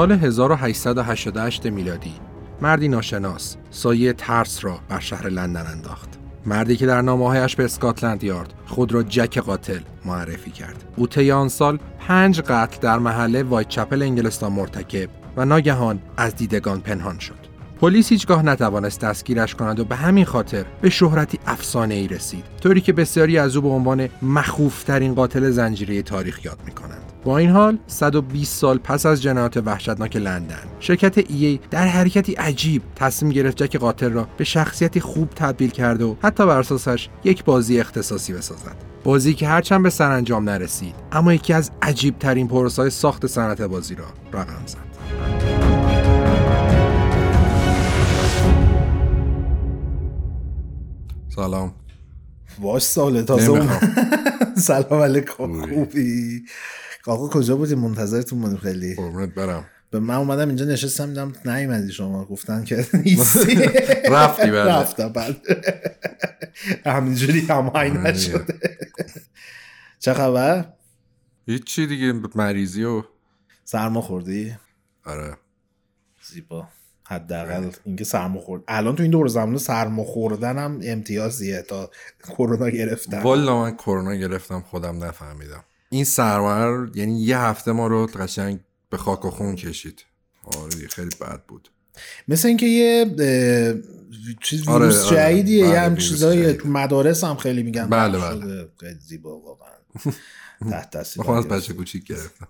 سال 1888 میلادی مردی ناشناس سایه ترس را بر شهر لندن انداخت. مردی که در نامه‌هایش به اسکاتلند یارد خود را جک قاتل معرفی کرد. او طی آن سال پنج قتل در محله وایت چپل انگلستان مرتکب و ناگهان از دیدگان پنهان شد. پلیس هیچگاه نتوانست دستگیرش کند و به همین خاطر به شهرتی افسانه ای رسید طوری که بسیاری از او به عنوان مخوفترین قاتل زنجیره تاریخ یاد می کنند. با این حال 120 سال پس از جنایات وحشتناک لندن شرکت ای در حرکتی عجیب تصمیم گرفت جک قاتل را به شخصیتی خوب تبدیل کرده و حتی بر اساسش یک بازی اختصاصی بسازد. بازی که هرچند به سرانجام نرسید اما یکی از عجیب ترین پروسای ساخت صنعت بازی را رقم زد. سلام. باش ساله تازه سلام علیکم. خوبی؟ آقا کجا بودی؟ منتظرتون بودیم خیلی. قربونت برم. به من اومدم اینجا نشستم دیدم نیومدی شما. گفتن که نیستی. رفتی بله. رفتم بله. همینجوری هماهنگ نشده. چه خبر؟ هیچی دیگه مریضی و سرما خوردی؟ آره. زیبا. حداقل اینکه سرما خورد. الان تو این دور زمان سرما خوردن هم امتیازیه تا کرونا گرفتم. والا من کرونا گرفتم خودم نفهمیدم. این سرما یعنی یه هفته ما رو قشنگ به خاک و خون کشید آره خیلی بد بود مثل اینکه یه چیز آره، ویروس آره. جدیدیه بله، یه هم چیزای. تو مدارس هم خیلی میگن بله، بله. خیلی زیبا واقعا تحت تاثیر از. بچه کوچیک گرفتم.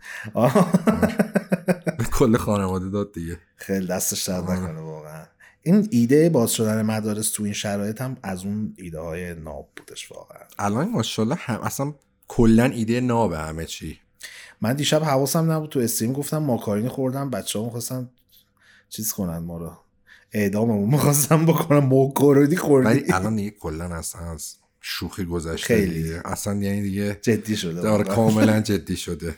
به کل خانواده داد دیگه خیلی دستش درد نکنه واقعا این ایده باز شدن مدارس تو این شرایط هم از اون ایده های ناب بودش واقعا الان ماشاءالله هم اصلا کلا ایده نابه همه چی. من دیشب حواسم نبود تو استریم گفتم ماکارونی خوردم بچه ها می‌خواستن چیز کنن ما رو. اعداممون می‌خواستم بکنم ماکارونی خوردی. ولی الان دیگه کلا اصلا از شوخی گذشته خیلی. دیگه. اصلا یعنی دیگه جدی شده داره. کاملا جدی شده.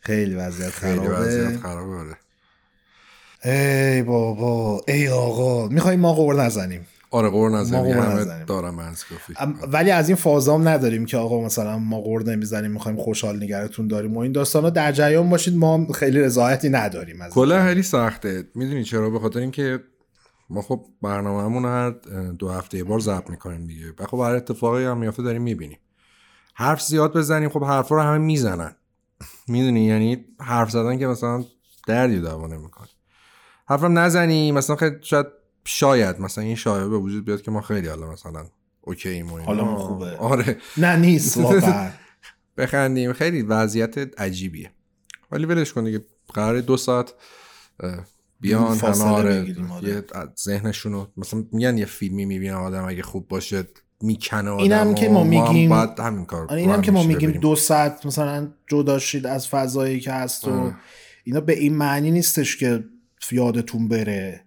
خیلی وضعیت خیلی خرابه. وضعیت خرابه آره. ای بابا. ای آقا. می‌خوایم ما قور نزنیم. آره قور همه نزنیم. دارم منسکافی ام- ولی از این فازام نداریم که آقا مثلا ما قور نمی‌زنیم می‌خوایم خوشحال نگرتون داریم و این داستانا. در جریان باشید ما خیلی رضایتی نداریم از کلا خیلی سخته. می‌دونی چرا؟ به خاطر اینکه ما خب برنامه‌مون هر دو هفته یه بار ضبط می‌کنیم دیگه. و خب هر اتفاقی هم میافته داریم می‌بینیم. حرف زیاد بزنیم خب حرفا رو همه می‌زنن. می‌دونی؟ یعنی حرف زدن که مثلا دردی دعوا نمی‌کنه. حرفم نزنی مثلا خیلی شاید شاید مثلا این شایعه به وجود بیاد که ما خیلی حالا مثلا اوکی اینا. حالمون خوبه. آره نه نیست واقعا بخندیم خیلی وضعیت عجیبیه ولی ولش کن دیگه قرار دو ساعت بیان همه آره آره. یه ذهنشون رو مثلا میگن یه فیلمی می‌بینه آدم اگه خوب باشه می‌کنه آدم اینم که ما هم میگیم- باید همین کار آره اینم که ما میگیم. دو ساعت مثلا جدا شید از فضایی که هست و. اینا به این معنی نیستش که یادتون بره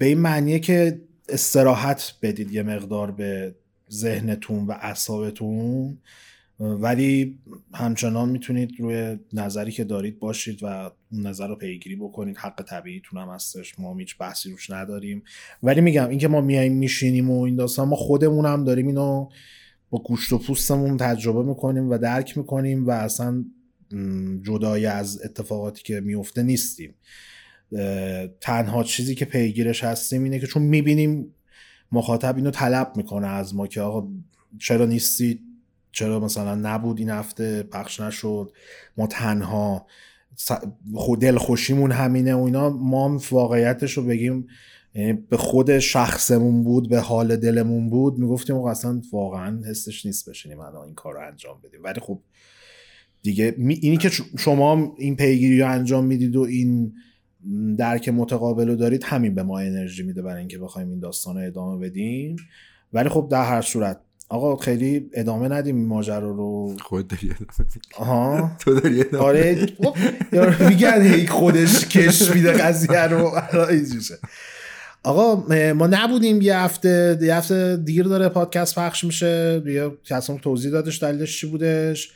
به این معنیه که استراحت بدید یه مقدار به ذهنتون و اعصابتون ولی همچنان می‌تونید روی نظری که دارید باشید و اون نظر رو پیگیری بکنید. حق طبیعیتون هم هستش. ما هیچ بحثی روش نداریم. ولی میگم اینکه ما میایم میشینیم و این داستان ما خودمون هم داریم اینو با گوشت و پوستمون تجربه می‌کنیم و درک می‌کنیم و اصلا جدای از اتفاقاتی که میفته نیستیم. تنها چیزی که پیگیرش هستیم اینه که چون می‌بینیم مخاطب اینو طلب می‌کنه از ما که آقا چرا نیستید چرا مثلا نبود این هفته؟ پخش نشد؟ ما تنها خود دلخوشیمون همینه و اینا. ما هم واقعیتش رو بگیم یعنی به خود شخصمون بود به حال دلمون بود می‌گفتیم آقا اصلا واقعا حسش نیست بشینیم الان این کار رو انجام بدیم. ولی خب دیگه اینی که شما این پیگیری رو انجام می‌دید و این درک متقابل رو دارید همین به ما انرژی میده برای اینکه بخوایم این داستان رو ادامه بدیم. ولی خب در هر صورت آقا خیلی ادامه ندیم این ماجرا رو. خودت داری. آها. تو داری ادامه آره. خب، یارو میگن هی خودش کش میده قضیه رو. آقا ما نبودیم یه هفته یه هفته دیر داره پادکست پخش میشه. یه کسان توضیح دادش دلیلش چی بودش؟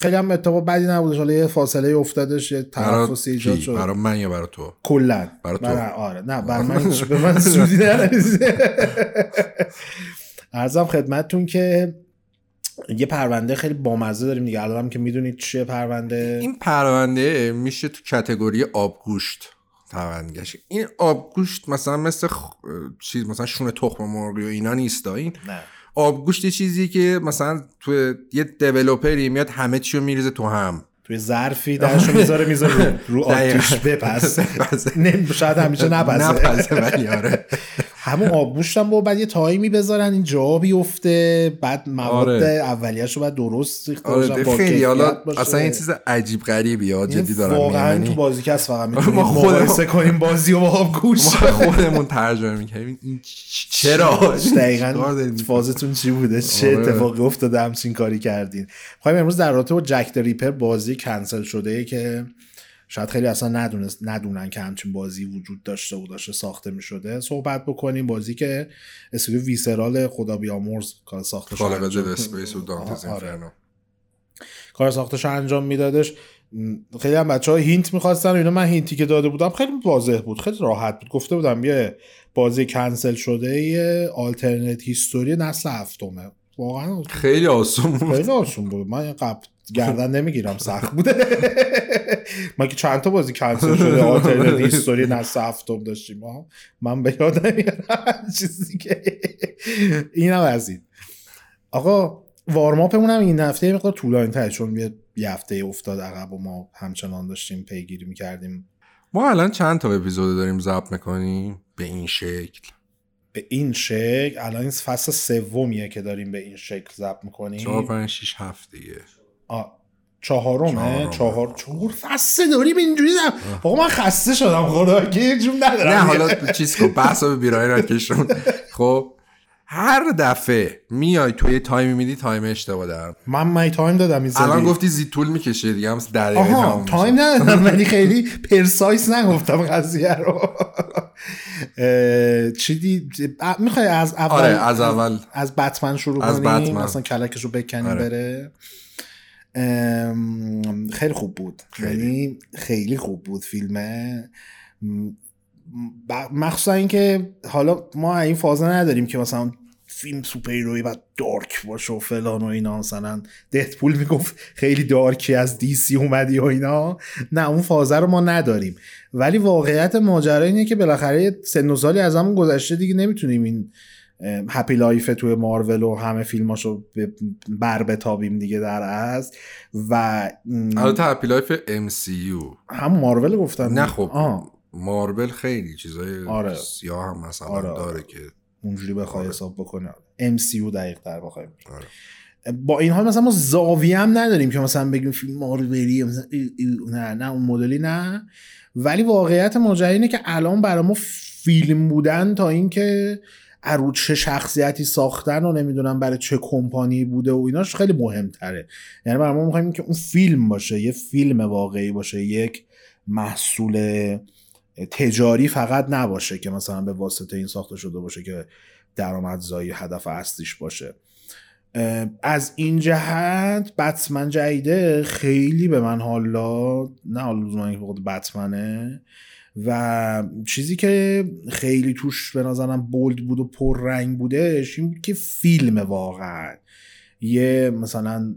خیلی هم اتفاق بدی نبودش. حالا یه فاصله افتادش یه تنفسی ایجاد؟ شد. برا من یا برا تو؟ کلا. برا تو. برا- آره. نه بر من به من سودی نرسیده. ارزم خدمتتون که یه پرونده خیلی بامزه داریم دیگه. الان هم که می‌دونید چیه پرونده. این پرونده میشه تو کتگوری آبگوشت پروندهش این آبگوشت مثلا مثل خ... چیز مثلا شون تخم مرغی و اینا نیست این نه. آبگوشت یه چیزی که مثلا تو یه دیولپری میاد همه چی رو میریزه تو هم. توی ظرفی درشو می‌ذاره می‌ذاره رو, رو آتیش بپس نه شاید همیشه نپسه. نپسه ولی آره. همون آبگوشت هم با بعد یه تایمی بذارن این جا بیفته بعد مواد آره. اولیه‌شو بعد درست ریخته آره باشه. اصلا این چیز عجیب غریبی ها جدی دارم واقعا میگم. تو یعنی بازی از فقط می‌تونیم ما مقایسه کنیم بازی و با آبگوشت ما خودمون ترجمه می‌کنیم این چرا دقیقا؟ فازتون چی بوده چه آره. اتفاقی افتاده همچین کاری کردین خواهیم امروز در رابطه با Jack the Ripper بازی کنسل شده که شاید خیلی اصلا ندونست ندونن که همچین بازی وجود داشته و داشته ساخته می شده صحبت بکنیم بازی که استودیو Visceral خدا بیامرز کار انجام- Dead Space و Dante's آره. کار ساختش انجام میدادش. خیلی هم بچه ها hint می‌خواستن و اینا. من hint ی که داده بودم خیلی واضح بود. خیلی راحت بود. گفته بودم یه بازی کنسل شده یه آلترنت هیستوری نسل هفتمه. واقعا خیلی آسون بود. خیلی آسون بود. من قبل گردن نمی‌گیرم سخت بوده. ما که چند تا بازی کنسل شده آلترنت هیستوری نسل هفتم داشتیم. من به یاد نمیارم چیزی که. این هم از این. آقا وارماپمون هم این هفته یه مقدار طولانی تر چون یه هفته افتاد عقب و ما همچنان داشتیم پیگیری می‌کردیم. ما الان چند تا اپیزود داریم ضبط می‌کنیم؟ به این شکل. به این شکل الان این فصل سومیه که داریم به این شکل ضبط می‌کنیم. چهار پنج شیش هفت دیگه. آ، چهارمه. چهار چهار فصل داریم اینجوری دارم آقا من خسته شدم خداوکیلی جون ندارم نه حالا چیز کن بحث رو به بیراهه نکشون خب هر دفعه میای تو یه time ی میدی time اشتباه دارم من می time دادم این الان. گفتی زی طول می‌کشه دیگه هم در آها. time ندادم ولی خیلی precise نگفتم قضیه رو چی دید می‌خوای از اول آره از اول از بتمن شروع از کنیم بتمن. مثلا کلکش رو بکنیم آره. بره خیلی خوب بود. یعنی خیلی خوب بود فیلمه مخصوصا اینکه حالا ما این فازه نداریم که مثلا فیلم superhero ی بعد dark باشه و فلان و اینا. مثلا ددپول می‌گفت خیلی dark ی از DC اومدی و اینا. نه اون فازه رو ما نداریم. ولی واقعیت ماجرا اینه که بالاخره سن و سالی از همون گذشته دیگه نمی‌تونیم این happy life توی مارول و همه فیلماشو به- بر بتابیم دیگه در از و البته happy life MCU هم مارول گفتم نه خب مارول خیلی چیزای آره. سیاه هم مثلا آره، آره. داره که اونجوری بخوای آره. حساب بکنه MCU دقیق تر بخوایم آره. با این حال مثلا ما زاویه هم نداریم که مثلا بگیم فیلم مارولی نه نه اون مدلی نه ولی واقعیت ماجرا اینه که الان برای ما فیلم بودن تا اینکه ارو چه شخصیتی ساختن و نمی‌دونم برای چه کمپانی بوده و ایناش خیلی مهمتره. یعنی ما می‌خوایم که اون فیلم باشه یه فیلم واقعی باشه یک محصول تجاری فقط نباشه که مثلا به واسطه این ساخته شده باشه که درآمدزایی هدف اصلیش باشه. از این جهت بتمن جدیده خیلی به من حالا نه حالا خود بتمنه و چیزی که خیلی توش به نظرم بولد بود و پر رنگ بودش این بود که فیلم واقعا. یه مثلا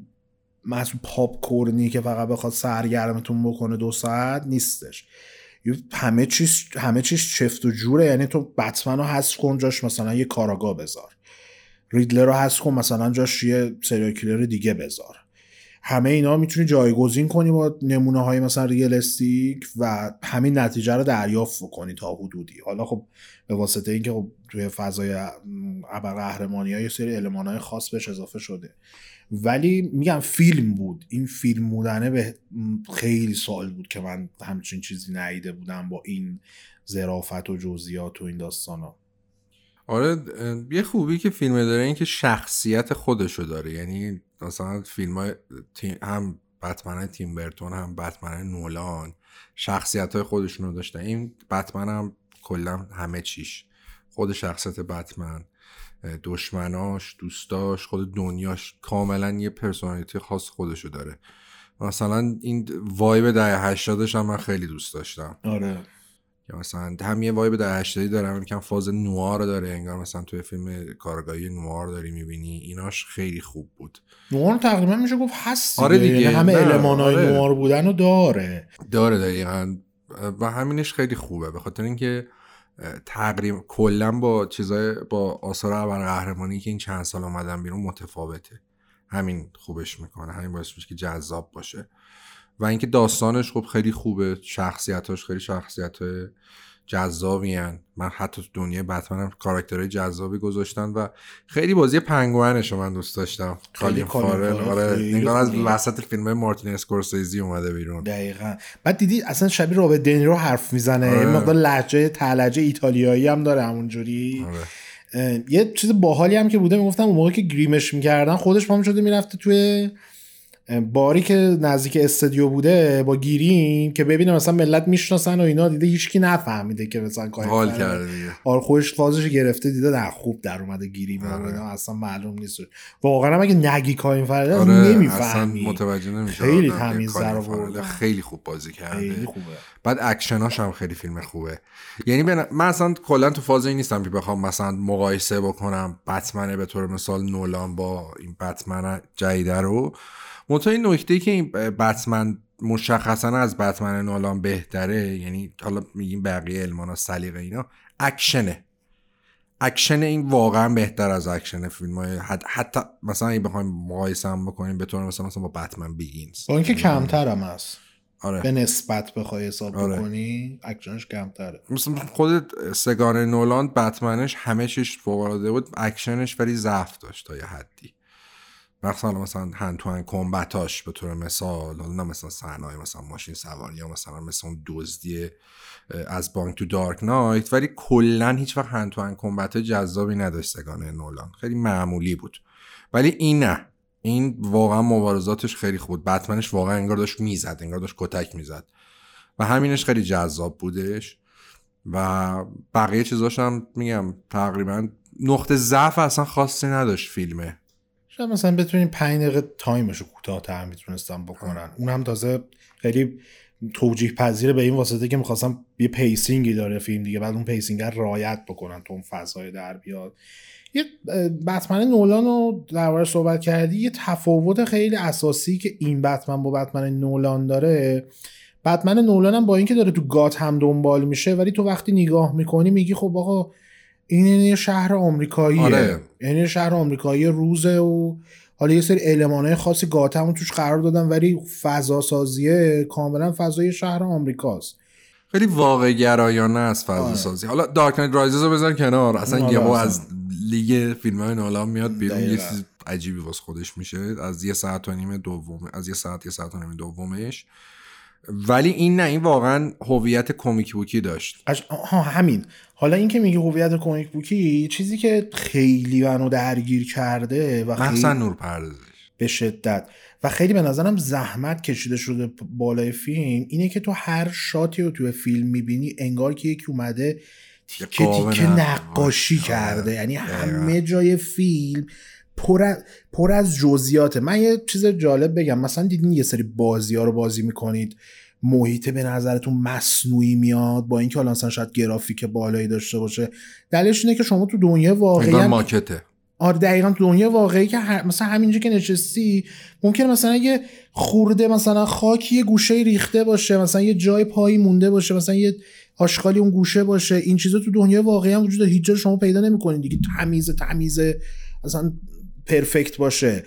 محصول پاپ کورنی که فقط بخواد سرگرمتون بکنه دو ساعت نیستش. همه چیز همه چیز چفت و جوره. یعنی تو بتمن رو حذف کن جاش مثلا یه کاراگاه بذار. ریدلر رو حذف کن مثلا جاش یه سریال کیلر دیگه بذار. همه اینا می‌تونی جایگزین کنی با نمونه های مثلا ریالستیک و همین نتیجه رو دریافت کنی تا حدودی. حالا خب به واسطه اینکه خب توی فضای ابر قهرمانی ها یه سری علمان های خاص بهش اضافه شده. ولی میگم فیلم بود. این فیلم بودنه به خیلی سال بود که من همچین چیزی ندیده بودم با این ظرافت و جزئیات و این داستان ها. آره یه خوبی که فیلم داره این که شخصیت خودشو داره. یعنی مثلا فیلم های هم بتمن تیم برتون هم بتمن نولان شخصیت های خودشونو داشتن. این بتمن هم کلا همه چیش. خود شخصیت بتمن دشمناش دوستاش خود دنیاش کاملا یه پرسونالیتی خاص خودشو داره. مثلا این وایب ده هشتادش هم من خیلی دوست داشتم. آره. یا مثلا هم یه وایب در 80 داره هم یکم فاز نوار داره انگار مثلا توی فیلم کارگاهی نوار داری می‌بینی. ایناش خیلی خوب بود. نوار تقریبا میشه گفت هست آره دیگه. یعنی همه المانای آره. نوار بودن رو داره. داره دقیقا. و همینش خیلی خوبه. به خاطر اینکه تقریبا کلا با چیزای با آثار اول قهرمانی که این چند سال اومدن بیرون متفاوته. همین خوبش می‌کنه. همین باعث میشه که جذاب باشه. و اینکه داستانش خب خیلی خوبه شخصیتاش خیلی شخصیت جذابی هن. من حتی تو دنیای بتمن هم کاراکترهای جذابی گذاشتن و خیلی بازی پنگوئنش رو من دوست داشتم خیلی فارل آره از. وسط فیلم مارتین اسکورسیزی اومده بیرون دقیقا بعد دیدی اصلا شبیه رابرت دنیرو حرف می‌زنه آره. مقدار لهجه تلجه ایتالیایی هم داره همونجوری آره. یه چیز باحالی هم که بوده می‌گفتم اون موقع که گریمش می‌کردن خودش پام شده می‌رفته توی باری که نزدیک استودیو بوده با گیریم که ببینه مثلا ملت می‌شناسن و اینا دیده هیچکی نفهمیده که مثلا کاری حال کرده. آره خودش فازش گرفته دیده نه خوب در اومده گیریم آره. اصلا معلوم نیست واقعا هم اگه نگی کاین فرده آره اصلا نمی‌فهمی متوجه نمیشه خیلی. تمیز در. خیلی خوب بازی کرده خیلی خوبه بعد اکشناش هم خیلی فیلم خوبه یعنی به من اصلا کلا تو فاز این نیستم که بخوام مثلا مقایسه بکنم بتمنه به طور مثال نولان با این بتمن جدیده رو منتها این نکته که این بتمن مشخصا از بتمن نولان بهتره یعنی حالا میگیم بقیه المانا سلیقه اینا اکشنه. اکشن این واقعا بهتر از اکشن فیلم های حتی مثلا اگه بخوایم مقایسه هم بکنیم به طور مثلا مثلا با Batman Begins. با اینکه کمتر هم هست. آره. به نسبت بخوای حساب آره. بکنی اکشنش کمتره. مثلا خود سه‌گانه نولان بتمنش همه چیش فوق‌العاده بود اکشنش ولی ضعف داشت تا یه حدی. مثلا مثلا هند تو هند کمبتاش به طور مثال حالا نه مثلا صحنه‌های مثلا ماشین سواری یا مثلا مثلا دزدی از بانک تو دارک نایت ولی کلا هیچ وقت هند تو هند کمبت جذابی نداشت سگان نولان. خیلی معمولی بود. ولی این نه. این واقعا مبارزاتش خیلی خوب بتمنش واقعا انگار داشت می‌زد انگار داشت کتک می‌زد. و همینش خیلی جذاب بودش. و بقیه چیزاش هم میگم تقریبا نقطه ضعف اصلا خاصی نداشت فیلمه. شاید مثلا بتونین پنج دقیقه time ش رو کوتاه‌تر می‌تونستم بکنن. اونم تازه خیلی توجیه پذیره به این واسطه که می‌خواستم یه pacing ی داره فیلم دیگه بعد اون pacing رو رعایت بکنن تو اون فضای در بیاد. یه بتمن نولان رو در صحبت کردی یه تفاوت خیلی اساسی که این بتمن با بتمن نولان داره. بتمن نولان هم با اینکه داره تو گاتهام دنبال میشه ولی تو وقتی نگاه می‌کنی میگی خب آقا این یه شهر آمریکاییه آره. یعنی یه شهر آمریکایی روزه و حالا یه سری المانهای خاصی گاتم توش قرار دادن ولی فضا سازیه کاملا فضای شهر آمریکاست خیلی واقع گرایانه است فضا آره. سازی حالا دارک نایت رایزز رو بذار کنار اصلا یهو از. لیگ فیلم های میاد بیرون یه. چیز عجیبی واسه خودش میشه از یه ساعت و نیم دوم از یه ساعت یه ساعت و نیم دومش ولی این نه این واقعا هویت کمیک بوکی داشت. آها همین حالا این که میگه هویت کمیک بوکی چیزی که خیلی منو درگیر کرده و خیلی نور پردازش به شدت و خیلی به نظرم زحمت کشیده شده بالای فیلم اینه که تو هر شاتی رو توی فیلم می‌بینی انگار که یکی اومده تیکه تیکه نقاشی. آره. کرده یعنی. همه جای فیلم پر از, پر از جزئیاته. من یه چیز جالب بگم. مثلا دیدین یه سری بازی ها رو بازی می‌کنید. محیط به نظرتون مصنوعی میاد با اینکه حالا مثلا شاید گرافیک بالایی داشته باشه. دلیلش اینه که شما تو دنیا واقعی ماکته. آره دقیقا تو دنیا واقعی که هر... مثلا همینجا که نشستی ممکنه مثلا یه خورده مثلا خاکی یه گوشه ریخته باشه مثلا یه جای پایی مونده باشه مثلا یه آشغالی اون گوشه باشه. این چیزا تو دنیا واقعی هم وجود داره. هیچ جا شما پیدا نمی‌کنید. دیگه تمیز تمیز اصلا پرفکت باشه.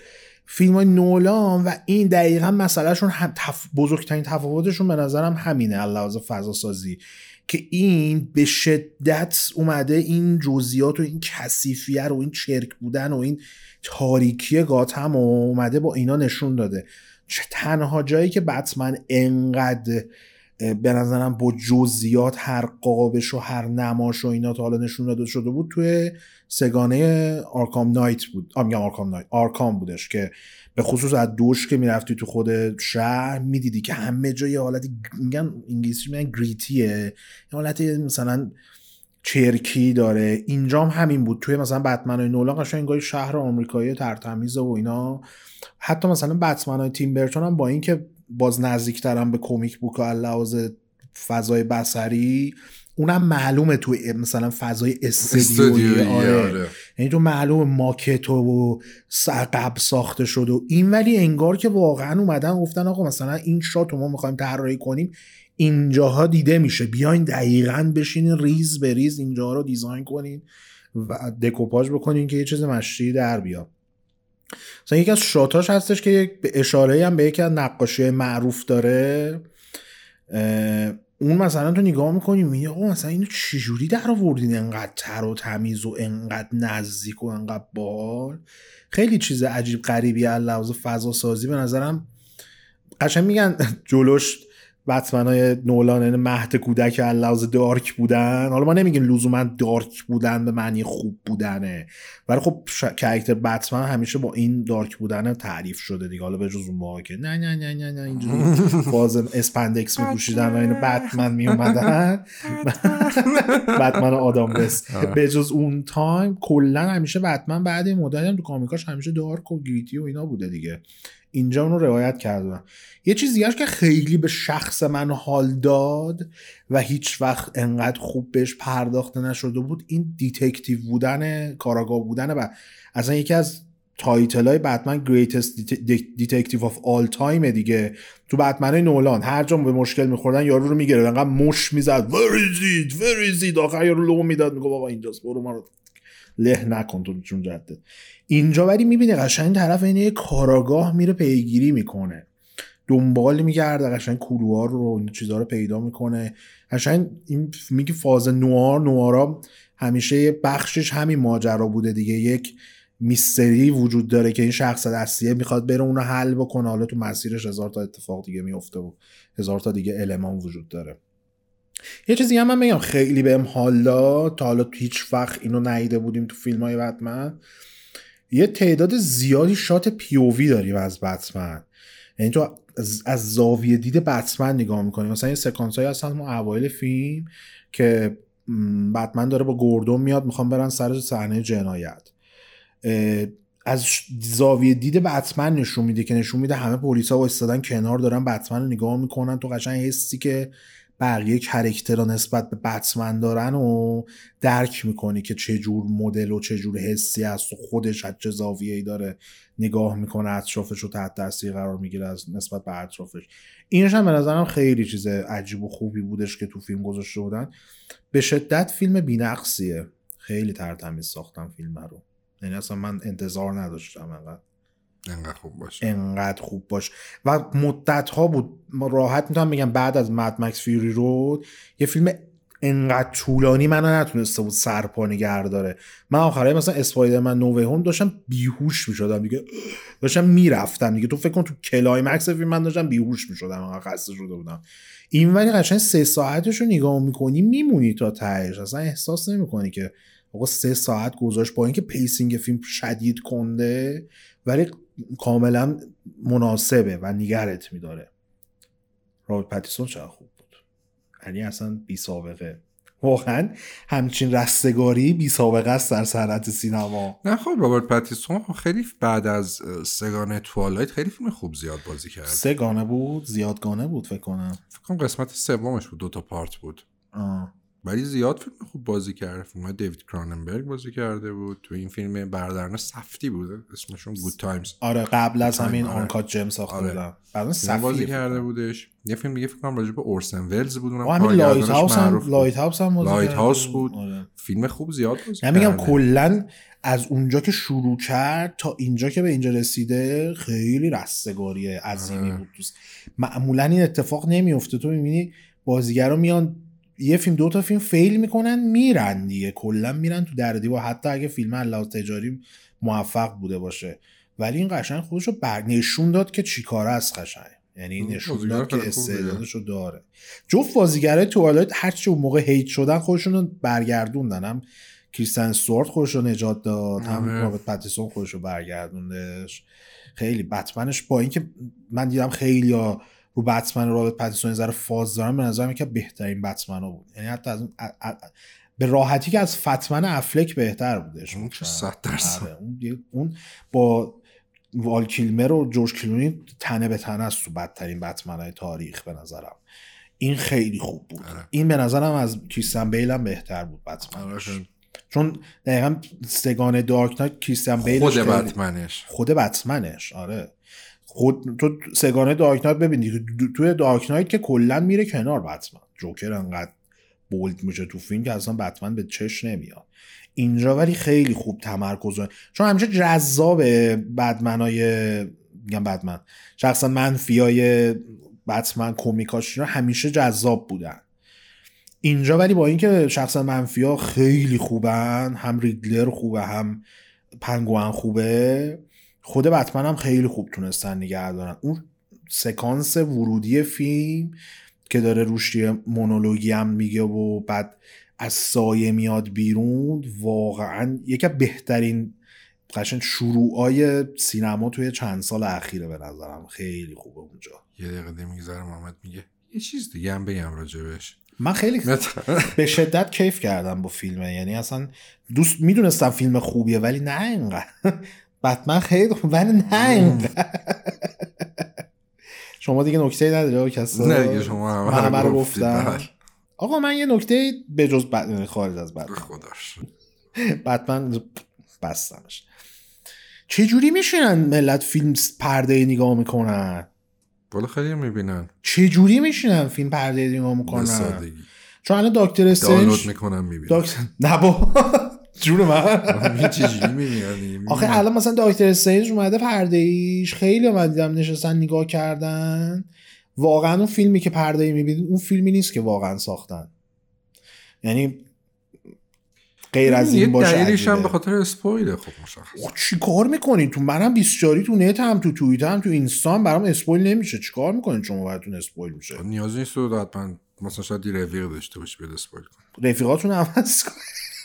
فیلم های نولان و این دقیقا مسئلهشون تف... بزرگترین تفاوتشون به نظرم همینه لحاظ فضا سازی که این به شدت اومده این جزئیات و این کثیفیه رو این چرک بودن و این تاریکی گاتم و اومده با اینا نشون داده. چه تنها جایی که بتمن انقدر به نظرم با جزئیات هر قابش و هر نماش و اینا تا حالا نشون داده شده بود توی سه‌گانه Arkham Knight بود. آ Arkham Knight. آرکام بودش که به خصوص از دوش که می‌رفتی تو خود شهر می‌دیدی که همه جای حالت میگن انگلیسی میگن gritty ه یه حالت مثلا چرکی داره. اینجام همین بود. توی مثلا بتمن نولان قشنگ انگار شهر آمریکایی تر و تمیزه و اینا. حتی مثلا بتمن های تیم برتون هم با اینکه باز نزدیکترم به comic book لحاظ فضای بصری اونم معلومه تو مثلا فضای استودیویی. آره. آره. یعنی تو معلومه ماکت و قبل ساخته شد و این ولی انگار که واقعا اومدن گفتن آقا مثلا این shot ما می‌خوایم طراحی کنیم اینجاها دیده میشه. بیاین دقیقا بشینین ریز به ریز اینجاها رو design کنین و دکوپاژ بکنین که یه چیز مشتی در بیاد. مثلا یکی از shot اش هستش که یک اشاره هم به یکی از نقاشی معروف داره. اون مثلا تو نگاه می‌کنی میگی آقا مثلا اینو چجوری در آوردین انقدر تر و تمیز و انقدر نزدیک و انقدر بال خیلی چیز عجیب غریبی از لحاظ فضا سازی به نظرم. قشنگ میگن جلوش بتمن های نولان یعنی مهد کودک لحاظ dark بودن. حالا ما نمیگیم لزوما dark بودن به معنی خوب بودنه. ولی خب ش... character بتمن همیشه با این dark بودن تعریف شده دیگه. حالا به جز اون که نه نه نه نه نه اینجوری باز spandex میپوشیدن و اینو بتمن. میومدن بتمن. آدم بس به جز اون time کلا همیشه بتمن بعد این مدت هم تو comic اش همیشه dark و gritty و اینا بوده دیگه. اینجا اونو روایت کردم. یه چیز دیگه که خیلی به شخص من حال داد و هیچ وقت انقدر خوب بهش پرداخته نشده بود این detective بودن کاراگاه بودن و اصلا یکی از title های بتمن greatest detective of all time دیگه. تو بتمن نولان هر جا به مشکل میخوردن یارو رو میگرفت انقدر مشت می‌زد وریزید وریزید آخر یارو لو می‌داد میگو بابا اینجاست برو ما رو له نکن تو چون جدد اینجا ولی می‌بینه قشنگ طرف این یه کاراگاه میره پیگیری می‌کنه. دنبال میگرده قشنگ کلوار رو این چیزها رو پیدا می‌کنه. قشنگ این میگه فاز نوار نوارا همیشه بخشش همین ماجرا بوده دیگه. یک میستری وجود داره که این شخص دستیه می‌خواد بره اونو حل بکنه. حالا تو مسیرش هزار تا اتفاق دیگه میفته و هزار تا دیگه المان وجود داره. یه چیزی هم من بگم خیلی بهم حال داد تا حالا هیچ وقت اینو نیده بودیم تو فیلم های بتمن. یه تعداد زیادی شات پیووی داریم از بتمن. یعنی تو از, زاویه دید بتمن نگاه می‌کنیم مثلا یه سکانس های هستن ما اوایل فیلم که بتمن داره با گوردون میاد می‌خوام برن سر صحنه جنایت. از زاویه دید بتمن نشون میده که نشون میده همه پلیسا استادن کنار دارن بتمن نگاه می‌کنن. تو قشنگ حسی که بقیه کرکترها نسبت به بتمن دارن و درک می‌کنی که چه جور مدل و چه جور حسی هست و خودش از چه ای داره نگاه می‌کنه اطرافش رو تحت تاثیر قرار می‌گیره از نسبت به اطرافش. اینش هم به نظرم خیلی چیز عجیب و خوبی بودش که تو فیلم گذاشته بودن. به شدت فیلم بینقصیه. خیلی ترتمیز ساختم فیلم رو. یعنی اصلا من انتظار نداشتم انقدر. انقدر خوب باش انقدر خوب باش و مدت ها بود راحت می‌تونم بگم بعد از Mad Max Fury Road یه فیلم انقدر طولانی منو نتونسته بود سرپا نگه داره. من آخرای مثلا Spider-Man No Way Home داشتم بیهوش می‌شدم. دیگه داشتم می‌رفتم. دیگه تو فکر کن تو climax فیلم من داشتم بیهوش می‌شدم. انقدر خسته شده بودم. این ولی قشنگ سه ساعتش رو نگاه می‌کنی میمونی تا تهش. اصلا احساس نمی‌کنی که آقا سه ساعت گذاشت با اینکه pacing فیلم شدید کنده ولی کاملا مناسبه و نگهت میداره. رابرت پتیسون چقدر خوب بود. یعنی اصلا بی سابقه. واقعا همچین رستگاری بی سابقه است در صنعت سینما. نه خب رابرت پتیسون خیلی بعد از سه‌گانه Twilight خیلی فیلم خوب زیاد بازی کرد. سه‌گانه بود زیادگانه بود فکر کنم. فکر کنم قسمت سومش بود دو تا پارت بود. آه. ولی زیاد فیلم خوب بازی کرده فیلم دیوید کراننبرگ بازی کرده بود. تو این فیلم برادران سفدی بوده. اسمشون Good Times آره قبل از همین آره. Uncut Gems ساخته آره. بودن. بعدا سفدی بازی کرده بودش. یه فیلم دیگه فکر کنم راجع به اورسن ولز بود. اونم همین Lighthouse هم Lighthouse هم Lighthouse بود. آره. فیلم خوب زیاد بازی یعنی میگم کلا از اونجا که شروع کرد تا اینجا که به اینجا رسیده خیلی رستگاری عظیمی آره. بود. معمولا این اتفاق نمیفته تو می‌بینی بازیگرا میان یه فیلم دو تا فیلم فیل می‌کنن میرن دیگه. کلا میرن تو در و حتی اگه فیلم علاوه تجاری موفق بوده باشه. ولی این قشنگ خودش رو بر نشون داد که چیکاره است قشنگ. یعنی نشون داد که استعدادش رو داره. جفت بازیگرای توالایت هرچی اون موقع هیت شدن خودشون رو برگردوندن. هم کریستن سوارت خودش رو نجات داد هم آره. رابرت پتیسون خودش رو برگردوندش. خیلی. بتمنش با اینکه من دیدم خیلی ها رو بتمن رابط پتیسون ذره فاز دارن به نظر که بهترین بتمن ها بود. یعنی حتی از اون به راحتی که از فتمن افلک بهتر بودش اون صد درصد. آره، اون, اون با وال کیلمر و جورج کلونی تنه به تنه است تو بدترین بتمن های تاریخ به نظرم. این خیلی خوب بود. آره. این به نظرم از کریستیان بیل هم بهتر بود بتمن چون دقیقا سگان دارک نایت کریستیان بیل خود بتمنش. خود بتمنش آره. خود تو سگانه دارک نایت ببین دیگه توی دارک نایت که کلا میره کنار بتمن. جوکر انقدر بولد میشه تو فیلم که اصلا بتمن به چش نمیاد. اینجا ولی خیلی خوب تمرکز چون همیشه جذاب بدمنای میگم بدمن شخصا منفیای بتمن کمیکاش همیشه جذاب بودن. اینجا ولی با اینکه شخصا منفی ها خیلی خوبن هم ریدلر خوبه هم پنگوان خوبه خود بتمن هم خیلی خوب تونستن نگه دارن. اون سکانس ورودی فیلم که داره روش مونولوگی هم میگه و بعد از سایه میاد بیرون واقعا یکی از بهترین قشنگ شروعای سینما توی چند سال اخیره به نظرم. خیلی خوبه اونجا. یه دقیقه میگذره محمد میگه. یه چیز دیگه هم بگم راجبش من خیلی به شدت کیف کردم با فیلمه. یعنی اصلا دوست می‌دونستم فیلم خوبیه ولی نه اینقدر. بتمن خیلی خوب ولی نه شما دیگه نکته نداری کسی نه دیگه شما همه رو. گفتم. بله. آقا من یه نکته به جز بد... خارج از بتمن خداش. بتمن بستمش. چجوری میشینن ملت فیلم پرده نگاه می‌کنن؟ بالا خیلی می‌بینن. چجوری میشینن فیلم پرده نگاه می‌کنن؟ چون الان دکتر دانلود استرنج می‌کنم می‌بینن دکتر نه با جون من. چجوری می‌بینن آخه الان مثلا دکتر استرنج اومده پرده ایش خیلی اومد دیدم نشستن نگاه کردن. واقعا اون فیلمی که پرده ای می‌بینید اون فیلمی نیست که واقعا ساختن. یعنی غیر از این باشه دلیلش هم. به خاطر spoil ه خب مشخص چی کار می‌کنید تو منم 24 تو نت هم تو توییتر هم تو اینستا هم برام spoil نمیشه. چی کار می‌کنید شما براتون spoil میشه؟ نیازی نیست حتما مثلا شاید یه رفیق داشته باشی بده spoil کن رفیقاتون عوض کن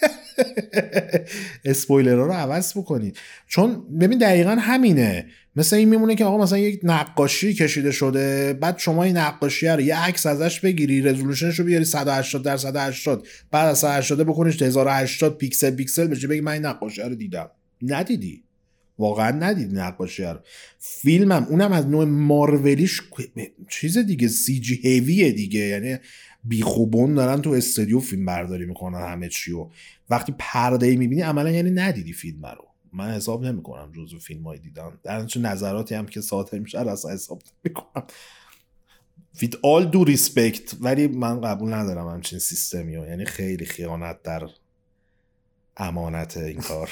اسپویلرها رو عوض بکنید. چون ببین دقیقا همینه. مثل این میمونه که آقا مثلا یک نقاشی کشیده شده بعد شما این نقاشی رو یه عکس ازش بگیری resolution ش رو بیاری 180 در 180 بعد از 180 بکنیش 1080 پیکسل پیکسل بشه بگی من این نقاشی رو دیدم. ندیدی. واقعا ندیدی نقاشی رو. فیلمم اونم از نوع مارولیش چیز دیگه سی جی هیویه دیگه. یعنی بیخوبون دارن تو استودیو فیلم برداری می‌کنن همه چی و وقتی پرده ای می‌بینی عملا یعنی ندیدی فیلم رو. من حساب نمی‌کنم جزو فیلم های دیدن. در چه نظراتی هم که صادر میشه اصلا حساب نمی‌کنم. With all due respect ولی من قبول ندارم همچین سیستمی و یعنی خیلی خیانت در امانت این کار.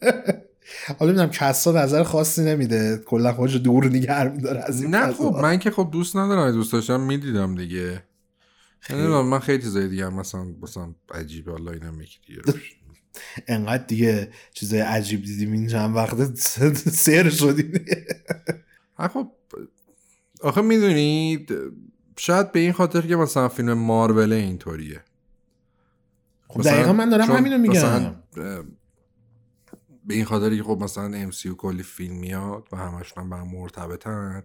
حالا می‌دونم کسا نظر خاصی نمیده. کلا خودش دور نگر میداره از این نه فضا. خب من که خب دوست ندارم دوست داشتم می‌دیدم دیگه. نمی‌دونم من خیلی چیزای دیگه هم مثلا مثلا عجیبه الله اینم یکی دیگه انقدر دیگه چیزای عجیب دیدیم این چند وقت سر شدیم. خب آخه می‌دونید شاید به این خاطر که مثلا فیلم مارول اینطوریه. خب دقیقا من دارم همینو میگم. به این خاطری که خب مثلا MCU کلی فیلم میاد و همشون هم به هم مرتبطن.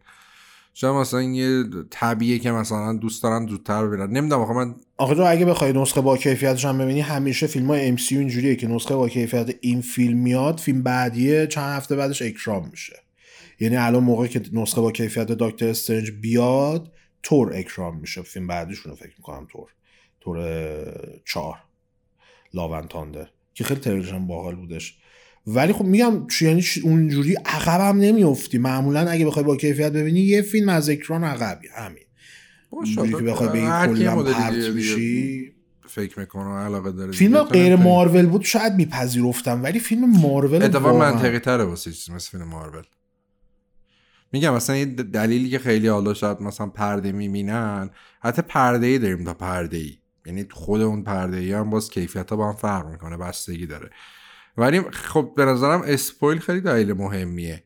شاید مثلا یه طبیعیه که مثلا دوست دارن زودتر ببینن نمی‌دونم آخه من آخه تو اگه بخوای نسخه با کیفیتش هم ببینی همیشه فیلم های MCU اینجوریه که نسخه با کیفیت این فیلم میاد فیلم بعدیه چند هفته بعدش اکرام میشه. یعنی الان موقعی که نسخه با کیفیت دکتر استرنج بیاد تور اکرام میشه. فیلم بعدیشون رو فکر می‌کنم تور. تور چهار. لاون تاندر که خیلی هم باحال بودش. ولی خب میگم یعنی اونجوری عقب هم نمیفتی. معمولا اگه بخوای با کیفیت ببینی یه فیلم از اکران عقبی همین. اونجوری که بخوای بگی کلا پرت میشی. فکر می‌کنه و علاقه داره فیلم غیر مارول بود شاید میپذیرفتم ولی فیلم مارول اتفاقا منطقی تره واسه چیز مثل فیلم مارول. میگم مثلا یه دلیلی که خیلی حالا شاید مثلا پرده می‌بینن حتی پرده ای داریم تا پرده ای یعنی خود اون پرده ای هم باز کیفیت ها با هم فرق می‌کنه بستگی داره. ولی خب به نظرم spoil خیلی دلیل مهمیه.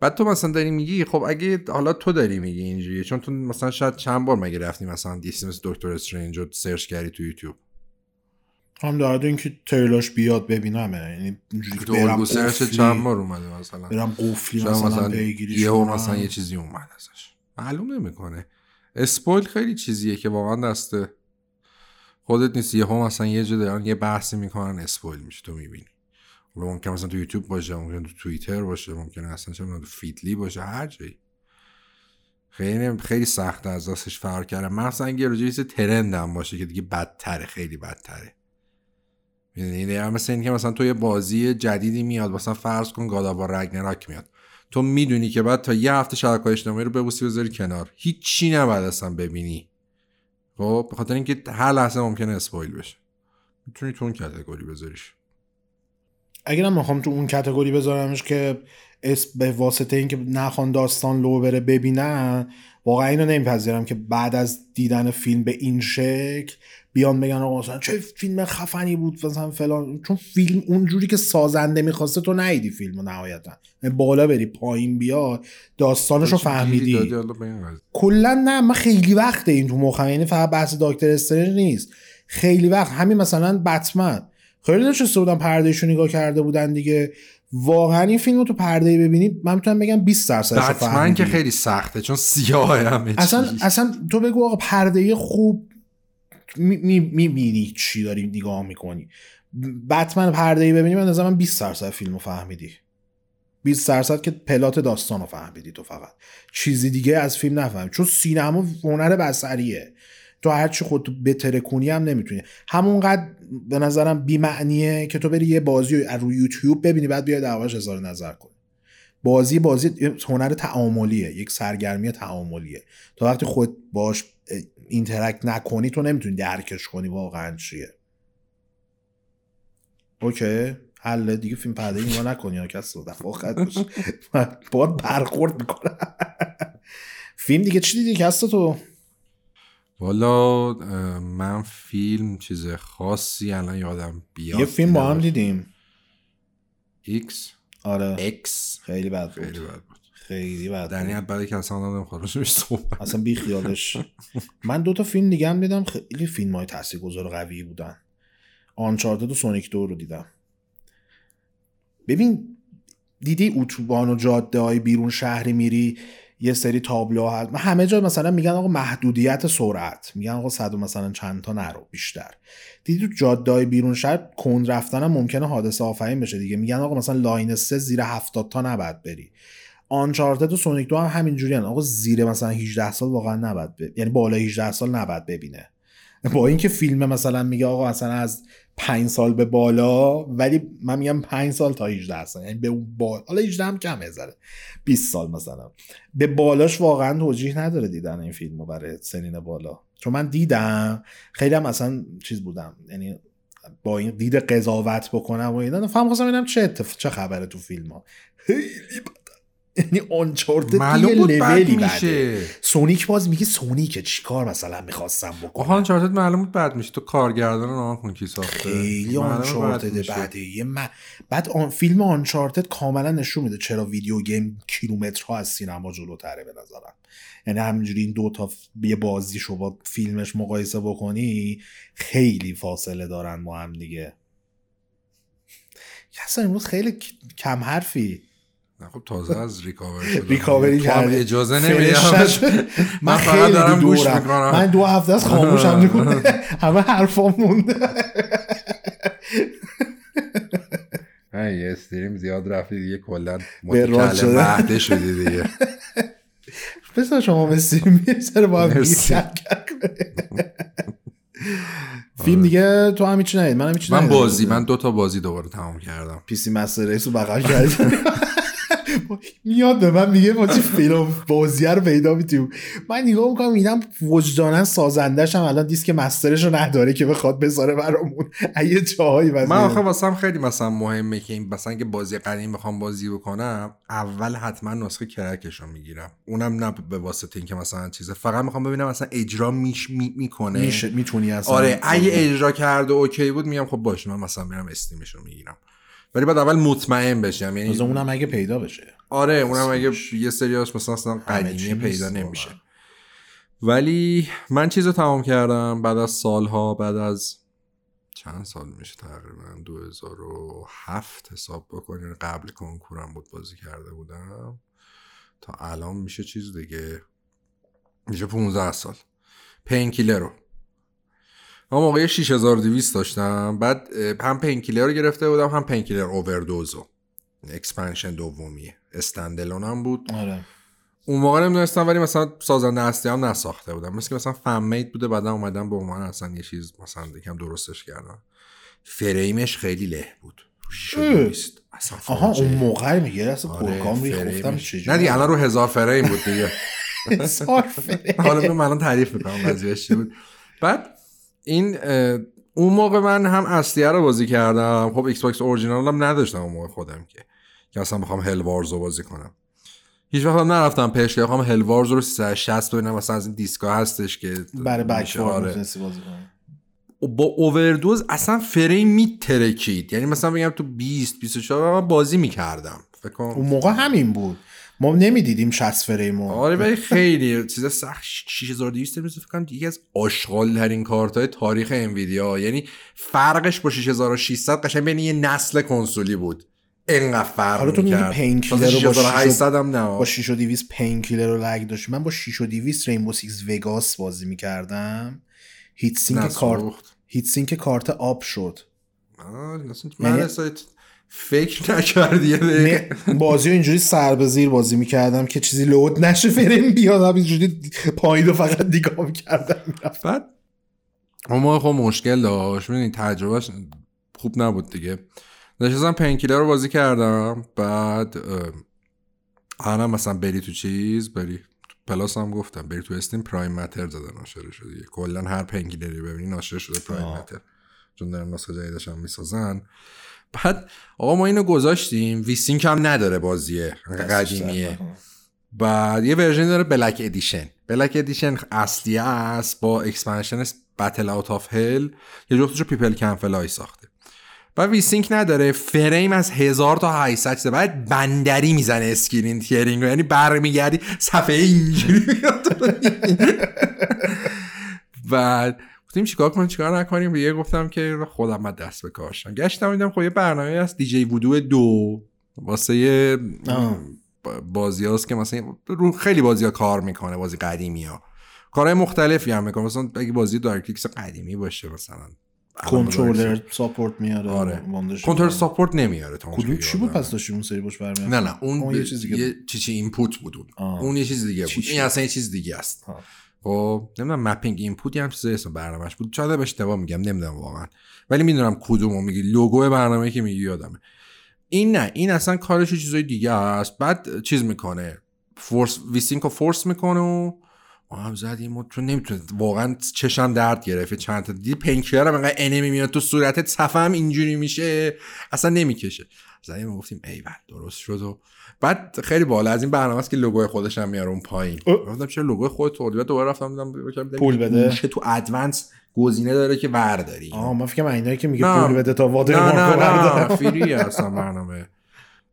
بعد تو مثلا داری میگی خب اگه حالا تو داری میگی اینجوریه چون تو مثلا شاید چند بار مگه رفتی مثلا دیسی مثل دکتر استرنج رو search کردی تو یوتیوب؟ هم در اینکه تریلاش بیاد ببینم یعنی اینجوری برم search چند بار اومده مثلا. برم قفلی مثلا, مثلا یه کنم. مثلا یه چیزی اومد ازش. معلوم نمی‌کنه. اسپویل خیلی چیزیه که واقعا دسته خودت نیست. یه مثلا یه جا دارن یه بحثی می‌کنن اسپویل میشه تو می‌بینی. ممکن مثلا تو یوتیوب باشه ممکن تو توییتر باشه ممکن اصلا چه تو فیدلی باشه هر جایی. خیلی خیلی سخت از دستش فرار کردم مثلا اگه روی ترند هم باشه که دیگه بدتره خیلی بدتره. یعنی مثل این که مثلا تو یه بازی جدیدی میاد مثلا فرض کن گاداوا رگنراک میاد. تو می‌دونی که بعد تا یه هفته شبکه اجتماعی رو ببوسی بذاری کنار. هیچی نباید اصلا ببینی. خب به خاطر اینکه هر لحظه ممکنه اسپویل بشه. می‌تونی تو اون کتگوری بذاریش. اگرم می‌خوام تو اون کتگوری بذارمش که اسم به واسطه اینکه نخوان داستان لو بره ببینن واقعا اینو نمیپذیرم که بعد از دیدن فیلم به این شکل بیان بگن آقا مثلا چه فیلم خفنی بود مثلا فلان. چون فیلم اونجوری که سازنده می‌خواسته تو نیدی فیلمو نهایتا. یعنی بالا بری پایین بیا داستانشو فهمیدی. کلا نه من خیلی وقت این تو مخم. یعنی فقط بحث دکتر استرنج نیست. خیلی وقت همین مثلا بتمن. خیلی نشسته بودن پردهشو نگاه کرده بودن دیگه. واقعا این فیلم رو تو پرده ببینید من می‌تونم بگم 20 درصدش بتمن که خیلی سخته چون سیاه همه اصلا اصلا تو بگو آقا پرده خوب می‌بینی می, چی داری نگاه می‌کنی. بتمن پرده ای ببینی من نظر من 20 درصد فیلم رو فهمیدی. 20 درصد که plot داستان رو فهمیدی تو فقط. چیزی دیگه از فیلم نفهمی چون سینما هنر بصریه. تو هرچی خود بترکونی هم نمی‌تونی. همونقدر به نظرم بیمعنیه که تو بری یه بازی رو روی یوتیوب ببینی بعد بیای دربارش اظهار نظر کنی. بازی بازی هنر تعاملیه یک سرگرمی تعاملیه. تا وقتی خودت باش interact نکنی تو نمی‌تونی درکش کنی واقعا چیه. okay حل. دیگه فیلم پرده اینو نکنی یا کس رو باید برخورد می‌کنه فیلم دیگه چی دیدی کس تو؟ والا من فیلم چیز خاصی الان یادم بیاد یه فیلم با هم دیدیم. ایکس آره. ایکس خیلی بد بود. خیلی بد بود. خیلی بد در این بعد که اصلا آدم صحبت اصلا بی خیالش. من دو تا فیلم دیگه هم دیدم. خیلی فیلم های تاثیرگذار قوی بودن. آنچارتد و سونیک دو رو دیدم. ببین دیدی اتوبان و جاده های بیرون شهری میری؟ یه سری تابلو هست. همه جا مثلا میگن آقا محدودیت سرعت. میگن آقا صد مثلا چند تا نرو بیشتر. دیدی تو جاده بیرون شهر کند رفتن هم ممکنه حادثه آفرین بشه دیگه. میگن آقا مثلا line سه زیر 70 تا نباید بری. آنچارتد و سونیک دو هم همینجوری آقا زیر مثلا 18 سال واقعا نباید ببینه یعنی بالا 18 سال نباید ببینه. با اینکه فیلم مثلا میگه آقا مثلا از پنج سال به بالا ولی من میگم پنج سال تا 18 سال یعنی به اون بالا حالا 18 هم کمه زره. 20 سال مثلا. به بالاش واقعا توجیه نداره دیدن این فیلمو برای سنین بالا. چون من دیدم خیلی هم اصلا چیز بودم. یعنی با این دید قضاوت بکنم و اینا. فهم خواستم ببینم چه چه خبره تو فیلم ها خیلی یعنی آنچارتد بود بد میشه. سونیک باز میگه سونیک چیکار مثلا می‌خواستم بکنم؟ آنچارتد معلوم بود بد میشه. تو کارگردان نام کن کی ساخته؟ خیلی آنچارتد بعده من بعد آن فیلم آنچارتد کاملا نشون میده چرا video game کیلومترها از سینما جلوتره به نظرم. یعنی همینجوری این دو تا یه بازی شو با فیلمش مقایسه بکنی خیلی فاصله دارن با هم دیگه. اصلا امروز خیلی کم حرفی. خب تازه از ریکاور شده ریکاوری کرد اجازه نمیدم من فقط دارم گوش می‌کنم. من دو هفته از خاموشم می‌کنه همه حرفا مونده یه استریم زیاد رفتی دیگه کلا متکلم وحده شدی دیگه. بسا شما استریم یه سر با هم فیلم دیگه تو هم هیچ ندید من هم من بازی من دو تا بازی دوباره تمام کردم. PC Master Race رو بغل کردم میاد به من میگه ما چی فیلم بازی رو پیدا می‌تونیم من نگاه می‌کنم میدم وجدانا سازندش هم الان دیسک master ش رو نداره که بخواد بذاره برامون. یه جاهایی من آخه واسم خیلی مثلا مهمه که این مثلا که بازی قدیم بخوام بازی بکنم اول حتما نسخه crack ش رو می‌گیرم. اونم نه به واسطه اینکه مثلا چیزه فقط می‌خوام ببینم مثلا اجرا میش می می‌کنه. میشه می‌تونی اصلا آره اگه اجرا کرده okay بود میگم خب باشه من مثلا میرم Steam ش رو می‌گیرم. ولی بعد اول مطمئن بشم یعنی اونم اگه پیدا بشه. آره اونم اگه یه سریاش مثلا اصلا قدیمی پیدا نمیشه. ولی من چیز رو تمام کردم بعد از سالها بعد از چند سال میشه تقریبا؟ 2007 حساب بکنین قبل کنکورم بود بازی کرده بودم. تا الان میشه چیز دیگه. میشه 15 سال. پینکیلر رو. من موقع 6200 داشتم. بعد هم Painkiller رو گرفته بودم هم Painkiller Overdose و. expansion دومیه. standalone هم بود. آره. اون موقع نمی‌دونستم ولی مثلا سازنده اصلی هم نساخته بودم. مثل که مثلا fan made بوده بعدا اومدم به عنوان اصلا یه چیز مثلا یکم درستش کردم. فریمش خیلی له بود. نیست اصلا آها. اون موقع میگه اصلا آره، پرکام ریخ فریمش. گفتم چجوری؟ نه دیگه الان رو هزار فریم بود دیگه. هزار فریم. حالا من الان تعریف می‌کنم قضیهش چی بود. بعد این اون موقع من هم اصلیه رو بازی کردم. خب Xbox original هم نداشتم اون موقع خودم که. که اصلا بخوام Hell Wars رو بازی کنم. هیچ وقت نرفتم پیش که بخوام Hell Wars رو 360 ببینم مثلا از این دیسکا هستش که برای back میشه،. می‌تونستی بازی کنی. با اووردوز اصلا فریم میترکید. یعنی مثلا بگم تو 20 24 من بازی می‌کردم. فکر کنم اون موقع همین بود. ما نمی‌دیدیم 60 فریمو آره ولی خیلی چیز سخت 6200 مثل فکر کنم یکی از آشغال ترین کارت های تاریخ انویدیا یعنی فرقش با 6600 قشنگ بین یه نسل کنسولی بود. انقدر فرق حالا تو میگی. Painkiller رو با 6800 هم نه. با 6200 Painkiller رو lag داشت من با 6200 Rainbow Six Vegas بازی می‌کردم. heat sink کارت. heat sink کارت آب شد. آه، اصلا یعنی- من اصلا فکر نکردی بازی رو اینجوری سر به زیر بازی می‌کردم که چیزی load نشه فریم بیاد اینجوری پایین رو فقط نگاه می‌کردم. بعد موقع خب مشکل داشت. می‌دونی تجربهش خوب نبود دیگه. نشستم Painkiller رو بازی کردم. بعد اه، الانم مثلا بری تو چیز بری Plus هم گفتم بری تو Steam Prime Matter زده ناشره شده. کلا هر Painkiller ی ببینی ناشره شده Prime آه. Matter. چون دارن نسخه جدیدش هم می‌سازن. بعد آقا ما اینو گذاشتیم. V-Sync هم نداره بازیه قدیمیه. بعد یه version داره Black Edition Black Edition اصلیه است با expansion Battle Out of Hell یه جفتش رو People Can Fly ساخته و V-Sync نداره. فریم از 1000 تا 800 چیزه. بعد بندری می‌زنه screen tearing یعنی برمیگردی صفحه اینجوری میاد. بعد گفتیم چیکار کنیم؟ چیکار نکنیم؟ یه گفتم که خودم من دست به کار شدم. گشتم دیدم خب یه برنامه از dgVoodoo دو واسه بازی هاست که مثلا رو خیلی بازی ها کار می‌کنه بازی قدیمی ها. کارهای مختلفی هم می‌کنه. مثلا اگه بازی DirectX قدیمی باشه مثلا. controller support میاره آره. کنترل. support نمیاره تا کدوم چی بود. پس داشتیم اون سری باش برمیاد نه نه اون, اون یه یه چیز دیگه یه چی چی input بود اون آه. اون یه چیز دیگه بود؟ این اصلا یه چیز دیگه است. خب نمی‌دونم mapping input یه هم چیز اسم برنامهش بود شاید هم اشتباه میگم نمی‌دونم واقعا ولی می‌دونم کدومو میگی لوگو برنامه که میگی یادمه این نه این اصلا کارش چیزای دیگه است بعد چیز می‌کنه force V-Sync رو force می‌کنه و ما هم زدیم و تو نمی‌تونه واقعا چشم درد گرفت چند تا دیدی هم انقدر enemy میاد تو صورتت صفحه هم اینجوری میشه اصلا نمی‌کشه زدیم و گفتیم ایول درست شد و بعد خیلی بالا از این برنامه است که لوگوی خودش هم میاره اون پایین. گفتم چرا لوگوی خودت تو بعد دوباره رفتم دیدم پول بده. تو ادوانس گزینه داره که ورداری آه من فکرم اینایی که میگه. پول بده تا وادر نه نه. فری اصلا برنامه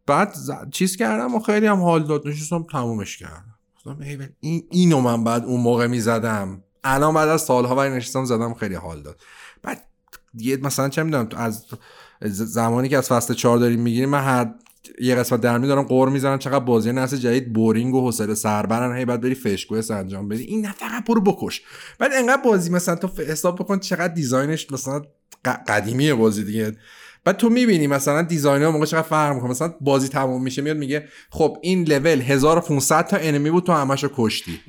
بعد ز- چیز کردم و خیلی هم حال داد نشستم تمومش کردم گفتم این اینو من بعد اون موقع می‌زدم. الان بعد از سالها ولی نشستم زدم خیلی حال داد. بعد یه مثلا چه می‌دونم از زمانی که از فصل چهار داریم می‌گیریم من هر یه قسمت در می دارم غر می‌زنم. چقدر بازی نسل جدید boring و حوصله سربرن هی بعد بری fetch quest انجام بدی. این نه فقط برو بکش. بعد انقدر بازی مثلا تو حساب بکن چقدر design ش مثلا قدیمیه بازی دیگه. بعد تو می‌بینی مثلا design ها موقع چقدر فرق می‌کنه. مثلا بازی تموم میشه میاد میگه خب این لول 1500 تا enemy بود تو همشو کشتی.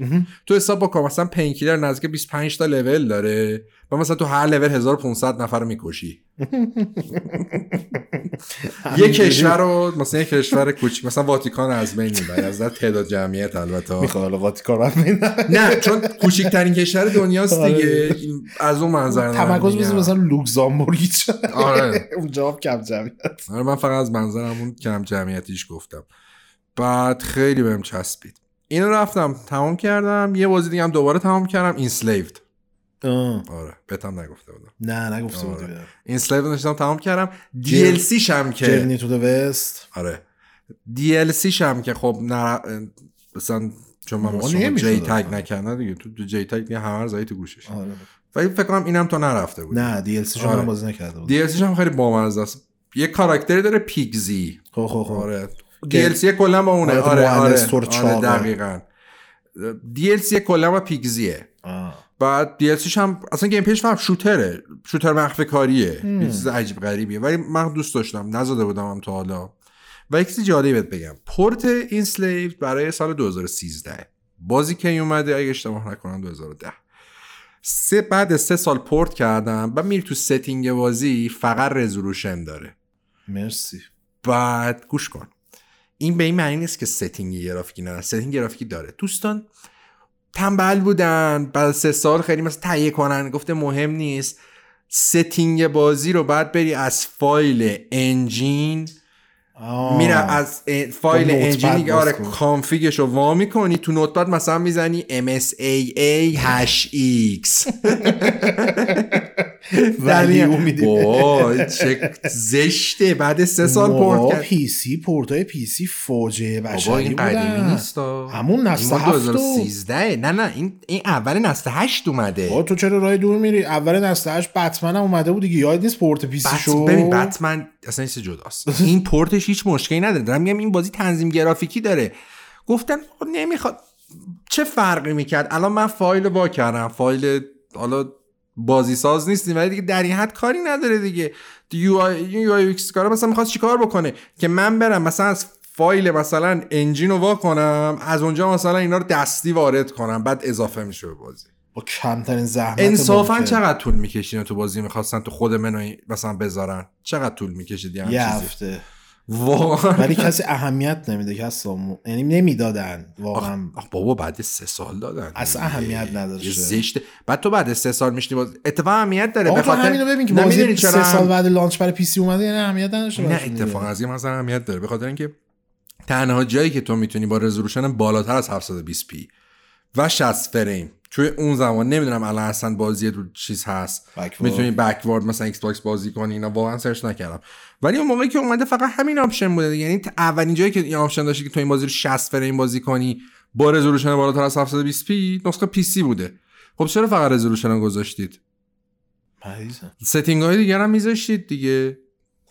تو حساب بکن مثلا پینکیلر نزدیک 25 تا لول داره و مثلا تو هر لول 1500 نفر رو می‌کشی. یه کشور رو مثلا یه کشور کوچیک مثلا واتیکان از بین می‌بری از نظر تعداد جمعیت البته. می‌خواد کار هم نه چون کوچکترین کشور دنیاست دیگه. آره. این- از اون منظر تمرکز. بزن مثلا لوکزامبورگی چه؟ آره. اونجا کم جمعیت. آره من فقط از منظرم اون کم جمعیتیش گفتم. بعد خیلی بهم چسبید. اینو رفتم تمام کردم. یه بازی دیگه هم دوباره تمام کردم. این آه. آره بهتم نگفته بودم. نه نگفته آره. بودی این سلیفد نشستم تمام کردم. دی ال سی شم که جرنی تو وست آره. دی ال سی شم که خب نه مثلا چون من مثلا جی تگ. نکردم دیگه. تو جی تگ دیگه همه زدی تو گوشش. آره. ولی فکر کنم اینم تو نرفته بود نه دی ال سی آره. بازی نکرده بود دی ال سی هم خیلی بامزه است. یه کاراکتری داره Pigsy خب خب خب. آره. سی کلا با اونه. آره آره, آره. چاقه. دقیقاً. DLC کلا با Pigsy ه آه. بعد سیش هم اصلا gameplay ش هم shooter ه. shooter مخفی کاریه. یه چیز عجیب غریبیه. ولی من دوست داشتم. نزده بودم هم تا حالا. و یک چیز جالبی بهت بگم. port Enslaved برای سال 2013 بازی که اومده؟ اگه اشتباه نکنم 2010 سه بعد سه سال پورت کردم و میری تو setting بازی فقط resolution داره. مرسی. بعد گوش کن. این به این معنی نیست که setting گرافیکی نداره. setting گرافیکی داره. دوستان تنبل بودن. بعد سه سال خیلی مثلا تهیه کنن. گفته مهم نیست. setting بازی رو بعد بری از فایل engine. میرم از فایل engine ی آره config ش رو وا می‌کنی. تو Notepad مثلا می‌زنی MSAA x ولی میده چه زشته. بعد سه سال پورت کرد. PC port ای PC فاجعه بشری این قدیمی نیست همون نسل هفت 2013 نه نه این این اول نسل هشت اومده. تو چرا راه دور میری؟ اول نسل هشت بتمن هم اومده بود دیگه. یاد نیست port PC شو ببین بتمن اصلا چیز جداست. این پورتش هیچ مشکلی نداره. دارم میگم این بازی تنظیم گرافیکی داره. گفتن نمی‌خواد. چه فرقی می‌کرد؟ الان من فایل وا کردم. فایل حالا بازی ساز نیستیم. ولی دیگه در این حد کاری نداره دیگه. UI UI X کارا مثلا می‌خواد چیکار بکنه؟ که من برم مثلا از فایل مثلا engine رو وا کنم از اونجا مثلا اینا رو دستی وارد کنم بعد اضافه میشه به بازی. با کمترین زحمت انصافا چقدر طول می‌کشید تو بازی می‌خواستن تو خود منو مثلا بذارن؟ چقدر طول می‌کشید یه هفته. واقعا. ولی کسی اهمیت نمیده کسی یعنی نمی‌دادن واقعا. بابا بعد سه سال دادن. اصلا اهمیت نداشته زشته بعد تو بعد سه سال میشنی باز اتفاقا اهمیت داره به خاطر همینو ببین که بازی سه سال بعد launch برای PC اومده یعنی اهمیت نداشته نه اتفاقا از این مثلا اهمیت داره به خاطر اینکه تنها جایی که تو می‌تونی با resolution بالاتر از 720 p و 60 فریم توی اون زمان نمی‌دونم الان اصلا بازی رو چیز هست. می‌تونی backward مثلا Xbox بازی کنی اینا واقعا search نکردم. ولی اون موقعی که اومده فقط همین option بوده. یعنی اولین جایی که این option داشتی که تو این بازی رو 60 فریم بازی کنی با resolution بالاتر از 720 p نسخه PC بوده. خب چرا فقط resolution رو گذاشتید؟ setting های دیگر هم میذاشتید دیگه.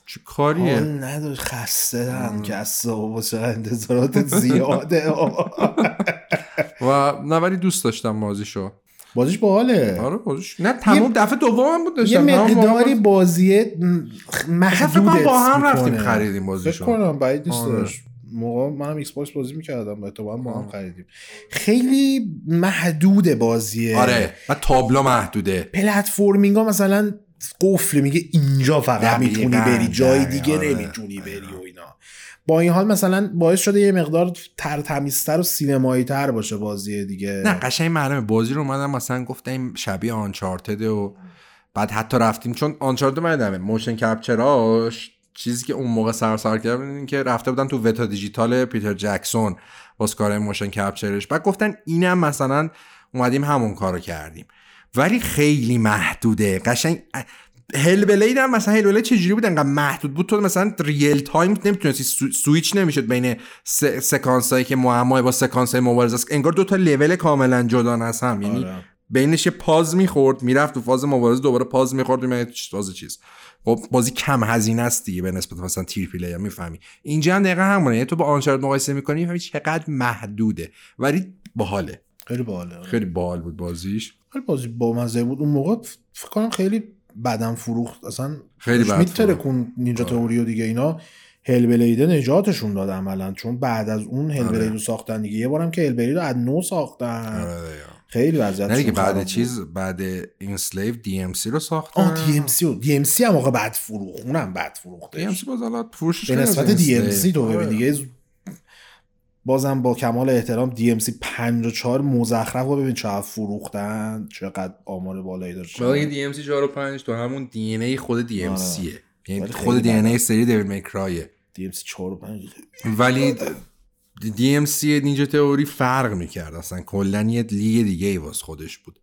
چه کاریه؟ نداشت. خسته دارم که از انتظارات زیاده. و نه ولی دوست داشتم بازیشو. بازیش باحاله. آره بازیش. نه تمام دفعه دوم بود داشتم. یه مقداری بازی. محدود با هم رفتیم خریدیم بازیشو. فکر کنم بعید نیست آره. داشت. موقع منم Xbox بازی می‌کردم تو با هم خریدیم. خیلی محدود بازیه. آره و تابلو محدوده. platforming ها مثلا قفل میگه اینجا فقط می‌تونی بری جای دیگه آره. نمی‌تونی بری و اینا با این حال مثلا باعث شده یه مقدار تر تمیزتر و سینمایی تر باشه بازی دیگه. نه قشنگ معلومه. بازی رو اومدم مثلا گفتم شبیه Uncharted و بعد حتی رفتیم. چون Uncharted من motion capture اش چیزی که اون موقع سر کرد این که رفته بودن تو Weta Digital پیتر جکسون باز کار motion capture ش بعد گفتن اینم مثلا اومدیم همون کارو کردیم. ولی خیلی محدوده. قشنگ Hellblade هم مثلا Hellblade چجوری بود؟ انقدر محدود بود. تو مثلا real time نمی‌تونستی سویچ نمی‌شد بین سکانس هایی که معمای با سکانس های مبارزه است انگار دو تا لول کاملا جدا از هم. یعنی آره. بینش یه pause می‌خورد می‌رفت تو فاز مبارزه دوباره pause می‌خورد میاد فاز چیز. خب بازی کم هزینه است دیگه به نسبت مثلا triple A می‌فهمی. اینجا هم دقیقا همونه. یعنی تو با Uncharted مقایسه می‌کنی می‌فهمی چقدر محدوده. ولی باحاله. خیلی باحاله. خیلی باحال بود بازیش. خیلی بازی با مزه بود. اون موقع فکر کنم خیلی بدن فروخت. اصلا خیلی بد ترکون نینجا آره. تئوری و دیگه اینا هلبلیده نجاتشون داد عملا. چون بعد از اون هلبلید رو آره. ساختن دیگه. یه بارم که هلبلید رو از نو ساختن. آره خیلی وضعیت نه بعد چیز بعد این سلیو دی ام سی رو ساختن. آه دی ام سی رو. دی ام سی هم موقع بعد فروخت. اونم بعد فروخته. دی ام سی باز فروشش به نسبت دی ام سی تو ببین دیگه بازم با کمال احترام DMC 54 مزخرف رو ببین چقدر فروختن چقدر آمار بالایی داشت ولی DMC 4 و 5 تو همون ای خود DMC یعنی خود ای سری دیوید میکرایه DMC 4 و 5 ولی DMC نینجا تئوری فرق می‌کرد. اصلا کلا یه لیگ دیگه ای واس خودش بود.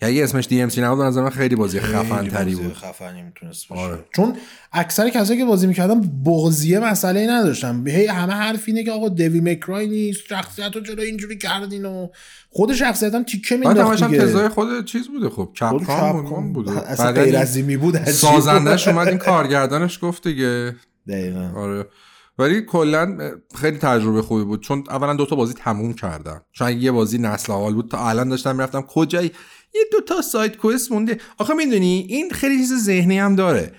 اگه اسمش دی ام سی نبود نظر من خیلی بازی خفن تری بود. خفنی می‌تونست باشه. آره. چون اکثر کسایی که بازی می‌کردن بازیه مسئله ای نداشتن. هی همه حرف اینه که آقا دوی مکرای نیست شخصیت رو چرا اینجوری کردین و خود شخصیت هم تیکه مینداخت دیگه. تزای خود چیز بوده خب کپکام بود اصلا غیر از این بود سازندش اومد این کارگردانش گفت دیگه. دقیقاً. آره. ولی کلا خیلی تجربه خوبی بود. چون اولا دوتا بازی تموم کردم چون یه بازی نسل حال بود تا الان داشتم می‌رفتم کجایی یه دو تا سایت کوست مونده. آخه می‌دونی این خیلی چیز ذهنی هم داره.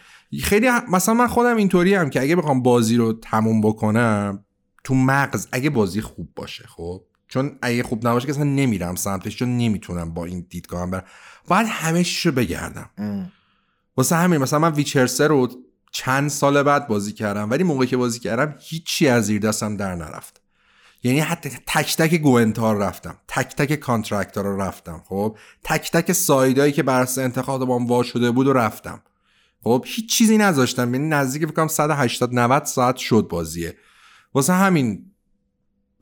خیلی مثلا من خودم اینطوری هم که اگه بخوام بازی رو تموم بکنم تو مغز اگه بازی خوب باشه خب؟ چون اگه خوب نباشه که اصلا نمیرم سمتش چون نمی‌تونم با این دیدگاهم برم. باید همه رو بگردم. واسه همین مثلا من Witcher سه رو چند سال بعد بازی کردم ولی موقعی که بازی کردم هیچی از زیر دستم در نرفت. یعنی حتی تک تک Gwent ها رو رفتم تک تک contract ها رو رفتم خب؟ تک تک side ایی که بر انتخابا وا شده بود و رفتم. خب؟ هیچ چیزی نذاشتم یعنی نزدیک فکر 180 90 ساعت شد بازیه. واسه همین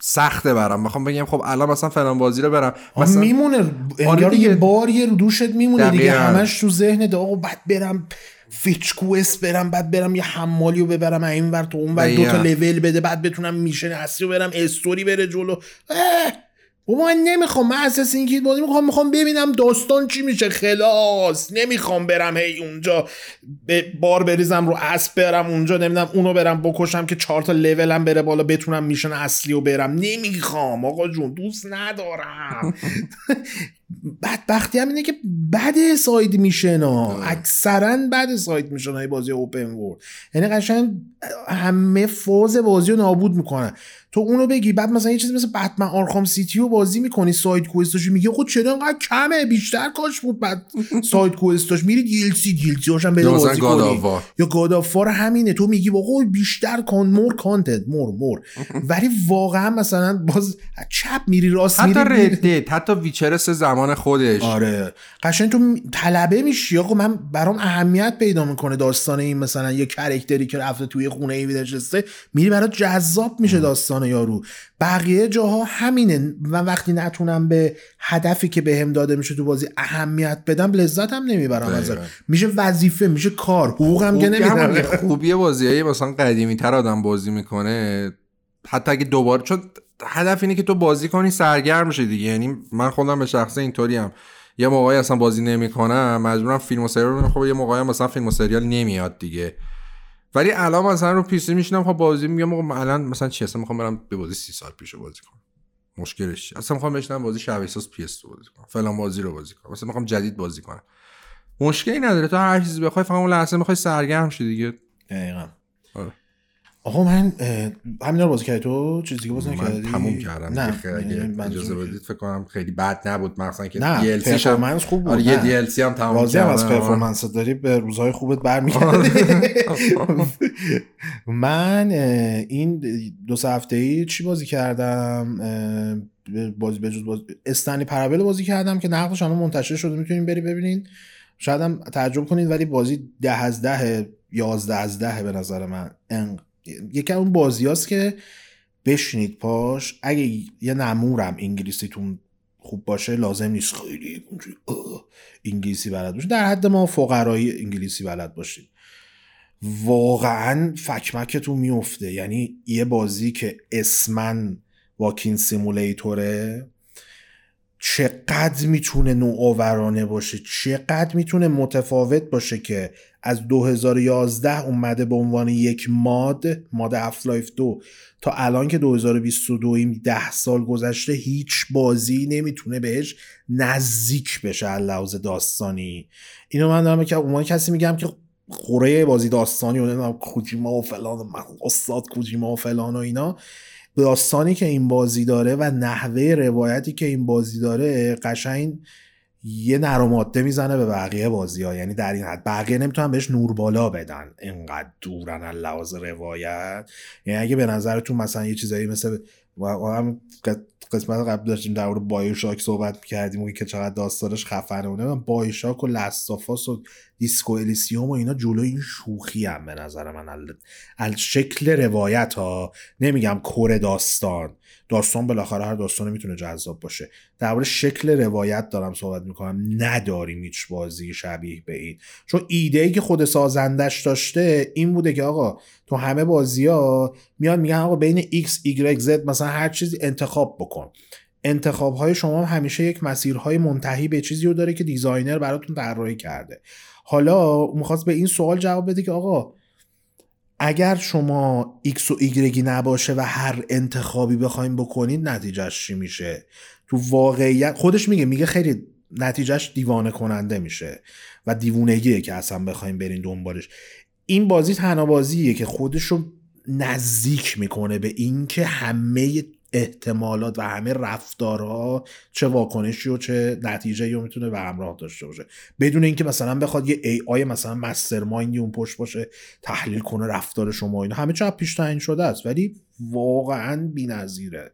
سخته برام. می‌خوام بگم خب الان مثلا فلان بازی رو برم. مثلا میمونه. آره یه بار یه رو دوشت میمونه دیگه. همش تو ذهن آقا بعد برم فیچ کوست برم بعد برم یه حمالی رو ببرم این ور تو اون ور دو تا لول بده بعد بتونم میشن اصلی رو برم استوری بره جلو. و من نمی‌خوام من اساس اینکه بازی می‌خوام می‌خوام ببینم داستان چی میشه. خلاص نمی‌خوام برم هی اونجا بار بریزم رو اسب برم اونجا نمی‌دونم اونو برم بکشم که چهار تا لولم بره بالا بتونم mission اصلی رو برم. نمی‌خوام آقا جون دوست ندارم. بدبختی هم اینه که بد side mission اکثرا بد side mission های بازی open world یعنی قشنگ همه فاز بازی رو نابود می‌کنن. تو اونو بگی بعد مثلا یه چیزی مثل Batman Arkham City رو بازی می‌کنی side quest ش میگه خود چرا انقدر کمه؟ بیشتر کاش بود بعد side quest ش میری DLC DLC هاشم بده بازی کنی. یا God of War همینه. تو میگی آقا بیشتر کن more content more more. ولی واقعا مثلا باز چپ میری راست حتی Red Dead حتی Witcher سه زمان خودش. آره. قشنگ تو طلبه میشی. آقا من برام اهمیت پیدا می‌کنه داستان این مثلا یه character ی که رفته توی خونه ای نشسته میری برات جذاب میشه داستان یارو. بقیه جاها همینه. و وقتی نتونم به هدفی که بهم به داده میشه تو بازی اهمیت بدم لذت هم نمی‌برم از میشه وظیفه میشه کار. حقوقم که نمیدم خوبی بازی مثلا قدیمی تر آدم بازی می‌کنه. حتی اگه دوباره چون هدف اینه که تو بازی کنی سرگرم شی دیگه. یعنی من خودم به شخصه اینطوری هم یه موقعی اصلا بازی نمی‌کنم مجبورم فیلم و سریال خب یه موقعی مثلا فیلم و سریال نمیاد دیگه. ولی الان مثلا رو پیسی میشینم خب بازی میگم آقا الان مثلا چی اصلا می‌خوام برم به بازی سی سال پیش بازی کنم. مشکلش اصلا می‌خوام بشینم بازی شب احساس پی اس بازی کنم. فلان بازی رو بازی کنم. مثلا می‌خوام جدید بازی کنم. مشکلی نداره. تو هر چیزی بخوای فقط اون لحظه می‌خوای سرگرم شی دیگه. دقیقاً. آقا من همین رو بازی کردی تو؟ چیزی که بازی نکردی؟ تموم کردم نه اگه اجازه بدید فکر کنم خیلی بد نبود. مثلا که DLC performance خوب بود آره یه DLC هم تموم کردم. از performance داری به روزهای خوبت برمیگردی. من این دو سه هفته ای چی بازی کردم؟ بازی بجز بازی Stanley Parable بازی کردم که نقدش الان منتشر شده. می‌تونین بری ببینین. شاید هم تعجب کنید ولی بازی ده از ده یازده از ده به نظر من. یکی اون بازی هاست که بشینید پاش. اگه یه نمورم انگلیسیتون خوب باشه لازم نیست خیلی انگلیسی بلد باشید در حد ما فقرایی انگلیسی بلد باشید واقعا فکمکتون میفته یعنی یه بازی که اسمن واکین سیمولیتوره چقدر می‌تونه نوآورانه باشه چقدر می‌تونه متفاوت باشه که از 2011 اومده به عنوان یک mod mod Half-Life دو. تا الان که 2022 این ده سال گذشته هیچ بازی نمی‌تونه بهش نزدیک بشه لحاظ داستانی. اینو من دارم که اون کسی میگم که خوره بازی داستانی و نمی‌دونم کوجیما و فلان من استاد کوجیما و فلان و اینا. داستانی که این بازی داره و نحوه روایتی که این بازی داره قشنگ یه نر می‌زنه به بقیه بازی ها یعنی در این حد بقیه نمی‌تونن بهش نور بالا بدن. اینقدر دورن لحاظ روایت. یعنی اگه به نظرتون مثلا یه چیزایی مثل هم قسمت قبل داشتیم در BioShock صحبت کردیم که چقدر داستانش خفنه و BioShock و Last of Us و Disco Elysium و اینا جلوی این شوخی هم به نظر من ال شکل روایت ها. نمیگم core داستان. داستان بالاخره هر داستانی می‌تونه جذاب باشه. درباره شکل روایت دارم صحبت می‌کنم. نداریم هیچ بازی شبیه به این. چون ایده ای که خود سازندش داشته این بوده که آقا تو همه بازی ها میان میگن آقا بین X, Y, Z مثلا هر چیزی انتخاب بکن. انتخاب های شما همیشه یک مسیرهای منتهی به چیزی رو داره که designer براتون طراحی کرده. حالا می‌خواست به این سوال جواب بده که آقا اگر شما X و Y نباشه و هر انتخابی بخوایم بکنید نتیجهش چی میشه؟ تو واقعیت خودش میگه میگه خیلی نتیجهش دیوانه کننده میشه و دیوونگیه که اصلا بخوایم برین دنبالش. این بازی تنها بازیه که خودش رو نزدیک می‌کنه به اینکه همه احتمالات و همه رفتارها چه واکنشی و چه نتیجه رو می‌تونه به همراه داشته باشه. بدون اینکه مثلا بخواد یه ای آی مثلا مستر مایندی اون پشت باشه تحلیل کنه رفتار شما اینا همه چه پیش تعیین شده است. ولی واقعا بی‌نظیره.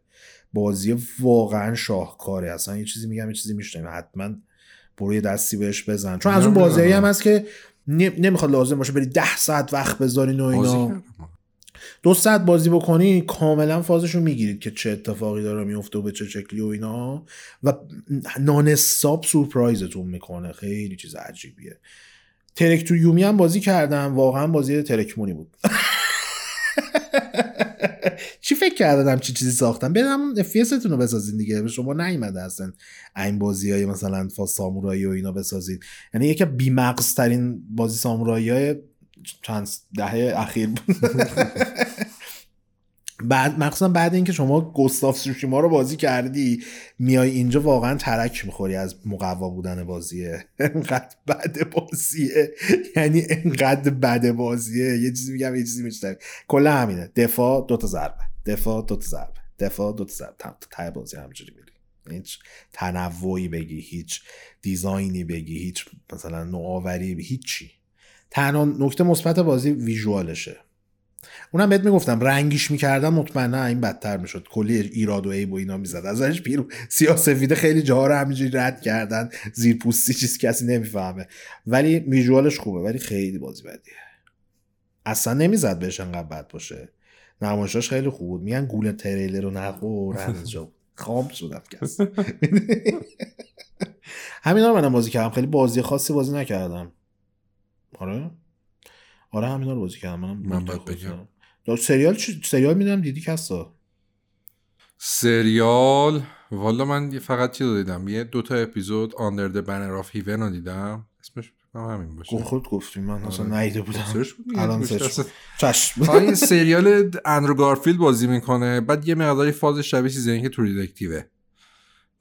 بازی واقعا شاهکاره. اصلا یه چیزی میگم یه چیزی میشنم حتما برو یه دستی بهش بزن. چون از اون بازی هم هست که نمی‌خواد لازم باشه بری ده ساعت وقت بذارین و اینا. دو ساعت بازی بکنی کاملا فازش رو می‌گیرید که چه اتفاقی داره میفته و به چه شکلی و اینا. و نانستاب سورپرایزتون می‌کنه. خیلی چیز عجیبیه. ترک تو یومی هم بازی کردم. واقعا بازی ترکمونی بود. چی فکر کردم؟ چی چیزی ساختم؟ برم افیستون رو بسازین دیگه. به شما نیومده اصلا این بازی های مثلا فا سامورایی و اینا بسازید یعنی یکی بیمغز ترین بازی سامورایی های چند دهه اخیر بود. بعد مخصوصا بعد اینکه شما گستاف سوشیما رو بازی کردی میای اینجا واقعا ترک می‌خوری از مقوا بودن بازیه. انقدر بد بازیه. یعنی انقدر بد بازیه. یه چیزی میگم یه چیزی میشتم کلا همینه. دفاع دوتا ضربه. دفاع دوتا ضربه. دفاع دوتا ضربه. تا بازی همجوری میری. هیچ تنوعی بگی هیچ دیزاینی بگی هیچ مثلا نوآوری هیچی. تنها نکته مثبت بازی ویژوالشه. اونم بهت می‌گفتم رنگیش می‌کردم مطمئنا این بدتر می‌شد. کلی ایراد و عیب و اینا می‌زد. ازش پیرو سیاسفیده خیلی جاها رو همینجوری رد کردن. زیر پوستی چیز کسی نمی‌فهمه. ولی ویژوالش خوبه ولی خیلی بازی بدیه. اصلا نمی‌زد بهش انقدر بد باشه. نمایشاش خیلی خوب بود. میگن گول تریلر رو نخور. از جا خام شدم کس همین رو منم بازی کردم. خیلی بازی خاصی بازی نکردم. آره. آره همینا رو بازی کردم. منم من باید بگم. سریال چ... سریال می‌دونم دیدی کسا؟ سریال والا من فقط چی دیدم؟ یه دوتا اپیزود Under the Banner of Heaven رو دیدم. اسمش همین باشه. خود گفتی. من اصلا آره. ندیده بودم. سرش بود الان سرش چشم این سریال اندرو گارفیلد بازی می‌کنه. بعد یه مقداری فاز شبیه چیزی که True Detective ه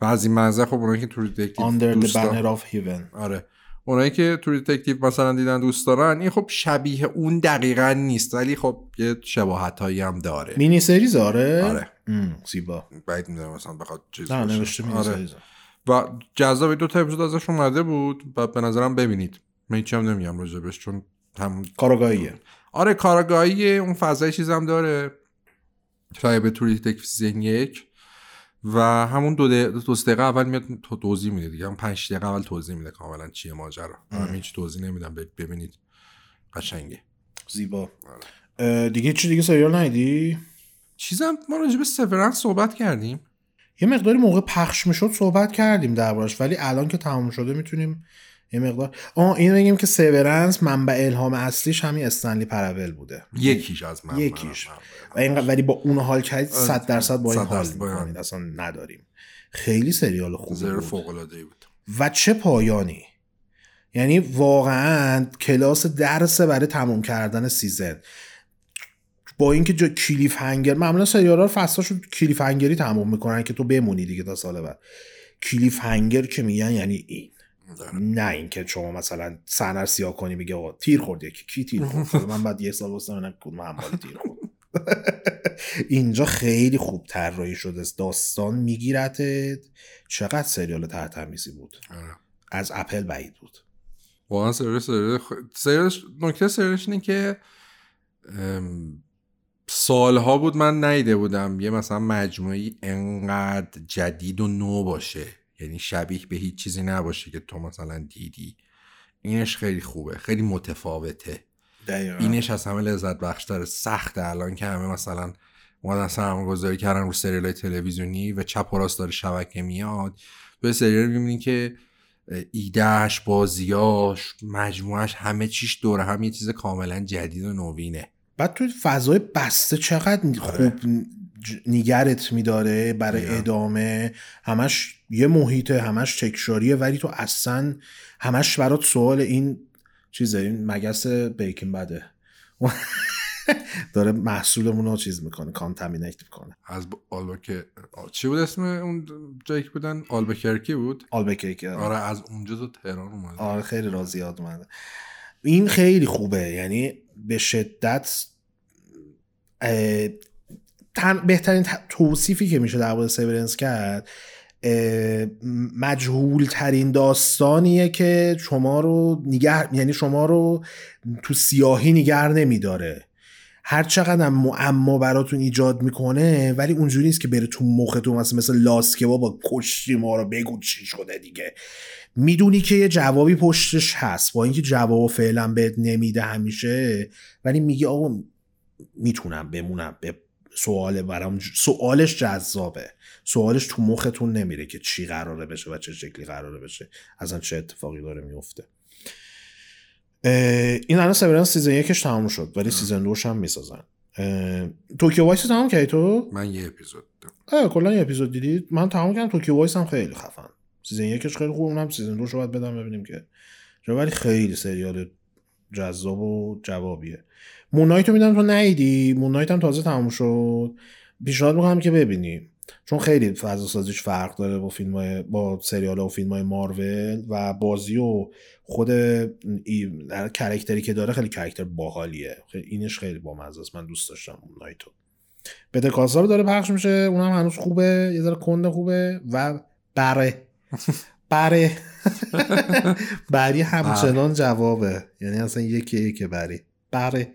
و از این منظر خب اونایی که True Detective Under the Banner of Heaven آره. اونایی که True Detective مثلا دیدن دوست دارن این خب شبیه اون دقیقا نیست. ولی خب یه شباهت هایی هم داره. mini series آره. آره زیبا. باید می‌دونم مثلا بخواد چیز نه نوشته مینی آره. و جذاب دو تا اپیزود ازش اومده بود و به نظرم ببینید. من هیچی هم نمیگم راجبش چون هم کاراگاهیه. آره کاراگاهیه. اون فضای چیزم داره. شاید به توری season یک و همون دو, دو دقیقه اول میاد تو توضیح میده دیگه. هم پنج دقیقه اول توضیح میده کاملا چیه ماجرا. من هیچ توضیح نمیدم. ببینید. قشنگه. زیبا. آره. دیگه چی دیگه سریال ندیدی؟ چیزم ما راجع به Severance صحبت کردیم. یه مقداری موقع پخش می‌شد صحبت کردیم دربارش ولی الان که تمام شده می‌تونیم یه مقدار. آه این بگیم که Severance منبع الهام اصلیش همین Stanley Parable بوده. یکیش از من یکیش. و این ولی با اون حال کرد 100 درصد با این حال می‌کنید. اصلا نداریم. خیلی سریال خوبی بود. فوق العاده بود. و چه پایانی؟ یعنی واقعا کلاس درس برای تموم کردن season. با اینکه جا cliffhanger معمولا سریال ها فصلاشو cliffhanger ی تموم می‌کنن که تو بمونی دیگه تا سال بعد. cliffhanger که میگن یعنی این نه اینکه شما مثلا سنر سیاه کنی میگه آقا تیر خورد یکی. کی تیر خورد؟ من بعد یه سال واسه کدوم همال تیر خورد. اینجا خیلی خوب طراحی شده. داستان میگیرتت. چقدر سریال ترتمیزی بود. آره. از اپل بعید بود. واقعا سریال سریال نکته سریالش اینه که سالها بود من نیده بودم یه مثلا مجموعی انقدر جدید و نو باشه. یعنی شبیه به هیچ چیزی نباشه که تو مثلا دیدی. اینش خیلی خوبه خیلی متفاوته. دقیقا. اینش از همه لذت بخش داره. سخته الان که همه مثلا اومدن سرمایه گذاری کردن رو سریال های تلویزیونی و چپ و راست داره شبکه میاد. تو سریال می‌بینی که ایدهش بازیاش مجموعش همه چیش دوره هم یه چیز کاملا جدید و نوینه. بعد تو فضای بسته چقدر خوب نیگرت میداره برای ادامه. همش یه محیط همش تکشاریه ولی تو اصلا همش برات سوال این چیزه این مگس بیکن بده. داره محصولمون رو چیز می‌کنه contaminate می‌کنه. از آلبکر چی بود اسم اون جایی که بودن؟ آلبکرکی بود؟ آلبکرکی آره. از اونجا تو تهران اومده آره خیلی راضی اومده. این خیلی خوبه یعنی به شدت بهترین توصیفی که میشه در مورد Severance کرد مجهول ترین داستانیه که شما رو نگر یعنی شما رو تو سیاهی نگر نمیداره. هر چقدر معما براتون ایجاد می‌کنه ولی اونجوری نیست که بره تو مختون مثل مثل لاس که بابا کشتی ما رو بگو چی شده دیگه. می‌دونی که یه جوابی پشتش هست. با اینکه جواب فعلا بهت نمیده همیشه ولی میگی آقا می‌تونم بمونم سوال برام سوالش جذابه. سوالش تو مختون نمیره که چی قراره بشه و چه شکلی قراره بشه. اصلا چه اتفاقی داره میفته. این الان Severance season یکش تمام شد ولی season دوش هم می‌سازن. Tokyo Vice تمام کردی تو؟ من یه اپیزود کلا یه اپیزود دیدید من تمام کردم Tokyo Vice هم خیلی خفن. season یکش خیلی خوب اونم season دوش رو باید بدم ببینیم که ولی خیلی سریال جذاب و جوابیه. Moon Knight رو میدم تو نیدی. Moon Knight هم تازه تموم شد. پیشنهاد می‌کنم که ببینی. چون خیلی فضا سازیش فرق داره با فیلم های با سریال و فیلم های مارول و بازی و خود کرکتری که داره خیلی کرکتر باحالیه. خیلی اینش خیلی بامزه است. من دوست داشتم اون نایتو بده کاسا رو داره پخش میشه. اونم هنوز خوبه. یه ذره کنده خوبه و بره. بره. بری همچنان جوابه. یعنی اصلا یکی یکی بری. بره.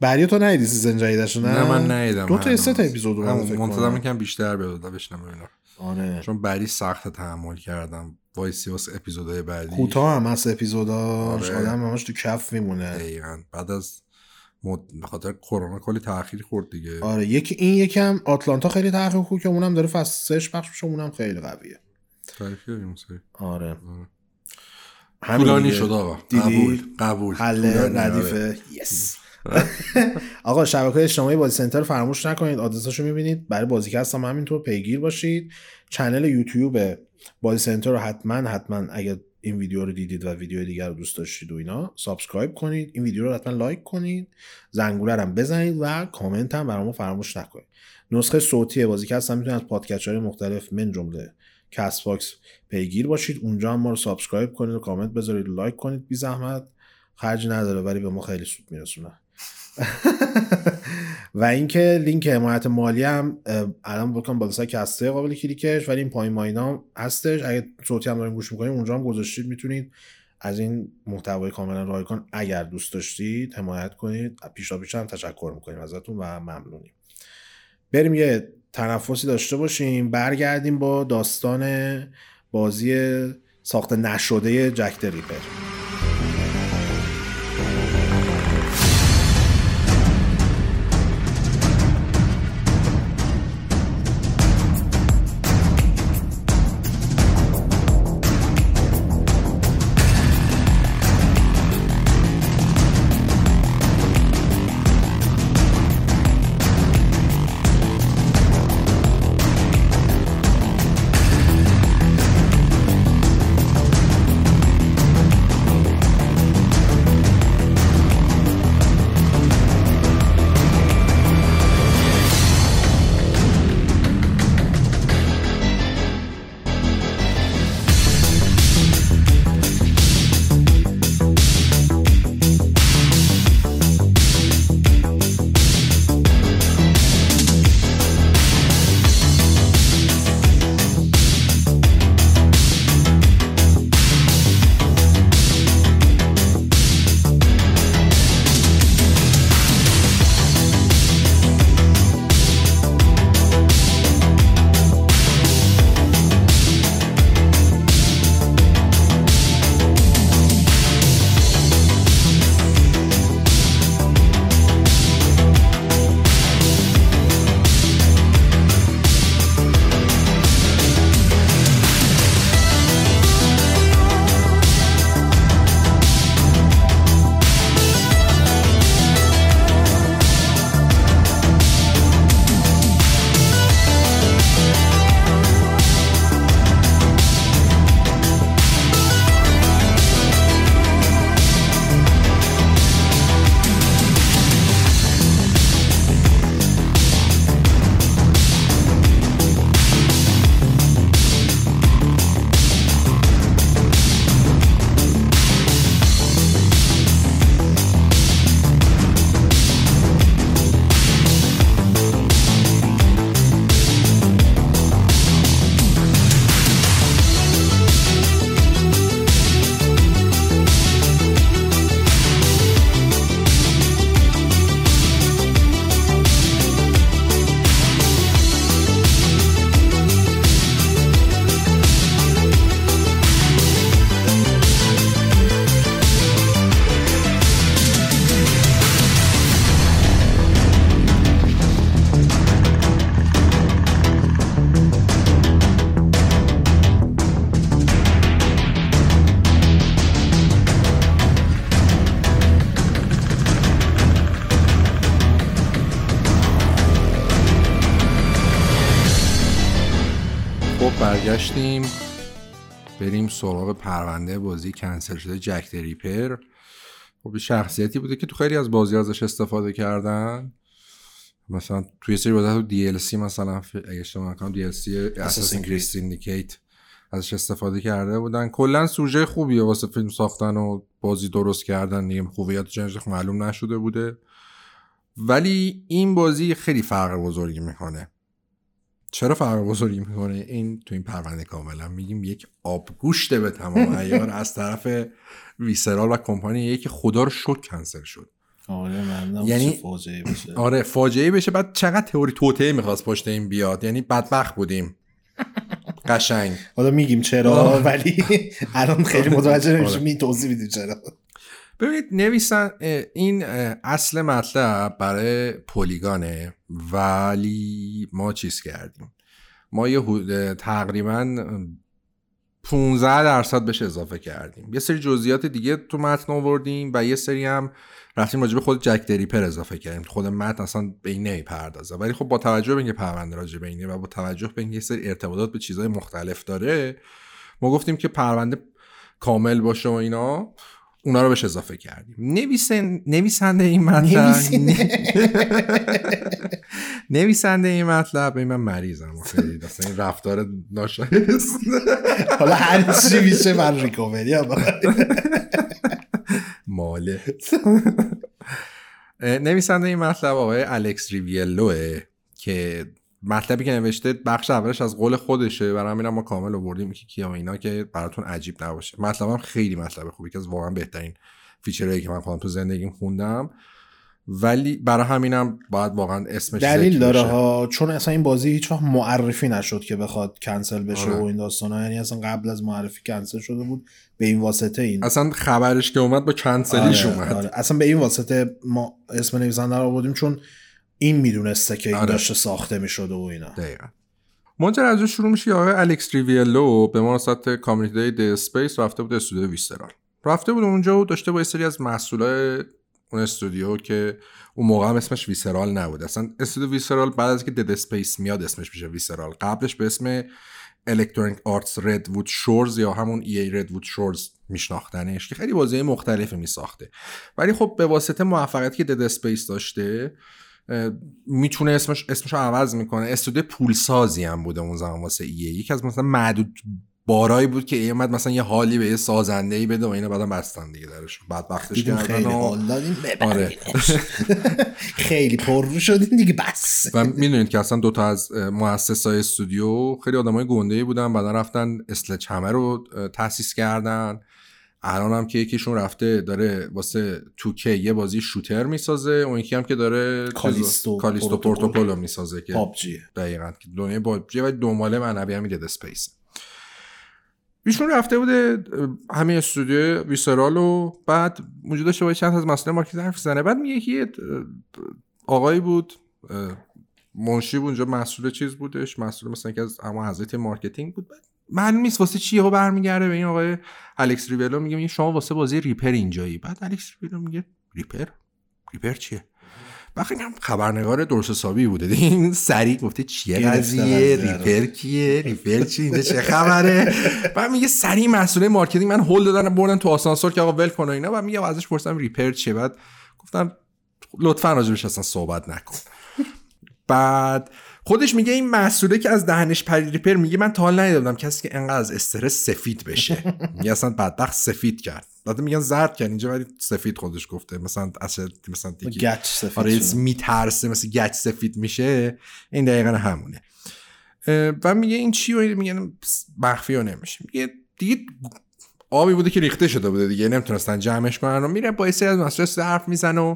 Barry تو ندیدی season جدیدش نه؟ نه؟ من ندیدم دو تا سه تا اپیزود رو منتظر می‌کنم بیشتر بیاد بشنم اینا آره. چون Barry سخت تحمل کردم. وایسی واسه اپیزودهای بعدی. کوتاه هم هست اپیزوداش. آره. آدم همش تو کف میمونه. دقیقاً. بعد از مد... به خاطر کرونا کلی تاخیر خورد دیگه. آره یکی این یکم آتلانتا خیلی تاخیر خورد که اونم داره فصل 6 پخش میشه اونم خیلی قویه. تاریخی آره, آره. طولانی شد آقا. قبول قبول. حل ردیفه yes آقا شبکه اجتماعی بازی سنتر فراموش نکنید. آدرساشو می‌بینید. برای بازیکست هم همینطور پیگیر باشید. channel یوتیوب بازی سنتر رو حتما حتما اگر این ویدیو رو دیدید و ویدیو دیگر رو دوست داشتید و اینا subscribe کنید. این ویدیو رو حتما لایک کنید. زنگوله هم بزنید و کامنت هم برامون فراموش نکنید. نسخه صوتی بازیکست هم می‌تونید از پادکست های مختلف من جمله کست باکس پیگیر باشید. اونجا هم ما رو subscribe کنید و کامنت بذارید. و لایک کنید. بی زحمت. خرج نداره ولی به ما خیلی سود میرسونه. و اینکه لینک حمایت مالی هم الان بکنم بالا سر کسری قابل کلیکش ولی این پایین ما اینا هستش. اگه صوتی هم دارین گوش می‌کنید اونجا هم گذاشتید می‌تونید. از این محتوای کاملا رایگان اگر دوست داشتید حمایت کنید. پیشا پیش هم تشکر می‌کنیم ازتون و ممنونیم. بریم یه تنفسی داشته باشیم برگردیم با داستان بازی ساخت نشده جک ریپر برگشتیم بریم سراغ پرونده بازی کنسل شده Jack the Ripper خب شخصیتی بوده که تو خیلی از بازی ازش استفاده کردن. مثلا توی سری بازی تو DLC مثلا اگه اشتباه نکنم DLC Assassin's Creed Syndicate ازش استفاده کرده بودن. کلا سوژه خوبیه واسه فیلم ساختن و بازی درست کردن. دیگه خوبیات جنج معلوم نشده بوده. ولی این بازی خیلی فرق بزرگی می‌کنه. چرا فرق بزرگی می‌کنه؟ این تو این پرونده کاملا میگیم یک آبگوشته به تمام ایار از طرف ویسرال و کمپانی که خدا رو شک کنسل شد. آره من یعنی فاجعه بشه. آره فاجعه بشه. بعد چقدر تئوری توته می‌خواست پشت این بیاد؟ یعنی بدبخت بودیم. قشنگ. حالا میگیم چرا ولی الان خیلی متوجه نمیشه می توضیح میدیم چرا. ببینید نویسن این اصل مطلب برای پلیگانه ولی ما چیز کردیم؟ ما یه تقریبا 15 درصد بهش اضافه کردیم. یه سری جزئیات دیگه تو متن آوردیم و یه سری هم رفتیم راجع به خود جک دریپر اضافه کردیم. خود متن اصلا به این نمی‌پردازه. ولی خب با توجه به اینکه پرونده راجع به اینه و با توجه به اینکه یه سری ارتباطات به چیزهای مختلف داره ما گفتیم که پرونده کامل باشه و اینا. اونا رو بهش اضافه کردیم. نویسن... نویسنده این مطلب نویسنده. این مطلب. این من مریضم. خیلی این رفتار ناشایست. حالا هر چی میشه من recovery ماله نویسنده این مطلب آقای الکس ریویلوه که مطلبی که نوشته بخش اولش از قول خودشه برای همین ما کامل آوردیم که کیا اینا که براتون عجیب نباشه مطلبم خیلی مطلب خوبی که از واقعا بهترین feature هایی که من خودم تو زندگیم خوندم ولی برای همینم باید واقعا اسمش دلیل داره ها چون اصلا این بازی هیچ وقت معرفی نشد که بخواد کنسل بشه آره. و این داستانا یعنی اصلا قبل از معرفی کنسل شده بود به این واسطه این اصلا خبرش که اومد با کنسلیش آره. اومد آره. اصلا به این واسطه ما اسم نویسنده رو آوردیم چون این می‌دونسته که این آره. داشته ساخته می‌شده و اینا. دقیقا. ماجرا از شروع میشه آقای الکس ریویلو به مناسبت community Dead Space رفته بود استودیو ویسترال. رفته بود اونجا و داشته با یه سری از مسئولای اون استودیو که اون موقع هم اسمش ویسرال نبود. اصلا استودیو ویسرال بعد از که Dead Space میاد اسمش میشه ویسرال قبلش به اسم Electronic Arts Redwood Shores یا همون EA Redwood Shores میشناختنش که خیلی بازی مختلفی میساخته. ولی خب به واسطه موفقیتی که Dead Space داشته می‌تونه اسمش اسمش رو عوض می‌کنه. استودیو پولسازی هم بوده اون زمان واسه EA یکی از مثلا معدود بارایی بود که اومد مثلا یه حالی به یه سازنده ای بده و اینا بعدم بستن دیگه درش بعد وقتش کردن خیلی دادیم. آره. خیلی پر رو شدیم دیگه بس. و می‌دونید که اصلا دوتا از مؤسسای استودیو خیلی آدمای گنده ای بودن بعدا رفتن Sledgehammer رو تاسیس کردن. الان هم که یکیشون رفته داره واسه 2K یه بازی شوتر می‌سازه اون یکی هم که داره Callisto, Callisto Protocol. رو می‌سازه که PUBG. دقیقا. که دنیای PUBG و دنباله معنوی هم Dead Space ایشون رفته بوده همه استودیو ویسرال و بعد موجود داشته باید چند از مسئله مارکتینگ حرف زنه بعد میگه که آقایی بود منشی بود اونجا مسئول چیز بودش مسئول مثلا که از اما حضرت مارکتینگ بود. معلوم نیست واسه چیه برمیگرده به این آقای الکس ریولو میگه شما واسه بازی ریپر اینجایی. بعد الکس ریولو میگه ریپر؟ ریپر چیه؟ وقتی هم خبرنگار درست حسابی بوده. این سریع گفته چیه قضیه؟ ریپر کیه؟ ریپر چی؟ اینجا چه خبره؟ بعد میگه سریع مسئول marketing. من هول دادن بردن تو آسانسور که آقا ول کن اینا. و میگه ازش پرسیدم Ripper چیه؟ بعد گفتم لطفا راجبش اصلا صحبت نکن. بعد خودش میگه این مسئوله که از دهنش پرید Ripper میگه من تا حال ندیدم کسی که انقدر از استرس سفید بشه. میگه اصلا بدبخت سفید کرد. بعد میگن زرد کرد. اینجا ولی سفید خودش گفته. مثلا اصلا مثلا دیگه. گچ سفید آره میترسه مثلا گچ سفید میشه. این دقیقا همونه. و میگه این چی و میگن مخفی و نمیشه. میگه دیگه آبی بوده که ریخته شده بوده دیگه. نمی‌تونستن جمعش کنن. و میره با از مسئله حرف می‌زنه و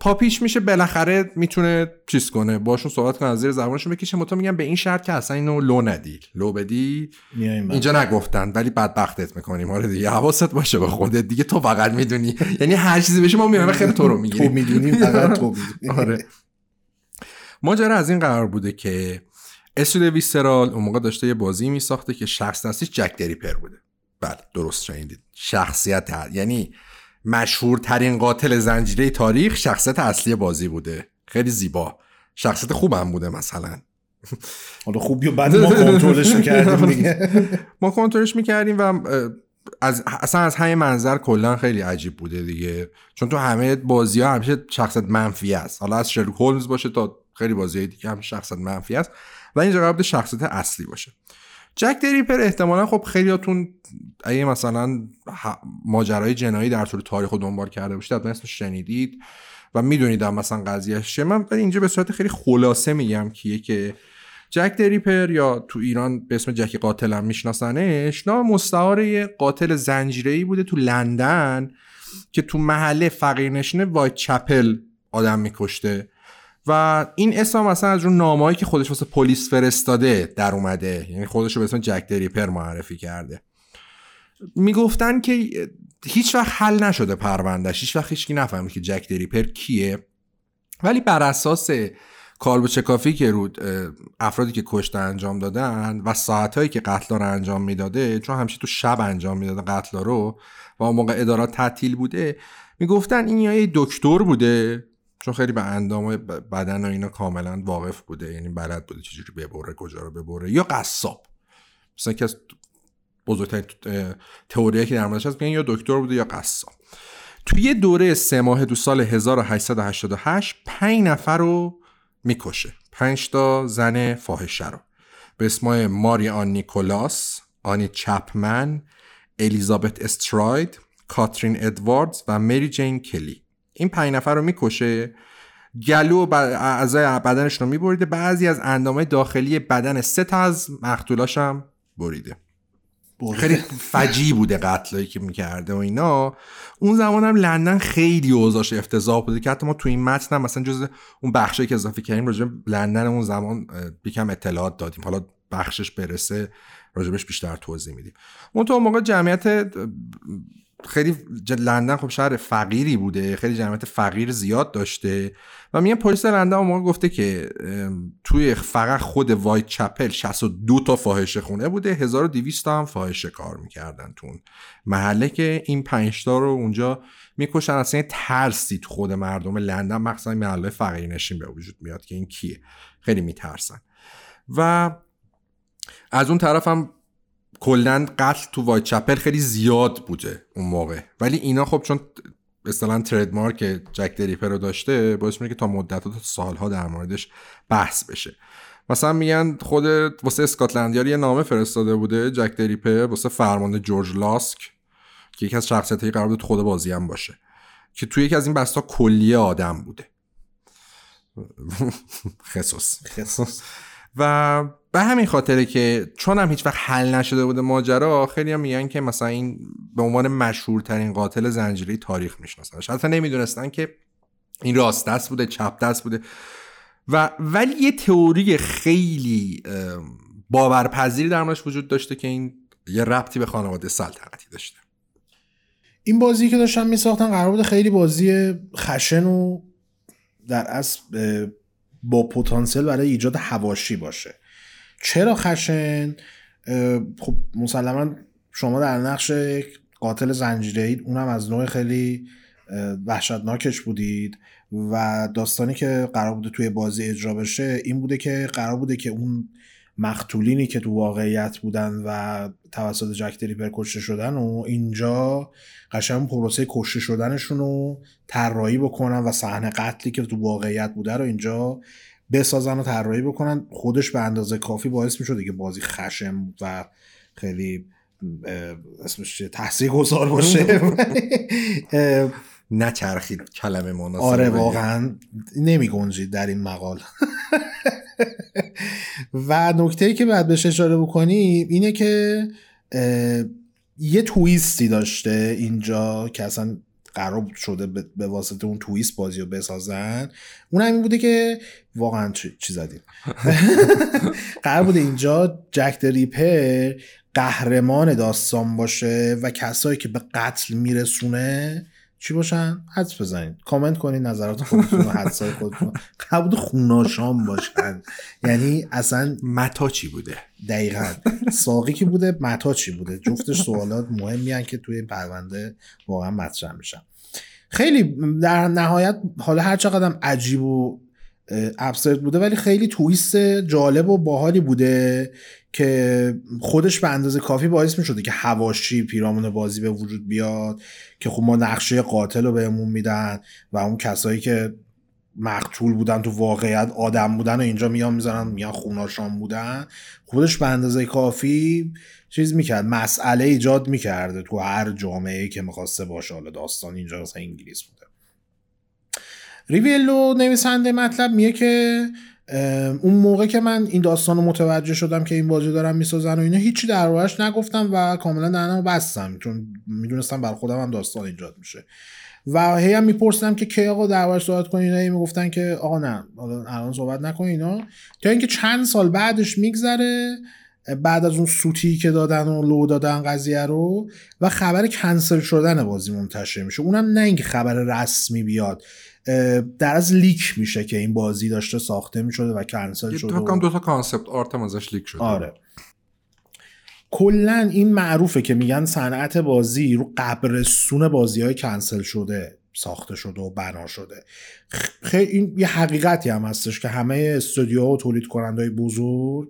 پاپیش میشه بالاخره می‌تونه چیز کنه. باشون صحبت کنه از زیر زبانشون بکشه. متا میگن به این شرط که اصلا اینو لو ندی. لو بدی اینجا نگفتن ولی بدبختت می‌کنیم. آره دیگه حواست باشه به خودت. دیگه تو فقط می‌دونی. یعنی هر چیزی بشه ما میایم خیلی تو رو می‌گیریم. تو می‌دونی فقط تو آره. ماجرا از این قرار بوده که استودیو ویسرال اون موقع داشته یه بازی میساخته که شخص نسیش جک دریپر بوده. بله درست شنیدید. شخصیت هر. یعنی مشهورترین قاتل زنجیره تاریخ شخصیت اصلی بازی بوده. خیلی زیبا. شخصیت خوبم بوده مثلا. حالا خوبی و بعد ما کنترلش می‌کردیم دیگه. ما کنترلش می‌کردیم و از اصلا از همین منظر کلا خیلی عجیب بوده دیگه. چون تو همه بازی ها همیشه شخصت منفی است. حالا از شرلوک هولمز باشه تا خیلی بازی دیگه هم شخصت منفی است. و اینجا قرار شخصیت اصلی باشه. جک دریپر احتمالا خب خیلیاتون اگه مثلا ماجرای جنایی در طول تاریخ رو دنبال کرده باشید حتما اسمش شنیدید و می‌دونید مثلا قضیهش من اینجا به صورت خیلی خلاصه میگم کیه که جک دریپر یا تو ایران به اسم جکی قاتل هم میشناسنش نام مستعار قاتل زنجیره‌ای بوده تو لندن که تو محله فقیرنشین وایت چپل آدم میکشته. و این اسم مثلا از اون نامه‌ای که خودش واسه پلیس فرستاده در اومده. یعنی خودش رو به اسم جک دریپر معرفی کرده. می‌گفتن که هیچ وقت حل نشده پروندهش هیچ وقت هیچکی نفهمید که جک دریپر کیه. ولی بر اساس کالبو چکافی که رود افرادی که کشته انجام دادن و ساعتهایی که قتل رو انجام می‌داده چون همیشه تو شب انجام می‌داده قتل رو و اون موقع ادارات تعطیل بوده می‌گفتن این یا دکتر بوده. چون خیلی به اندام بدن و اینا کاملا واقف بوده یعنی بلد بوده چجوری ببره کجا رو ببره. یا قصاب. مثلا که از بزرگترین تئوری که در موردش هست یا دکتر بوده یا قصاب. توی یه دوره سه ماه دو سال 1888 پنج نفر رو می‌کشه. پنج تا زن فاحشه رو. به اسمای ماری آن نیکولاس آنی چپمن الیزابت استراید کاترین ادواردز و مری جین کلی. این پنج نفر رو می‌کشه گلو و اعضای بدنش رو میبریده. بعضی از اندامه داخلی بدن سه تا از مقتولاش هم بریده. خیلی فجی بوده قتلایی که می‌کرده و اینا. اون زمان هم لندن خیلی اوضاش افتضاح بوده که حتی ما تو این متن هم مثلا جز اون بخشی که اضافه کردیم راجع لندن اون زمان بیکم اطلاعات دادیم. حالا بخشش برسه راجبش بیشتر توضیح میدیم. اون تو موقع جمعیت خیلی لندن خب شهر فقیری بوده خیلی جمعیت فقیر زیاد داشته و میگن پلیس لندن اون گفته که توی فقط خود وایت چپل 62 تا فاحشه خونه بوده 1200 تا هم فاحشه کار می‌کردن تون محله که این 5 تا رو اونجا می‌کشن. اصلا ترسی تو خود مردم لندن مخصوصا محله فقیر نشین به وجود میاد که این کیه. خیلی میترسن. و از اون طرف هم کلا قتل تو وایت چپل خیلی زیاد بوده اون موقع. ولی اینا خب چون مثلا تریدمارک جک دریپر رو داشته باعث میشه که تا مدت تا سالها در موردش بحث بشه. مثلا میگن خود واسه اسکاتلندیار یه نامه فرستاده بوده جک دریپر واسه فرمانده جورج لاسک که یکی از شخصیتایی قرار بود خود بازی هم باشه که توی یکی از این بستا کلیه آدم بوده. خصوص. خصوص. و به همین خاطره که چون هم هیچ وقت حل نشده بوده ماجرا خیلی هم میگن که مثلا این به عنوان مشهورترین قاتل زنجیره تاریخ می‌شناسن. حتی نمی‌دونستن که این راست دست بوده چپ دست بوده. و ولی یه تئوری خیلی باورپذیری در موردش وجود داشته که این یه ربطی به خانواده سلطنتی داشته. این بازی که داشتن میساختن قرار بوده خیلی بازی خشن و در اصل با پتانسیل برای ایجاد هواشی باشه. چرا خشن؟ خب مسلما شما در نقش قاتل زنجیره اید اونم از نوع خیلی وحشتناکش بودید و داستانی که قرار بوده توی بازی اجرا بشه این بوده که قرار بوده که اون مقتولینی که تو واقعیت بودن و توسط جک دریپر کشته شدن و اینجا قشنگ پروسه کشته شدنشون رو طراحی بکنن و صحنه قتلی که تو واقعیت بوده رو اینجا بسازن و طراحی بکنن خودش به اندازه کافی باعث می‌شد که بازی خشم و خیلی اسمش تحصیل گذار باشه. نچرخید کلمه مناسب آره واقعا نمی گنجید در این مقال. و نکته ای که باید بهش اشاره بکنیم اینه که یه تویستی داشته اینجا که اصلا قرار شده به واسطه اون تویست بازی رو بسازن. اون همین بوده که واقعا چی زدیم. قرار بوده اینجا جک دریپر قهرمان داستان باشه و کسایی که به قتل میرسونه چی باشن؟ حدس بزنید. کامنت کنید نظرات خودتون و حدسای خودتون قبول خوناشام باشن. یعنی اصلا متا چی بوده؟ دقیقا. ساقی کی بوده؟ متا چی بوده؟ جفتش سوالات مهمی که توی این پرونده واقعا مطرح میشن. خیلی در نهایت حالا هر چقدر عجیب و ابسرد بوده ولی خیلی تویست جالب و باحالی بوده که خودش به اندازه کافی باعث می شده که هواشی پیرامون بازی به وجود بیاد که خب ما نقشه قاتل رو بهمون میدن و اون کسایی که مقتول بودن تو واقعیت آدم بودن و اینجا میان می‌زنن میان خوناشان بودن. خودش به اندازه کافی چیز می‌کرد مسئله ایجاد می‌کرده تو هر جامعه که می‌خواسته باشه. حالا داستان اینجا مثلا انگلیس بوده. ریویلو نویسنده مطلب میگه که اون موقع که من این داستان رو متوجه شدم که این بازی دارم می‌سازن و اینا هیچی در نگفتم و کاملا درنمو بستم چون می‌دونستم بر خودم هم داستان ایجاد میشه. و هی هم میپرسیدم که کی آقا دربارش صحبت کنین اینا می‌گفتن که آقا نه الان صحبت نکن اینا. تا اینکه چند سال بعدش میگذره بعد از اون سوتی که دادن و لو دادن قضیه رو و خبر کنسل شدن بازی منتشر میشه. اونم نه اینکه خبر رسمی بیاد. در از leak میشه که این بازی داشته ساخته می‌شده و کنسل شده دو تا دو تا concept art ازش leak شده. آره. کلا این معروفه که میگن صنعت بازی رو قبرستون بازی های کنسل شده ساخته شده و بنا شده. خیلی این یه حقیقتی هم هستش که همه استودیوها و تولید کننده بزرگ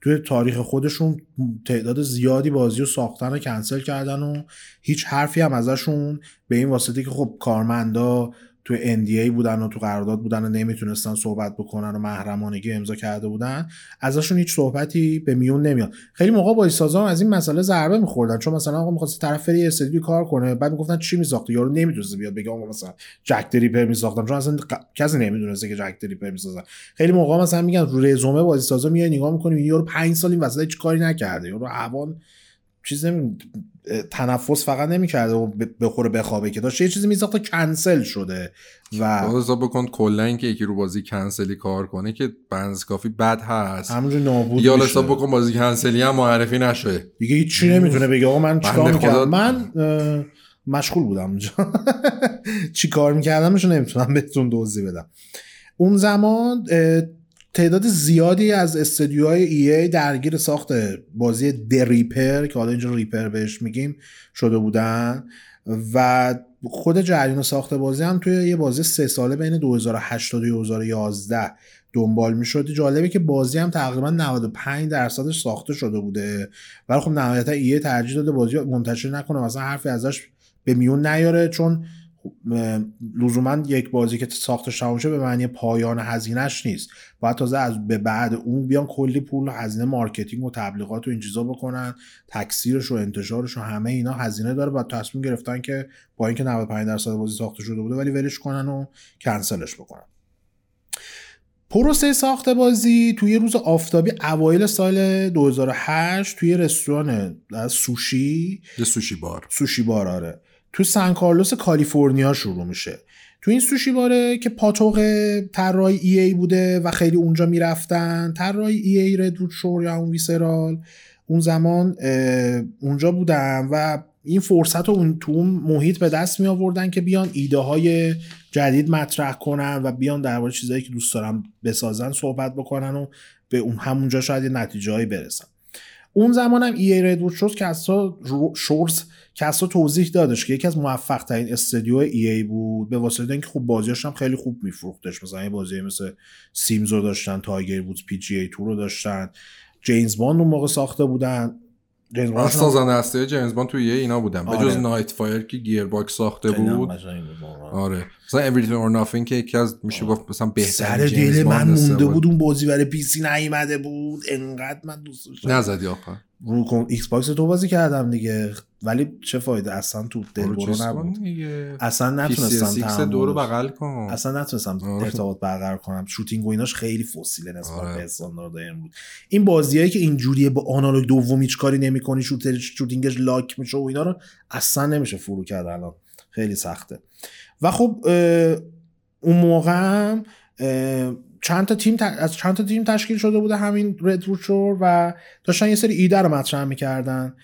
توی تاریخ خودشون تعداد زیادی بازی رو ساختن و کنسل کردن و هیچ حرفی هم ازشون به این واسطه که خب کارمندا تو NDA بودن و تو قرارداد بودن و نمی‌تونستن صحبت بکنن و محرمانگی امضا کرده بودن ازشون هیچ صحبتی به میون نمیاد. خیلی موقع با سازا از این مسئله ضربه میخوردن چون مثلا آقا می‌خواست طرف بری استودیو کار کنه بعد می‌گفتن چی میساخته یارو نمی‌دونسته بیاد بگه آقا مثلا جک دریپر میساختم چون اصلا کسی نمی‌دونسته که جک دریپر می‌سازن خیلی موقع مثلا میگن رو رزومه بازی سازا میای نگاه می‌کنی یارو 5 سال این وسط هیچ کاری نکرده یارو عوان چیز نمی... تنفس فقط نمی‌کرده و بخوره بخوابه که داشته یه چیزی میساخت کانسل شده و حساب بکن کلا اینکه یکی رو بازی کنسلی کار کنه که بنز کافی بد هست. همونجور نابود یا حساب بکن بازی کنسلی هم معرفی نشه. دیگه هیچ نمی‌تونه بگه. آقا من چیکار می‌کردم؟ من مشغول بودم اونجا. چی کار میکردمش نمی‌تونم بهتون دوزی بدم. اون زمان تعداد زیادی از استودیوهای ای ای درگیر ساخت بازی دریپر که حالا اینجا ریپر بهش میگیم شده بودن و خود جریان ساخت بازی هم توی یه بازی سه ساله بین 2008 تا 2011 دنبال می‌شد. جالبه که بازی هم تقریبا 95 درصدش ساخته شده بوده. ولی خب نهایتا EA ترجیح داده بازی منتشر نکنه مثلا حرفی ازش به میون نیاره چون لزوما یک بازی که ساختش تموم به معنی پایان هزینهش نیست. باید تازه از به بعد اون بیان کلی پول هزینه marketing و تبلیغات و این چیزا بکنن تکثیرش و انتشارش و همه اینا هزینه داره. و تصمیم گرفتن که با اینکه 95 درصد بازی ساخته شده بوده ولی ولش کنن و کنسلش بکنن. پروسه ساخت بازی توی روز آفتابی اوایل سال 2008 توی رستوران سوشی. سوشی بار. سوشی بار آره. تو سان کارلوس کالیفرنیا شروع میشه. تو این سوشی باره که پاتوق طراحی ای ای بوده و خیلی اونجا می‌رفتن طراحی ای ای ردوود شور یا اون ویسرال اون زمان اونجا بودن و این فرصت رو اون تو اون محیط به دست می آوردن که بیان ایده های جدید مطرح کنن و بیان درباره چیزهایی که دوست دارن بسازن صحبت بکنن و به اون همونجا شاید یه نتیجه برسن. اون زمان هم ای ردوود شد که شورز کسا توضیح دادش که یکی از موفق ترین استودیو ای ای بود به واسطه اینکه خوب بازیاش هم خیلی خوب میفروختش. مثلا یه بازی مثل سیمز رو داشتن تایگر بود پی جی ای رو داشتن. جیمز باند اون موقع ساخته بودن. جیمز سازنده اصلی جیمز باند توی اینا بودن. به جز نایت آره. فایر که گیر باکس ساخته بود. آره. مثلا Everything or Nothing که یکی از میشه گفت مثلا بهترین سر دل من مونده بود. اون بازی برای پی سی نیومده بود. انقدر من دوست داشتم. نزدی آخه رو ایکس باکس تو بازی کردم دیگه. ولی چه فایده؟ اصلا تو دل برو نبود. اصلا نتونستم دو رو بغل کن. اصلا نتونستم. ارتباط برقرار کنم. شوتینگ و ایناش خیلی فسیله نسبت آره. به استاندارد امروز. این بازیایی که اینجوریه با آنالوگ دوم هیچ کاری نمی‌کنی شوتر شوتینگش لاک میشه و اینا رو اصلا نمیشه فرو کرد الان. خیلی سخته. و خب اون موقع هم چند تا تیم از چند تا تیم تشکیل شده بوده همین رد و داشتن یه سری ایده رو مطرح می‌کردن.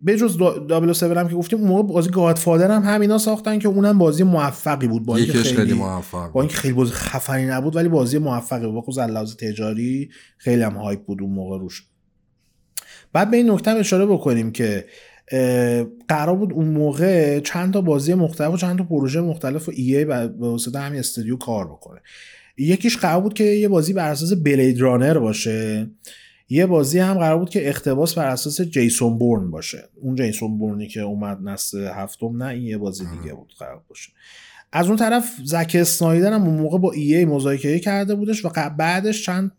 به جز دابل هم که گفتیم اون موقع بازی گادفادر هم همینا ساختن که اونم بازی موفقی بود. با اینکه خیلی, خیلی موفق با اینکه خیلی بازی خفنی نبود ولی بازی موفقی بود. خصوص لحاظ تجاری خیلی هم هایپ بود اون موقع روش. بعد به این نکته اشاره بکنیم که قرار بود اون موقع چند تا بازی مختلف و چند تا پروژه مختلف و ای به واسطه همین استودیو کار بکنه. یکیش قرار بود که یه بازی بر اساس بلید رانر باشه. یه بازی هم قرار بود که اختباس بر اساس جیسون بورن باشه. اون جیسون بورنی که اومد نسل هفتم نه این یه بازی دیگه بود قرار باشه. از اون طرف زک اسنایدر هم اون موقع با ای ای مذاکره کرده بودش و بعدش چند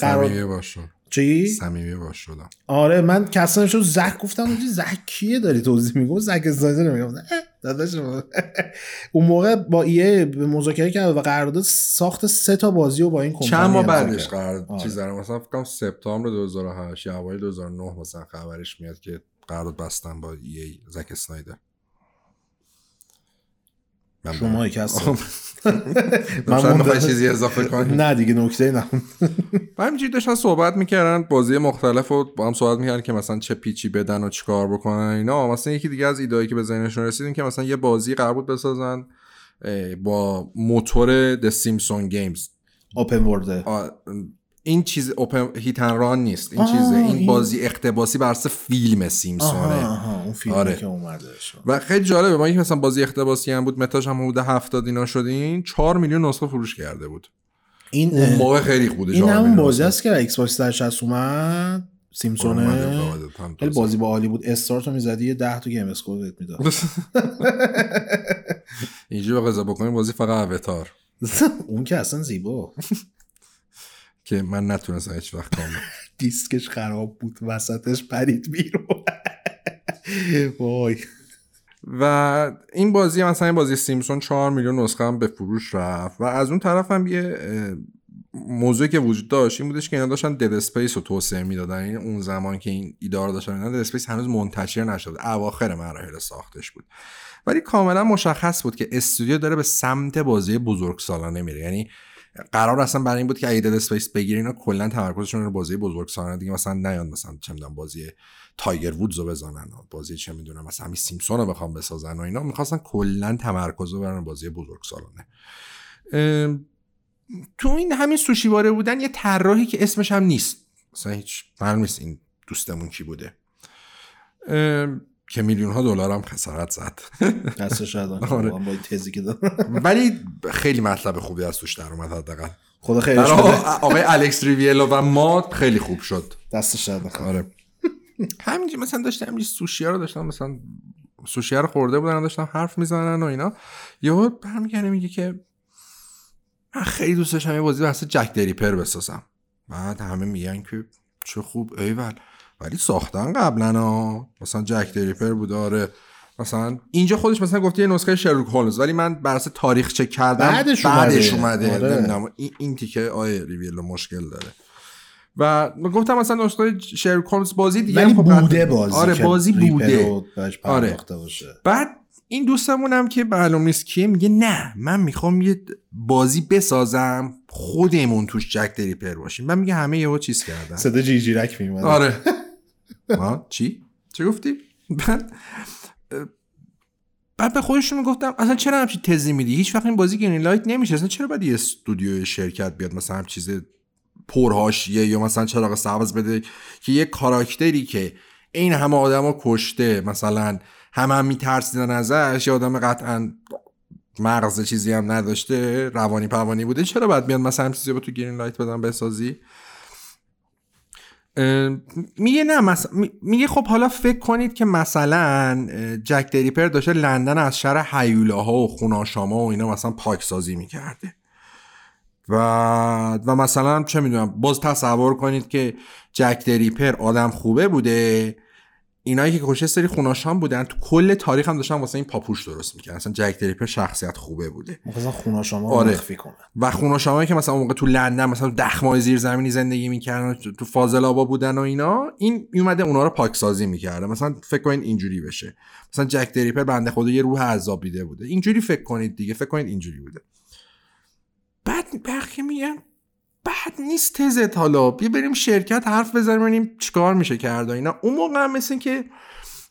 قرار باشه چی؟ صمیمی باش شدم آره من کسا شد زک گفتم اونجا زک کیه داری توضیح میگم زک اسنایدر میگم داداش اون موقع با ایه به مذاکره کرد و قرارداد ساخت سه تا بازی و با این کمپانی چند ماه بعدش قرار آره. چیز داره مثلا فکر کنم سپتامبر 2008 یا اوایل 2009 مثلا خبرش میاد که قرارداد بستن با ای زک اسنایدر. شما یک هست من چیزی اضافه کنی؟ نه دیگه نکته نه. و همینجوری داشتن صحبت می‌کردن بازی مختلف رو با هم صحبت می‌کردن که مثلا چه پیچی بدن و چیکار بکنن اینا. مثلا یکی دیگه از ایدایی که به ذهنشون رسیدیم که مثلا یه بازی قرار بود بسازن با موتور د سیمسون گیمز اوپن ورد این چیز اوپن هیتن ران نیست. این چیزه. این, این, بازی اقتباسی بر فیلم سیمسونه. آها اون فیلمی آره. که اومده و خیلی جالبه. ما اینکه مثلا بازی اقتباسی هم بود متاش هم حدود 70 اینا شدین 4 میلیون نسخه فروش کرده بود. این اون موقع خیلی خوده این همون بازی است که ایکس باکس 360 اومد. سیمسونه. خیلی بازی با عالی بود. استارت رو می‌زدی یه 10 تا گیم اسکور بهت می‌داد. اینجوری بقضا بکنیم بازی فقط اوتار اون که اصلا زیبا. که من نتونستم هیچ وقت کامل دیسکش خراب بود وسطش پرید بیرون. وای. و این بازی مثلا این بازی سیمسون 4 میلیون نسخه هم به فروش رفت و از اون طرف هم یه موضوعی که وجود داشت این بودش که اینا داشتن Dead Space رو توسعه می‌دادن. این اون زمان که این ایده رو داشتن اینا Dead Space هنوز منتشر نشده اواخر مراحل ساختش بود. ولی کاملا مشخص بود که استودیو داره به سمت بازی بزرگ سالانه میره. یعنی قرار اصلا برای این بود که Dead Space بگیرین اینا کلا تمرکزشون رو بازی بزرگ سالانه دیگه مثلا نیان مثلا چه می‌دونم بازی Tiger Woods رو بزنن بازی چه می‌دونم مثلا همین Simpsons رو بخوام بسازن و اینا می‌خواستن کلا تمرکز رو برن بازی بزرگ سالانه تو این همین سوشیواره بودن یه طراحی که اسمش هم نیست. مثلا هیچ معلوم نیست این دوستمون کی بوده. که میلیون ها دلار هم خسارت زد آره. با تزی که ولی خیلی مطلب خوبی از توش در اومد حداقل. خدا خیلی آقای الکس ریویلو و ما خیلی خوب شد. دستش آره. همینجی مثلا داشتم همینجی سوشی رو داشتم مثلا سوشی رو خورده بودن داشتم حرف می‌زنن و اینا. یهو برمیگرده میگه که من خیلی دوست داشتم یه بازی واسه جک دریپر بسازم. بعد همه میگن که چه خوب ایول. ولی ساختن قبلا ها. مثلا جک دریپر بود آره. مثلا اینجا خودش مثلا گفته یه نسخه شروک هولمز ولی من بر اساس تاریخ چک کردم بعدش, بعدش اومده, آره. این, این تیکه آیه ریویل مشکل داره. و گفتم مثلا نسخه شروک هولمز بازی دیگه ولی خب بوده بازی آره بازی بوده. آره. بعد این دوستمون هم که معلوم نیست کیه میگه نه من می‌خوام یه بازی بسازم خودمون توش جک دریپر باشیم. من میگه همه یهو چیز کردن. صدا جی جیرک میومد آره. ما چی؟ چه گفتی؟ بعد بعد به خودشون می‌گفتم اصلا چرا همچین تزی میدی؟ هیچ وقت این بازی گرین لایت نمیشه. اصلا چرا باید یه استودیو شرکت بیاد مثلا هم چیز پرهاشیه یا مثلا چراغ سبز بده که یه کاراکتری که این همه آدم رو کشته مثلا همه هم میترسیدن ازش یا آدم قطعا مغز چیزی هم نداشته روانی پوانی بوده چرا باید بیاد مثلا چیزی با تو گرین لایت بدن بسازی؟ میگه نه میگه خب حالا فکر کنید که مثلا جک دریپر داشته لندن از شهر حیولاها و خوناشاما و اینا مثلا پاکسازی می‌کرده. و و مثلا چه می‌دونم باز تصور کنید که جک دریپر آدم خوبه بوده اینایی که کشه سری خوناشام بودن تو کل تاریخ هم داشتن واسه این پاپوش درست می‌کردن. مثلا جک دریپر شخصیت خوبه بوده. مثلا خوناشام آره. کنن. و خوناشامایی که مثلا اون موقع تو لندن مثلا دخمای زیر زمینی زندگی می‌کردن تو فاضل آبا بودن و اینا این میومده اونا رو پاکسازی می‌کرده. مثلا فکر کنید اینجوری بشه. مثلا جک دریپر بنده خدا یه روح عذاب دیده بوده. اینجوری فکر کنید دیگه. فکر کنید اینجوری بوده. بعد بقیه میگن بعد نیست تزت حالا. بیا بریم شرکت حرف بزنیم ببینیم چیکار میشه کرد اینا اون موقع هم مثل که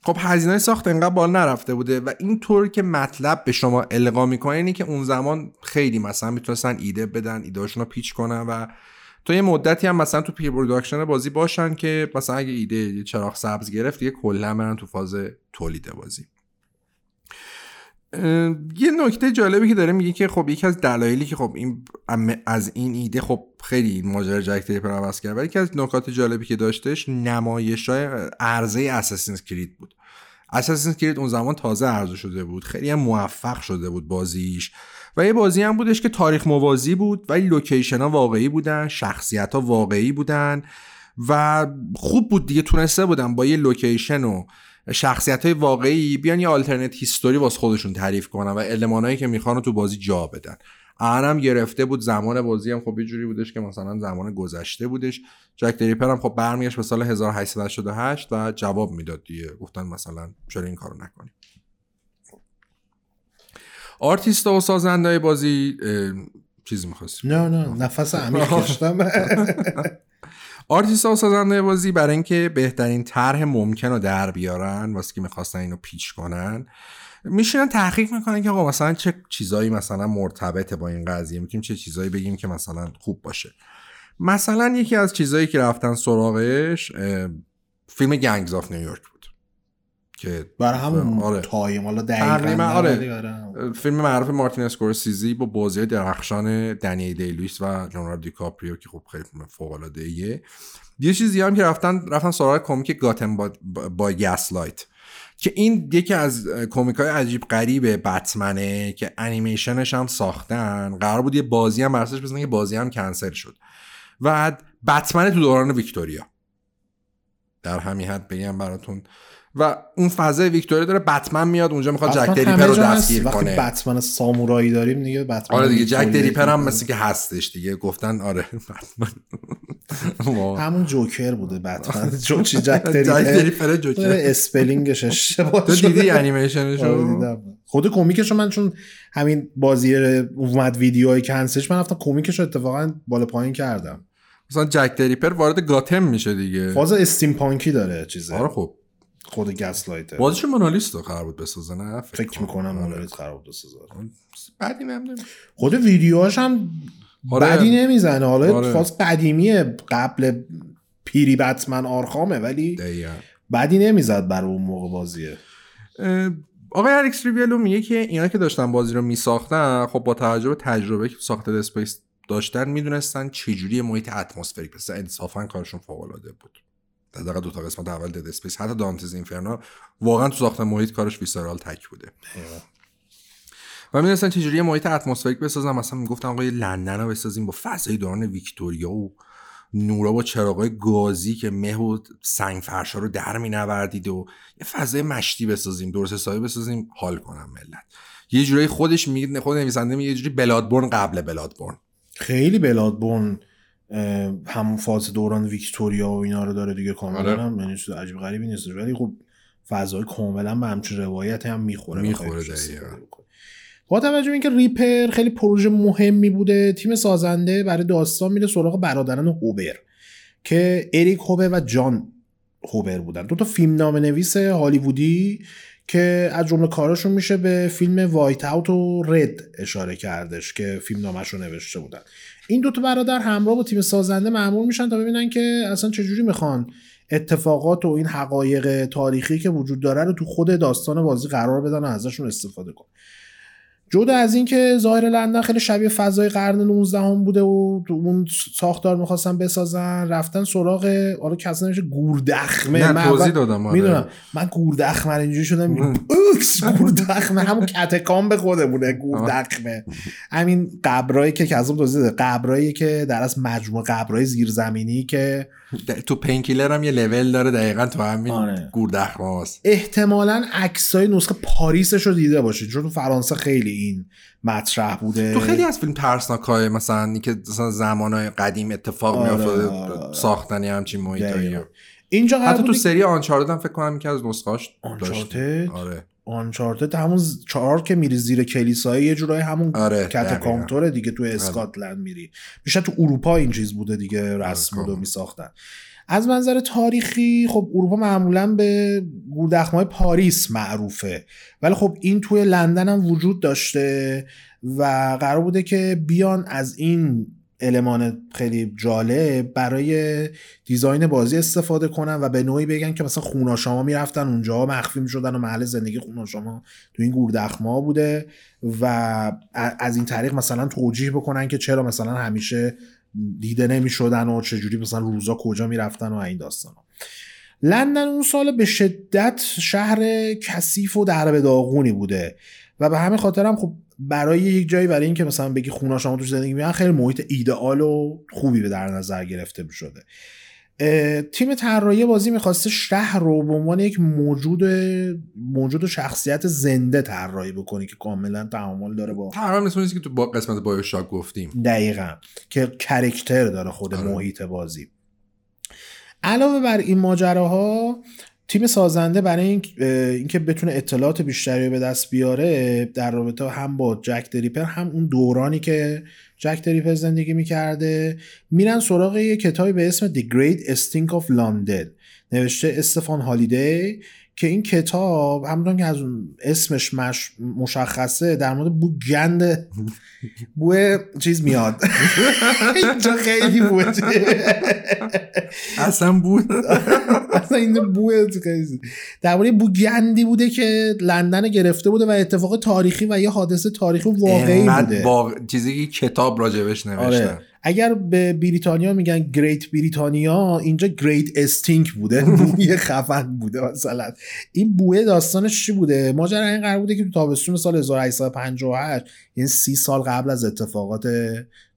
خب هزینه ساخت انقدر بالا نرفته بوده و این طور که مطلب به شما القا می‌کنه اینه که اون زمان خیلی مثلا می‌تونستن ایده بدن ایدهاشون رو pitch کنن و تو یه مدتی هم مثلا تو pre-production بازی باشن که مثلا اگه ایده چراغ سبز گرفت یه کلا برن تو فاز تولید بازی. یه نکته جالبی که داره میگه که خب یکی از دلایلی که خب این از این ایده خب خیلی ماجرا Jack the Ripper عوض کرد ولی یکی از نکات جالبی که داشتش نمایش های عرضه Assassin's Creed بود. Assassin's Creed اون زمان تازه عرضه شده بود خیلی هم موفق شده بود بازیش و یه بازی هم بودش که تاریخ موازی بود ولی location ها واقعی بودن شخصیت ها واقعی بودن و خوب بود دیگه تونسته بودن با یه location و شخصیت های واقعی بیان یه alternate history واس خودشون تعریف کنن و المانایی که می‌خوان رو تو بازی جا بدن. هم گرفته بود زمان بازی هم خب یه جوری بودش که مثلا زمان گذشته بودش. Jack the Ripper هم خب برمیگشت به سال 1888 و جواب می‌داد دیگه. گفتن مثلا چرا این کارو نکنیم آرتیست و سازنده بازی چیزی می‌خواستی نه نه نفس عمیق کشتم. آرتیست و سازنده بازی برای اینکه بهترین طرح ممکن رو در بیارن واسه که می‌خواستن اینو pitch کنن میشینن تحقیق می‌کنن که آقا مثلا چه چیزایی مثلا مرتبطه با این قضیه. می‌تونیم چه چیزایی بگیم که مثلا خوب باشه. مثلا یکی از چیزایی که رفتن سراغش فیلم Gangs of New York که برای همون آره. تایم حالا دقیقاً آره. فیلم معروف مارتین اسکورسیزی با بازی درخشان دنیل دی‌لوئیس و لئوناردو دیکاپریو که خب خیلی فوق العاده ایه یه چیزی هم که رفتن رفتن سراغ کمیک گاتم با, با گسلایت که این یکی از کمیک های عجیب غریب بتمنه که انیمیشنش هم ساختن. قرار بود یه بازی هم برسش بزنن که بازی هم کنسل شد. و بتمن تو دوران ویکتوریا. در همین حد بگم براتون و اون فضای ویکتوریا داره بتمن میاد اونجا می‌خواد جک دریپر رو دستگیر کنه. بتمن سامورایی داریم دیگه بتمن آره دیگه جک دریپر هم مثل که هستش دیگه. گفتن آره همون جوکر بوده بتمن. جو چی جک دریپر جوکر. اسپلینگش اشتباه تو دیدی انیمیشنشو آره، خود کمیکشو من چون همین بازی اومد ویدیوهای کنسش من رفتم کمیکشو اتفاقا بالا پایین کردم. مثلا جک دریپر وارد گاتم میشه دیگه. فاز استیم پانکی داره چیزه. آره خب. خود گسلایتر. بازیش مونالیست قرار بود بسازه نه؟ فکر می‌کنم مونالیست قرار بود بسازه. بعدی خود ویدیوهاش هم آره. بدی نمی‌زنه. حالا آره. فاز قدیمیه قبل pre Batman Arkham ه ولی بدی نمی‌زد بر اون موقع بازیه. آقای الکس ریویلو میگه که اینا که داشتن بازی رو میساختن خب با توجه به تجربه که ساخت Space داشتن می‌دونستن چجوری محیط atmospheric پس انصافا کارشون فوق العاده بود. در دو تا قسمت اول Dead Space حتی Dante's Inferno واقعا تو ساختن محیط کارش Visceral تک بوده. و می‌دونستن چجوری محیط atmospheric بسازن مثلا می‌گفتن آقا یه لندن رو بسازیم با فضای دوران ویکتوریا و نورا با چراغای گازی که مه و سنگ فرشا رو در مینوردید و یه فضای مشتی بسازیم درست حسابی بسازیم حال کنم ملت. یه جورایی خودش میگه خود نویسنده میگه یه جوری Bloodborne قبل Bloodborne خیلی Bloodborne همون فاز دوران ویکتوریا و اینا رو داره دیگه کاملا آره. هم یعنی چیز عجیب غریبی نیست. ولی خب فضای کاملا به همچین روایت هم می‌خوره. می‌خوره با توجه اینکه ریپر خیلی پروژه مهمی بوده تیم سازنده برای داستان میره سراغ برادران هوبر که اریک هوبر و جان هوبر بودن. دو تا فیلم نام نویس هالیوودی که از جمله کاراشون میشه به فیلم وایت اوت و رد اشاره کردش که فیلم نامش رو نوشته بودن. این دوتا برادر همراه با تیم سازنده معمول میشن تا ببینن که اصلا چجوری می‌خوان اتفاقات و این حقایق تاریخی که وجود داره رو تو خود داستان بازی قرار بدن و ازشون استفاده کن جدا از اینکه ظاهر لندن خیلی شبیه فضای قرن 19 هم بوده و اون ساختار می‌خواستن بسازن رفتن سراغ حالا کسی نمیشه گوردخمه نه توضیح دادم آره. می‌دونم من گوردخمه اینجوری شدم اوکس گوردخمه همون کتکام به خودمونه گوردخمه همین قبرایی که کذاب توضیح داده قبرایی که در از مجموعه قبرای زیرزمینی که تو پینکیلر هم یه لول داره دقیقا تو همین آره. گوردخمه هست احتمالا عکسای نسخه پاریسش رو دیده باشید چون تو فرانسه خیلی این مطرح بوده. تو خیلی از فیلم ترسناک های مثلا اینکه مثلا زمانهای قدیم اتفاق آره میافتاده آره ساختنی همچین محیطایی اینجا حتی تو سری آنچارتد هم فکر کنم که از نسخاش آنچارتد آره. آنچارتد همون چهار که میری زیر کلیسای یه جورای همون آره کاتاکامتوره دیگه تو اسکاتلند میری. میشه تو اروپا این چیز بوده دیگه رسم بوده میساختن. از منظر تاریخی خب اروپا معمولا به گوردخمای پاریس معروفه. ولی خب این توی لندن هم وجود داشته و قرار بوده که بیان از این المان خیلی جالب برای دیزاین بازی استفاده کنن و به نوعی بگن که مثلا خوناشاما می‌رفتن اونجا مخفی می‌شدن و محل زندگی خوناشاما تو این گوردخما بوده و از این طریق مثلا توجیه بکنن که چرا مثلا همیشه دیده نمی‌شدن و چجوری مثلا روزا کجا می‌رفتن و این داستان لندن اون سال به شدت شهر کثیف و در به داغونی بوده و به همین خاطر هم خب برای یک جایی برای اینکه مثلا بگی خونه شما توش زندگی می‌کنن خیلی محیط ایدئال و خوبی به در نظر گرفته می‌شده تیم طراحی بازی می‌خواسته شهر رو به عنوان یک موجود موجود و شخصیت زنده طراحی بکنه که کاملا تعامل داره با تقریبا مثل که تو با قسمت بایوشاک گفتیم. دقیقا. که کرکتر داره خود آره. محیط بازی. علاوه بر این ماجراها تیم سازنده برای این اینکه بتونه اطلاعات بیشتری به دست بیاره در رابطه هم با جک دریپر هم اون دورانی که جک دریپر زندگی می‌کرده. میرن سراغ یه کتابی به اسم The Great Stink of London. نوشته استفان هالیدی. که این کتاب همونطور که از اسمش مش مشخصه در مورد بو گند بو چیز میاد. اینجا خیلی بو اصلا بود اصلا این بو در مورد بو گندی بوده که لندن گرفته بوده و اتفاق تاریخی و یه حادثه تاریخی واقعی بوده. با چیزی که کتاب راجبش نوشتن آره. اگر به بریتانیا میگن Great Britain اینجا Great Stink بوده بوی خفن بوده مثلا. این بوه داستانش چی بوده؟ ماجرا این قرار بوده که تو تابستون سال 1858 یعنی سی سال قبل از اتفاقات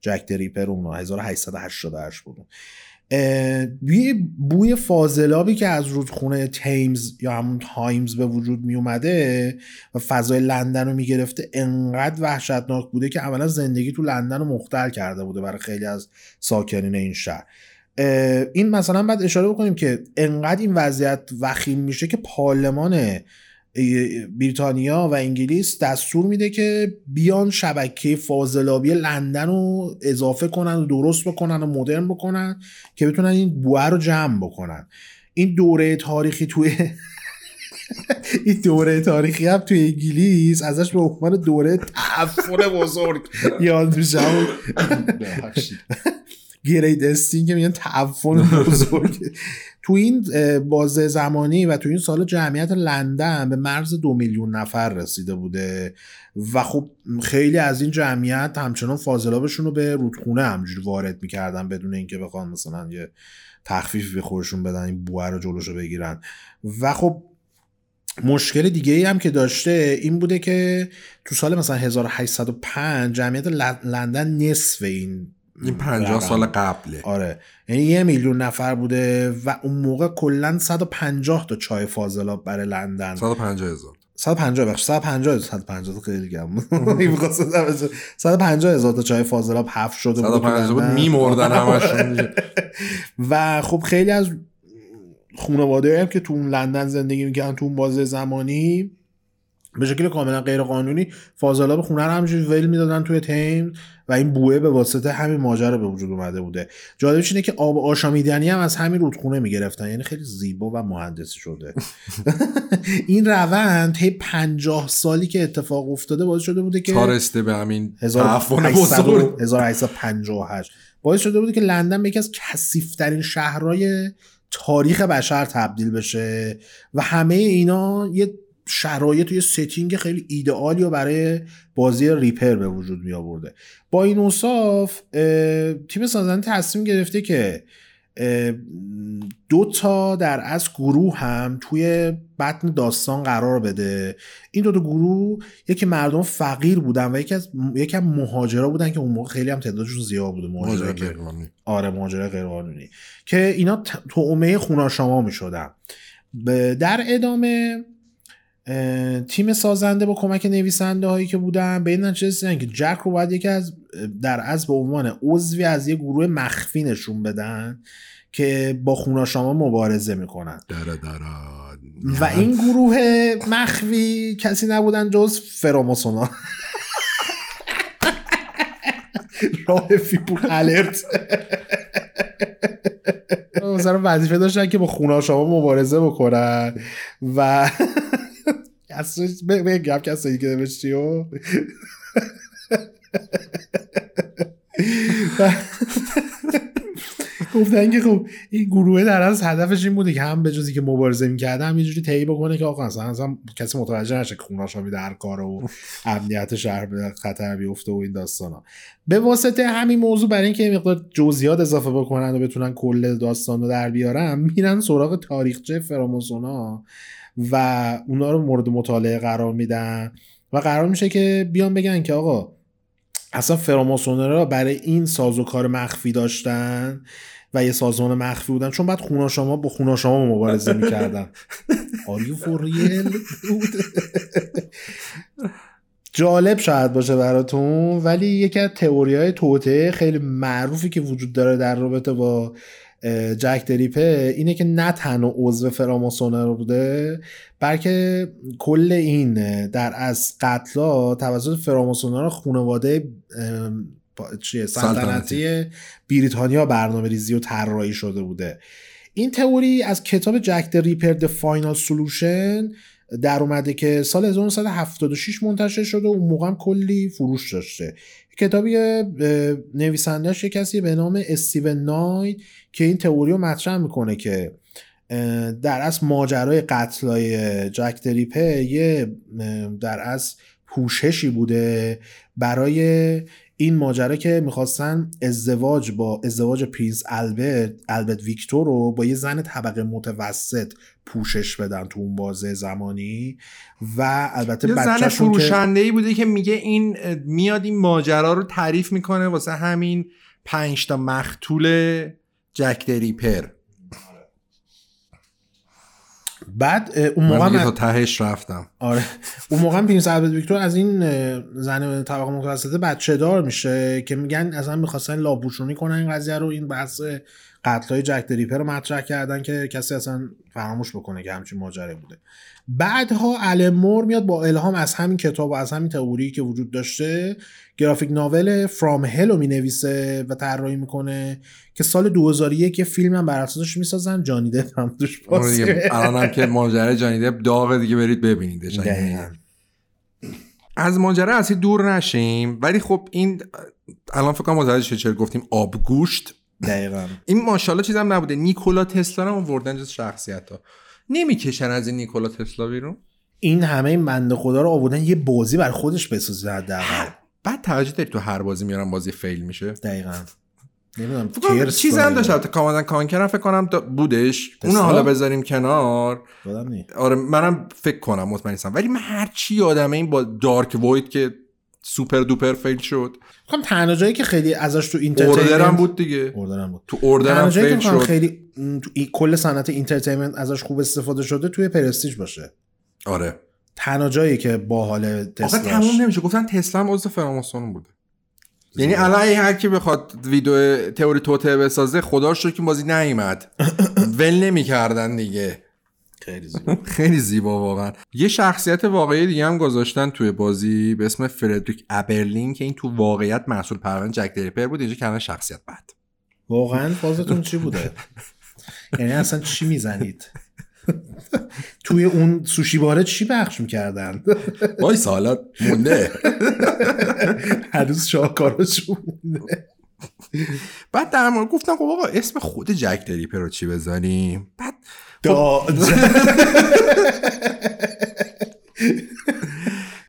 Jack the Ripper اون 1888 بود. بوی بوی فاضلابی که از رودخونه تیمز یا همون تایمز به وجود می اومده و فضای لندن رو می‌گرفته انقدر وحشتناک بوده که اولا زندگی تو لندن رو مختل کرده بوده برای خیلی از ساکنین این شهر. این مثلا باید اشاره بکنیم که انقدر این وضعیت وخیم میشه که پارلمان بریتانیا و انگلیس دستور میده که بیان شبکه فاضلابی لندن رو اضافه کنن و درست بکنن و مدرن بکنن که بتونن این بوه رو جمع بکنن. این دوره تاریخی توی این دوره تاریخی هم توی انگلیس ازش به عنوان دوره تعفن بزرگ یاد میشه گرید استین که میگن تعفن بزرگ. تو این بازه زمانی و تو این سال جمعیت لندن به مرز دو میلیون نفر رسیده بوده و خب خیلی از این جمعیت همچنان فاضلابشون رو به رودخونه همجوری وارد می‌کردن بدون اینکه بخوان مثلا یه تخفیف به خودشون بدن این بوه رو جلوشو بگیرن. و خب مشکل دیگه ای هم که داشته این بوده که تو سال مثلا 1805 جمعیت لندن نصف این این 50 سال قبله. آره. یعنی یه میلیون نفر بوده و اون موقع کلا 150 تا چای فاضلاب برای لندن. 150 هزار. 150 بخش. 150 150 خیلی گم 150 هزار تا چای فاضلاب حف شده بود 150 بود میمردن همشون. و خب خیلی از خانواده هم که تو لندن زندگی می‌کردن تو اون بازه زمانی به شکل کاملا غیر قانونی فاضلاب خونه رو همینجوری ول می‌دادن توی تیم و این بوه به واسطه همین ماجرا به وجود اومده بوده. جالبش اینه که آب آشامیدنی هم از همین رودخونه می‌گرفتن. یعنی خیلی زیبا و مهندسی شده. این روند طی 50 سالی که اتفاق افتاده باعث شده بوده که تارسته به همین 1858 باعث شده بوده که لندن به یکی از کثیف‌ترین شهرهای تاریخ بشر تبدیل بشه و همه اینا یه شرایط و یه setting خیلی ایدئالی رو برای بازی Ripper به وجود می آورده با این اوصاف تیم سازنده تصمیم گرفته که دو تا در از گروه هم توی بطن داستان قرار بده. این دو تا گروه یکی مردم فقیر بودن و یکی از یکی هم مهاجرا بودن که اون موقع خیلی هم تعدادشون زیاد بوده مهاجرا آره مهاجرا غیرقانونی که اینا تومه خوناشاما می شدن در ادامه تیم سازنده با کمک نویسنده هایی که بودن به این نتیجه که جک رو باید یکی از در از به عنوان عضوی از یه گروه مخفی نشون بدن که با خوناشاما مبارزه می‌کنن. داره و این گروه مخفی کسی نبودن جز فراموسونا راه فیپور الرت. مثلا وظیفه داشتن که با خوناشاما مبارزه بکنن و اصلا بگم کسی که نوشتی و گفتن که خب این گروه در از هدفش این بوده که هم به جزی که مبارزه می‌کرده هم اینجوری طی بکنه که آقا اصلا, کسی متوجه نشه که خوناشا میده هر کار و امنیت شهر به خطر بیفته و این داستانا. به واسطه همین موضوع برای اینکه مقدار جزئیات اضافه بکنن و بتونن کل داستان رو در بیارن میرن سراغ تاریخچه فراموسونا. و اونا رو مورد مطالعه قرار میدن و قرار میشه که بیان بگن که آقا اصلا فراماسونرا برای این سازوکار مخفی داشتن و یه سازمان مخفی بودن چون بعد خوناشاما با خوناشاما مبارزه می‌کردن. آریو فوریل بود جالب شاید باشه براتون ولی یکی از تئوری های توته خیلی معروفی که وجود داره در رابطه با جک دریپه اینه که نه تنها عضو فراماسونر بوده بلکه کل این در از قتلا توسط فراماسونر خانواده چیه سلطنتی. بریتانیا برنامه ریزی و طراحی شده بوده. این تئوری از کتاب Jack the Ripper the Final Solution در اومده که سال 1976 منتشر شده و اون موقع هم کلی فروش داشته. کتابی نویسندهش یه کسی به نام Stephen Knight که این تئوری رو مطرح می‌کنه که در از ماجرای قتلای Jack the Ripper ه یه در از پوششی بوده برای این ماجرا که می‌خواستن ازدواج با ازدواج Prince Albert Albert Victor رو با یه زن طبقه متوسط پوشش بدن تو اون بازه زمانی و البته یه زن فروشنده ای بوده که میگه این میاد این ماجرا رو تعریف می‌کنه واسه همین پنج تا مختول جک دریپر بعد اون موقع من تا تهش رفتم. آره. اون موقع پرینس البرت ویکتور از این زن طبقه متوسطه بچه دار میشه که میگن اصلا می‌خواستن لابوشونی کنن این قضیه رو این بحث قتل های جک دریپر رو مطرح کردن که کسی اصلا فراموش بکنه که همچین ماجره بوده. بعدها المور میاد با الهام از همین کتاب و از همین تئوری که وجود داشته گرافیک ناول فرام هل رو می‌نویسه و طراحی می‌کنه که سال 2001 یه فیلم هم بر اساسش می‌سازن. جانی دپ هم توش الان هم که ماجرا جانی دپ داغ دیگه برید ببینید. از ماجرا اصلی دور نشیم ولی خب این الان فکر کنم متوجه چه گفتیم آبگوشت. دقیقا. این ماشاءالله چیزم نبوده. نیکولا تسلا رو آوردن جز شخصیت ها نمی‌کشن از این نیکولا تسلا بیرون. این همه این بنده خدا رو آوردن یه بازی بر خودش بسازه حداقل. بعد توجه داری تو هر بازی میارن بازی فیل میشه. دقیقا. نمی‌دونم چیز هم داشت. البته کاملا کانکر فکر کنم بودش. اون حالا بذاریم کنار. آره منم فکر کنم مطمئن نیستم. ولی من هر چی یادمه این با دارک وید که super duper fail شد. کنم تنها جایی که خیلی ازش تو entertainment Order م بود دیگه. Order م بود. تو Order م fail شد. خیلی تو کل صنعت entertainment ازش خوب استفاده شده توی Prestige باشه. آره. تنها جایی که با حال تسلا تموم نمیشه. گفتن تسلا هم عضو فراماسون بوده. یعنی الان هر کی بخواد ویدیو تئوری توطئه بسازه خدا رو که بازی نیومد. ول نمی‌کردن دیگه. خیلی زیبا. خیلی زیبا واقعا. یه شخصیت واقعی دیگه هم گذاشتن توی بازی به اسم Frederick Abberline که این تو واقعیت مسئول پرونده Jack the Ripper بود اینجا کردن شخصیت بعد. واقعا فازتون چی بوده؟ یعنی اصلا چی می‌زنید؟ توی اون سوشی باره چی بخش می‌کردن؟ وای سالات مونده. هنوز شاهکاراش مونده. بعد در مورد گفتم خب آقا اسم خود جک دریپر رو چی بزنیم؟ بعد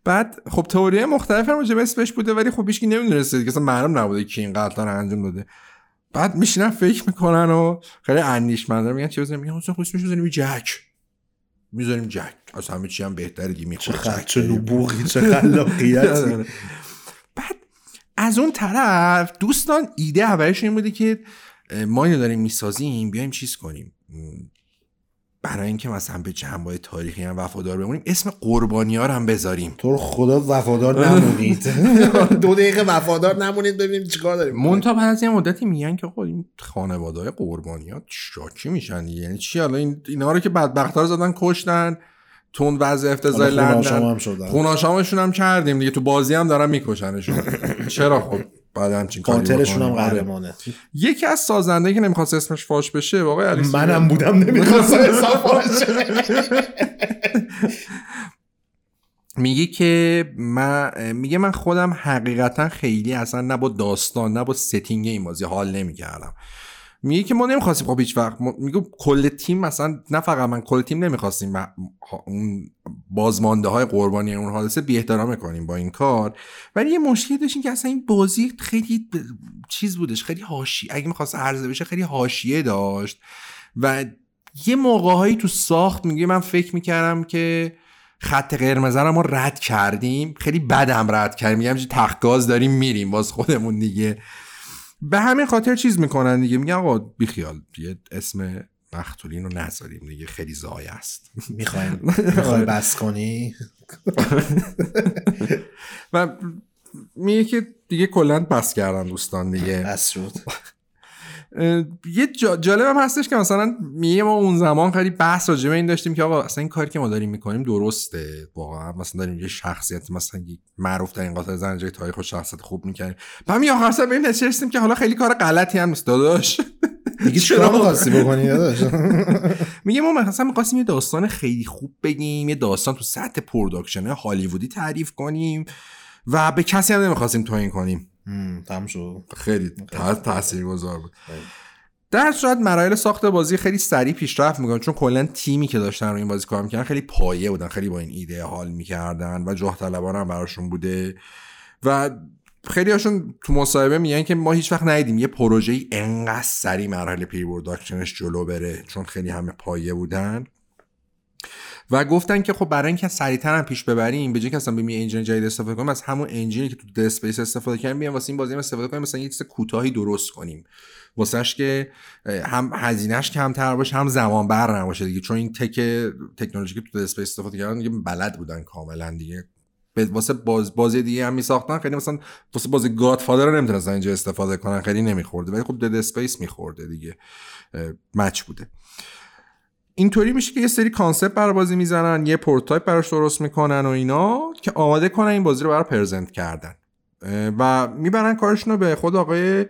بعد خب تئوری مختلف هم راجع اسمش بوده ولی خب هیچکی نمی‌دونسته که اصلا معلوم نبوده کی این قتل رو انجام داده. بعد میشینن فکر می‌کنن و خیلی اندیشمنده میگن چه بزنیم؟ میگن اصلا اسمش بزنیم جک. می‌ذاریم جک. از همه چی هم بهتره دیگه می‌خوره چه نبوغی چه خلاقیتی. بعد از اون طرف دوستان ایده اولش این بوده که ما اینو داریم می‌سازیم بیایم چیز کنیم. برای اینکه مثلا به جنبه تاریخی هم وفادار بمونیم اسم قربانی ها رو هم بذاریم. تو خدا وفادار نمونید. دو دقیقه وفادار نمونید ببینیم چیکار داریم. مونتا بعد از یه مدتی میگن که خب این خانواده های قربانی ها شاکی میشن یعنی چی؟ حالا این اینا رو که بدبختا رو زدن کشتن تون وضع افتضاح لندن. خوناشامشون هم کردیم دیگه تو بازی هم دارن میکشنشون. چرا خب؟ بعد همچین قاتلشون هم قهرمانه. یکی از سازنده که نمی‌خواست اسمش فاش بشه واقعا علی منم بودم نمی‌خواست اسمش فاش میگه که من میگه من خودم حقیقتا خیلی اصلا نه با داستان نه با ستینگ این بازی حال نمی‌کردم. میگه که ما نمی‌خواستیم خب هیچ وقت میگه کل تیم مثلا نه فقط من کل تیم نمی‌خواستیم. اون بازمانده های قربانی اون حادثه بی احترام کنیم با این کار. ولی یه مشکلی داشتیم که اصلا این بازی خیلی چیز بودش خیلی حاشیه اگه می‌خواست عرضه بشه خیلی حاشیه داشت. و یه موقعهایی تو ساخت میگه من فکر می‌کردم که خط قرمز رو ما رد کردیم. خیلی بدم رد کردیم. میگم تخت داریم میریم. باز خودمون دیگه به همین خاطر چیز می‌کنن دیگه. میگن آقا بیخیال یه اسم بختولین رو نذاریم. دیگه خیلی زای است. می‌خوایم می‌خوای بس کنی؟ و میگه که دیگه کلا بس کردن دوستان دیگه. بس شد. یه جالب هم هستش که مثلا میگه ما اون زمان خیلی بحث راجع به این داشتیم که آقا اصلا این کاری که ما داریم می‌کنیم درسته. واقعا مثلا داریم یه شخصیت مثلا معروف در این قاتل زنجیره تاریخ و شخصیت خوب می‌کنیم بعد می آخر سر نشستیم که حالا خیلی کار غلطی هم نیست داداش. دیگه چرا؟ می‌خواستی بکنی داداش؟ میگه ما مثلا می‌خواستیم یه داستان خیلی خوب بگیم یه داستان تو سطح production هالیوودی تعریف کنیم و به کسی هم نمی‌خواستیم توهین کنیم. تمام شد. خیلی تاثیر گذار بود. در صورت مراحل ساخت بازی خیلی سریع پیشرفت می‌کنن چون کلا تیمی که داشتن رو این بازی کار می‌کردن خیلی پایه بودن خیلی با این ایده حال می‌کردن و جاه طلبانه هم براشون بوده. و خیلی هاشون تو مصاحبه میگن که ما هیچ وقت ندیدیم یه پروژه ای انقدر سریع مراحل pre جلو بره چون خیلی همه پایه بودن. و گفتن که خب برای اینکه سریعتر هم پیش ببریم به جای که اصلا بیم engine جدید استفاده کنیم از همون engine ی که تو Dead Space استفاده کردیم بیام واسه این بازی استفاده کنیم مثلا یه چیز کوتاهی درست کنیم. واسهش که هم هزینهش کمتر باشه هم زمان بر نباشه دیگه. چون این تک تکنولوژی که تو Dead Space استفاده کردن دیگه بلد بودن کاملا دیگه. واسه باز بازی دیگه هم میساختن خیلی مثلا واسه بازی Godfather رو نمی‌تونستن اینجا استفاده کنن خیلی نمیخورده. ولی خب Dead Space میخورده دیگه. match بوده. اینطوری میشه که یه سری concept برای بازی می‌زنن یه prototype براش درست می‌کنن و اینا که آماده کنن این بازی رو برای present کردن. و می‌برن کارشون رو به خود آقای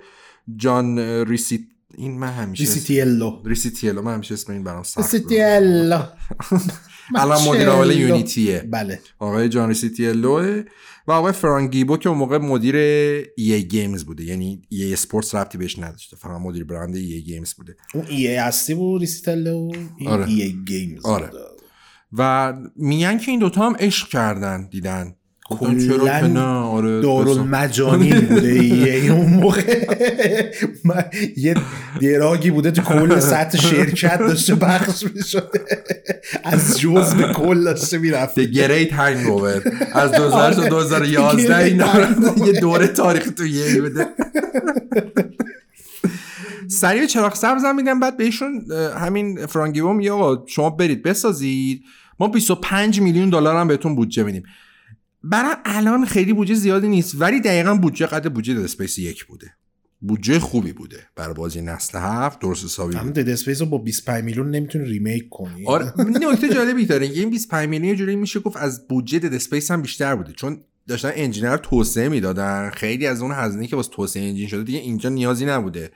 John Riccit این من همیشه Riccitiello. Riccitiello. من همیشه اسم این برام سخت Riccitiello. الان مدیر عامل Unity ه. بله. آقای John Riccitiello و آقای Frank Gibeau که اون موقع مدیر EA Games بوده. یعنی EA Sports ربطی بهش نداشته. فقط مدیر برند EA Games بوده. اون EA اصلی بود Riccitiello آره. EA Games آره. و میگن که این دوتا هم عشق کردن دیدن. که نه؟ آره دارالمجانی بوده یه اون موقع. یه دراگی بوده تو کل سطح شرکت داشته بخش می‌شده. از جز به کل داشته می‌رفته. گریت هنگ از 2000 تا 2011 این یه دوره تاریخ تو یه بوده. سریع چراغ سبز هم میدن بعد بهشون همین فرانگیوم یا شما برید بسازید. ما 25 میلیون دلار هم بهتون بودجه میدیم. برای الان خیلی بودجه زیادی نیست ولی دقیقا بودجه قد بودجه Dead یک بوده. بودجه خوبی بوده برای بازی نسل هفت درست حسابی بود. Dead Space رو با 25 میلیون نمی‌تونی remake کنی. آره نکته جالبی داره این 25 میلیون جوری میشه گفت از بودجه Dead Space هم بیشتر بوده چون داشتن engine رو توسعه می‌دادن خیلی از اون هزینه که واسه توسعه engine شده دیگه اینجا نیازی نبوده.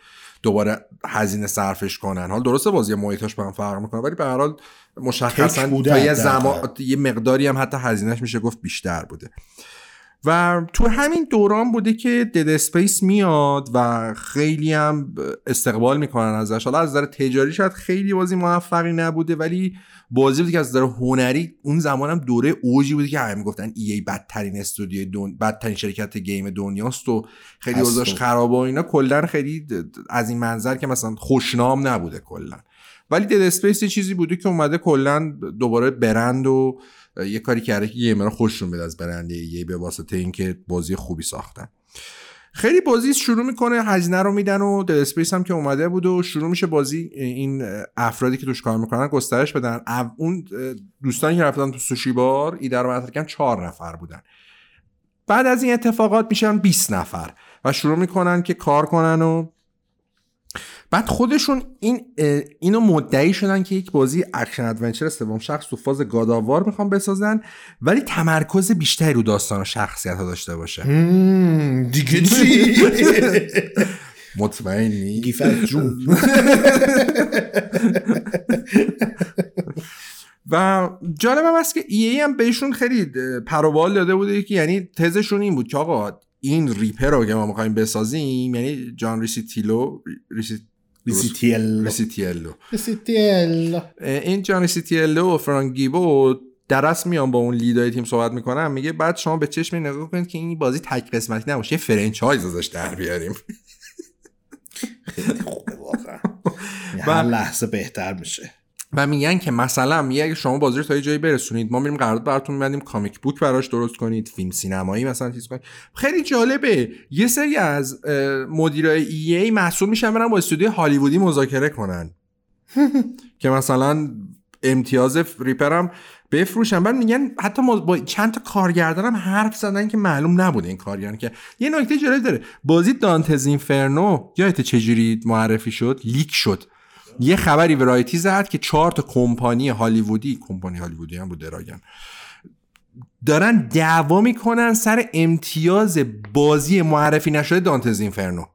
دوباره هزینه صرفش کنن. حال درسته بازی محیطاش با هم فرق می‌کنه ولی به هر حال مشخصا تا یه زمان یه مقداری هم حتی هزینهش میشه گفت بیشتر بوده. و تو همین دوران بوده که Dead Space میاد و خیلی هم استقبال می‌کنن ازش. حالا از نظر تجاری شاید خیلی بازی موفقی نبوده ولی بازی بوده که از نظر هنری اون زمان هم دوره اوجی بوده که همه می‌گفتن EA بدترین استودیو دون بدترین شرکت game دنیاست و خیلی اوضاعش خرابه و اینا. کلا خیلی از این منظر که مثلا خوشنام نبوده کلا. ولی Dead Space یه چیزی بوده که اومده کلا دوباره برند و یه کاری کرده که gamer ها خوششون بیاد از برند یه به واسطه اینکه بازی خوبی ساختن. خیلی بازی شروع می‌کنه هزینه رو میدن و Dead Space هم که اومده بود و شروع میشه بازی. این افرادی که توش کار می‌کنن گسترش بدن. اون دوستانی که رفتن تو sushi bar ایده رو مطرح چهار نفر بودن. بعد از این اتفاقات میشن 20 نفر و شروع می‌کنن که کار کنن و بعد خودشون این اینو مدعی شدن که یک بازی action adventure سوم شخص تو فاز God of War می‌خوان بسازن ولی تمرکز بیشتری رو داستان و شخصیت ها داشته باشه. دیگه چی؟ مطمئنی؟ gift جون. و جالب هم است که EA هم بهشون خیلی پروبال داده بوده که یعنی تزشون این بود که آقا این Ripper رو که ما می‌خوایم بسازیم یعنی John Riccitiello Riccitiello Riccitiello Riccitiello این John Riccitiello و Frank Gibeau درست میان با اون lead ای تیم صحبت می‌کنم. میگه بعد شما به چشم نگاه کنید که این بازی تک قسمتی نباشه. یه franchise ازش در بیاریم. خیلی خوبه واقعا. هر لحظه بهتر میشه. و میگن که مثلا میگه اگه شما بازی رو تا یه جایی برسونید ما میریم قرارداد براتون میبندیم comic book براش درست کنید فیلم سینمایی مثلا چیز کنید. خیلی جالبه. یه سری از مدیرای EA مسئول میشن برن با استودیو هالیوودی مذاکره کنن. که مثلا امتیاز Ripper م بفروشن. بعد میگن حتی با چند تا کارگردانم حرف زدن که معلوم نبوده این کارگردان که. یه نکته جالب داره. بازی Dante's Inferno یادته چجوری معرفی شد؟ leak شد. یه خبری Variety زد که چهار تا کمپانی هالیوودی کمپانی هالیوودی هم بود درگیرن دارن دعوا می‌کنن سر امتیاز بازی معرفی نشده Dante's Inferno.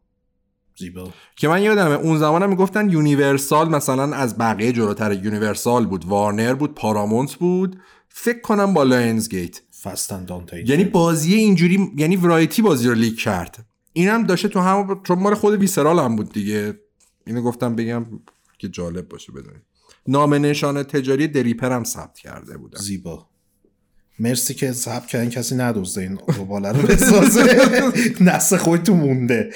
زیبا. که من یادمه اون زمان هم می‌گفتن Universal مثلا از بقیه جلوتر Universal بود Warner بود Paramount بود. فکر کنم با Lionsgate. یعنی بازی اینجوری یعنی Variety بازی رو leak کرد. اینم داشته تو هم چون مال خود ویسرال هم بود دیگه. اینو گفتم بگم که جالب باشه بدونید. نام نشان تجاری دریپر هم ثبت کرده بودن. زیبا. مرسی که ثبت کردن کسی ندوزده این روباله رو بسازه. نسل خودتون مونده.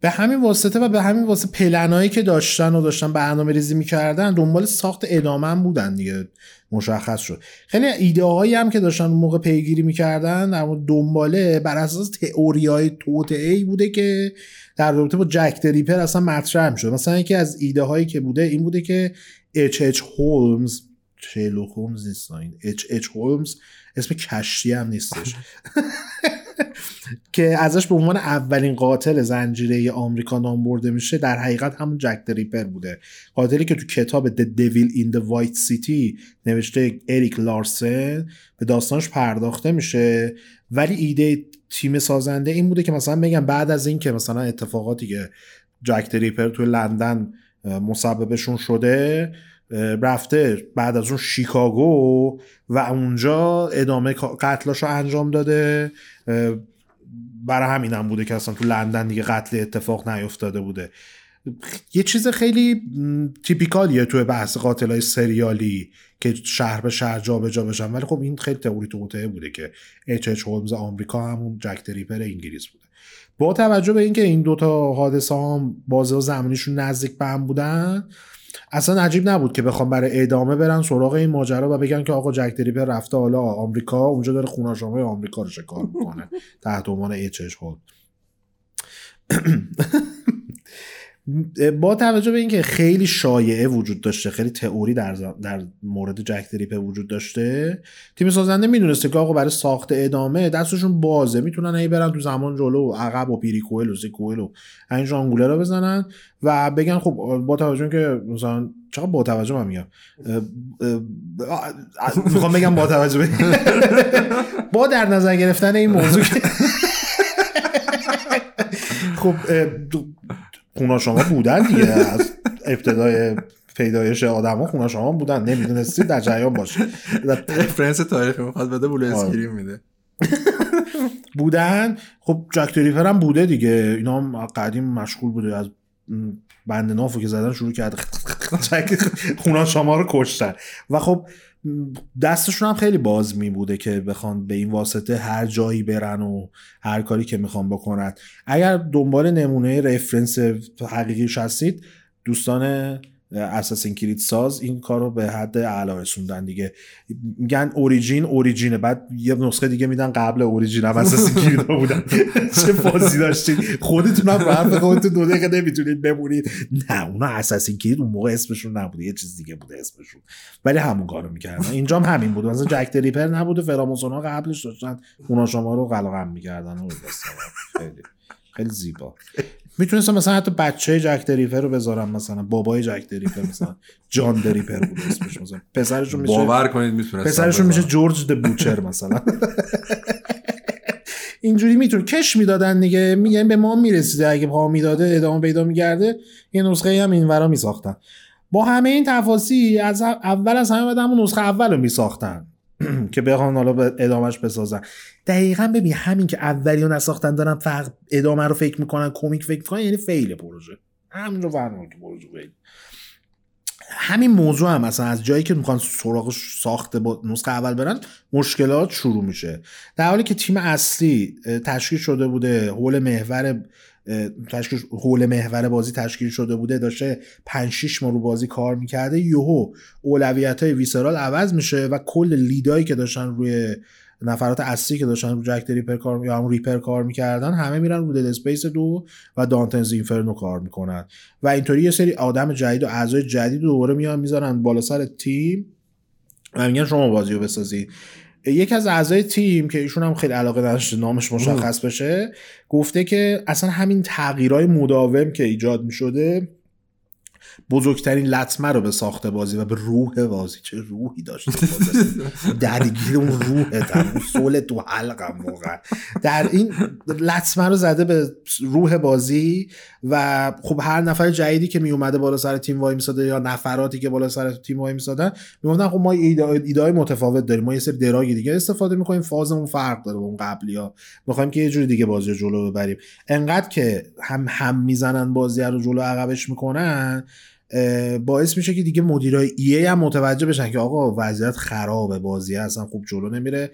به همین واسطه و به همین واسطه پلنایی که داشتن و داشتن برنامه ریزی می‌کردن دنبال ساخت ادامه هم بودن دیگه. مشخص شد. خیلی ایده هایی هم که داشتن اون موقع پیگیری می‌کردن در دنباله بر اساس تئوری های توطعه ای بوده که در رابطه با جک دریپر اصلا مطرح می‌شد. مثلا یکی از ایده هایی که بوده این بوده که اچ اچ هولمز شیلوک هولمز نیست اچ اچ هولمز اسم کشتی هم نیستش. که ازش به عنوان اولین قاتل زنجیره آمریکا نام برده میشه در حقیقت همون جک دریپر بوده. قاتلی که تو کتاب The Devil in the White City نوشته اریک لارسن به داستانش پرداخته میشه. ولی ایده تیم سازنده این بوده که مثلا بگم بعد از این که مثلا اتفاقاتی که جک دریپر تو لندن مسببشون شده رفته بعد از اون شیکاگو و اونجا ادامه قتلاش رو انجام داده. برای همین هم بوده که اصلا تو لندن دیگه قتل اتفاق نیفتاده بوده. یه چیز خیلی تیپیکالیه توی بحث قاتل های سریالی که شهر به شهر جا به جا بشن. ولی خب این خیلی تئوری توطعه بوده که اچ اچ هولمز آمریکا همون جک دریپر انگلیس بوده. با توجه به اینکه این دوتا حادثه هم بازه زمانیشون نزدیک به هم بودن اصلا عجیب نبود که بخوام برای ادامه برن سراغ این ماجرا و بگن که آقا جک دریپر رفته حالا آمریکا اونجا داره خوناشامه آمریکا رو شکار می‌کنه تحت عنوان اچ با توجه به اینکه خیلی شایعه وجود داشته خیلی تئوری در, در مورد جک دریپر وجود داشته تیم سازنده می‌دونسته که آقا برای ساخت ادامه دستشون بازه. می‌تونن هی برن تو زمان جلو و عقب و پیری کوئل و کوئل و این ژانگوله رو بزنن و بگن خب با توجه که مثلا چقدر با توجه من میگم می‌خوام بگم با توجه با در نظر گرفتن این موضوع خب خون آشاما بودن دیگه. از ابتدای پیدایش آدما خون آشاما بودن. نمی‌دونستید در جریان باشه reference تاریخی می‌خواد بده blue screen میده. بودن. خب Jack the Ripper هم بوده دیگه. اینا هم قدیم مشغول بوده. از بند نافو که زدن شروع کرده خون آشاما رو کشتن. و خب دستشون هم خیلی باز می بوده که بخوان به این واسطه هر جایی برن و هر کاری که می‌خوان بکنن. اگر دنبال نمونه رفرنس حقیقیش هستید دوستان اساسین کلید ساز این کار رو به حد اعلا رسوندن دیگه. میگن اوریجین اوریجینه بعد یه نسخه دیگه میدن قبل اوریجین هم اساسین کلید بودن. چه بازی داشتید خودتون هم حرف خودتون دو دقیقه نمی‌تونید بمونید. نه اونا اساسین کلید اون موقع اسمشون نبوده. یه چیز دیگه بوده اسمشون. ولی همون کارو می‌کردن. اینجا هم همین بود. مثلا جک دریپر نبوده فراموسون ها قبلش داشتن. اونا شما رو قلقم می‌کردن. خیلی خیلی زیبا. می‌تونستم مثلا حتی بچه جک دریپر رو بذارم مثلا بابای جک دریپر مثلا جان دریپر بود اسمش مثلا پسرشون میشه باور کنید می‌تونستم پسرشون میشه جورج د بوچر مثلا. اینجوری می‌تونه کش می‌دادن دیگه میگن به ما می‌رسیده اگه پا می‌داده ادامه پیدا میگرده یه نسخه هم این ورا میساختن. با همه این تفاصیل از اول از همه باید همون نسخه اول رو میساختن. که بخوان حالا ادامهش بسازن دقیقا ببین همین که اولی رو نساختن دارن فقط ادامه رو فکر می‌کنن کمیک فکر می‌کنن یعنی فیل پروژه. همین رو فرمان که پروژه فیل. همین موضوع هم مثلا از جایی که می‌خوان سراغ ساخته با نسخه اول برن مشکلات شروع میشه. در حالی که تیم اصلی تشکیل شده بوده حول محور تشکیل حول محور بازی تشکیل شده بوده داشته 5 6 ماه رو بازی کار می‌کرده. یهو اولویت های Visceral عوض میشه و کل lead ایی که داشتن روی نفرات اصلی که داشتن رو Jack Ripper کار یا هم Ripper کار می‌کردن همه میرن رو Dead Space دو و Dante's Inferno کار می‌کنن. و اینطوری یه سری آدم جدید و اعضای جدید دوباره میان می‌ذارن بالا سر تیم و میگن شما بازی رو بسازید یکی از اعضای تیم که ایشون هم خیلی علاقه داشته نامش مشخص بشه گفته که اصلا همین تغییرهای مداوم که ایجاد می شده بزرگترین لطمه رو به ساخت بازی و به روح بازی چه روحی داشت درگیر اون روح اون سول تو حلقم موقع در این لطمه رو زده به روح بازی و خب هر نفر جدیدی که می اومده بالا سر تیم وای میساده یا نفراتی که بالا سر تیم وای میسادن می‌گفتن خب ما ایده های متفاوت داریم. ما یه سری دراگی دیگه استفاده می‌کنیم. فازمون فرق داره با اون قبلی ها. می‌خوایم که یه جوری دیگه بازی رو جلو ببریم. انقدر که هم هم می‌زنن بازی رو جلو عقبش می‌کنن باعث میشه که دیگه مدیرای ای هم متوجه بشن که آقا وضعیت خرابه بازی اصلا خوب جلو نمیره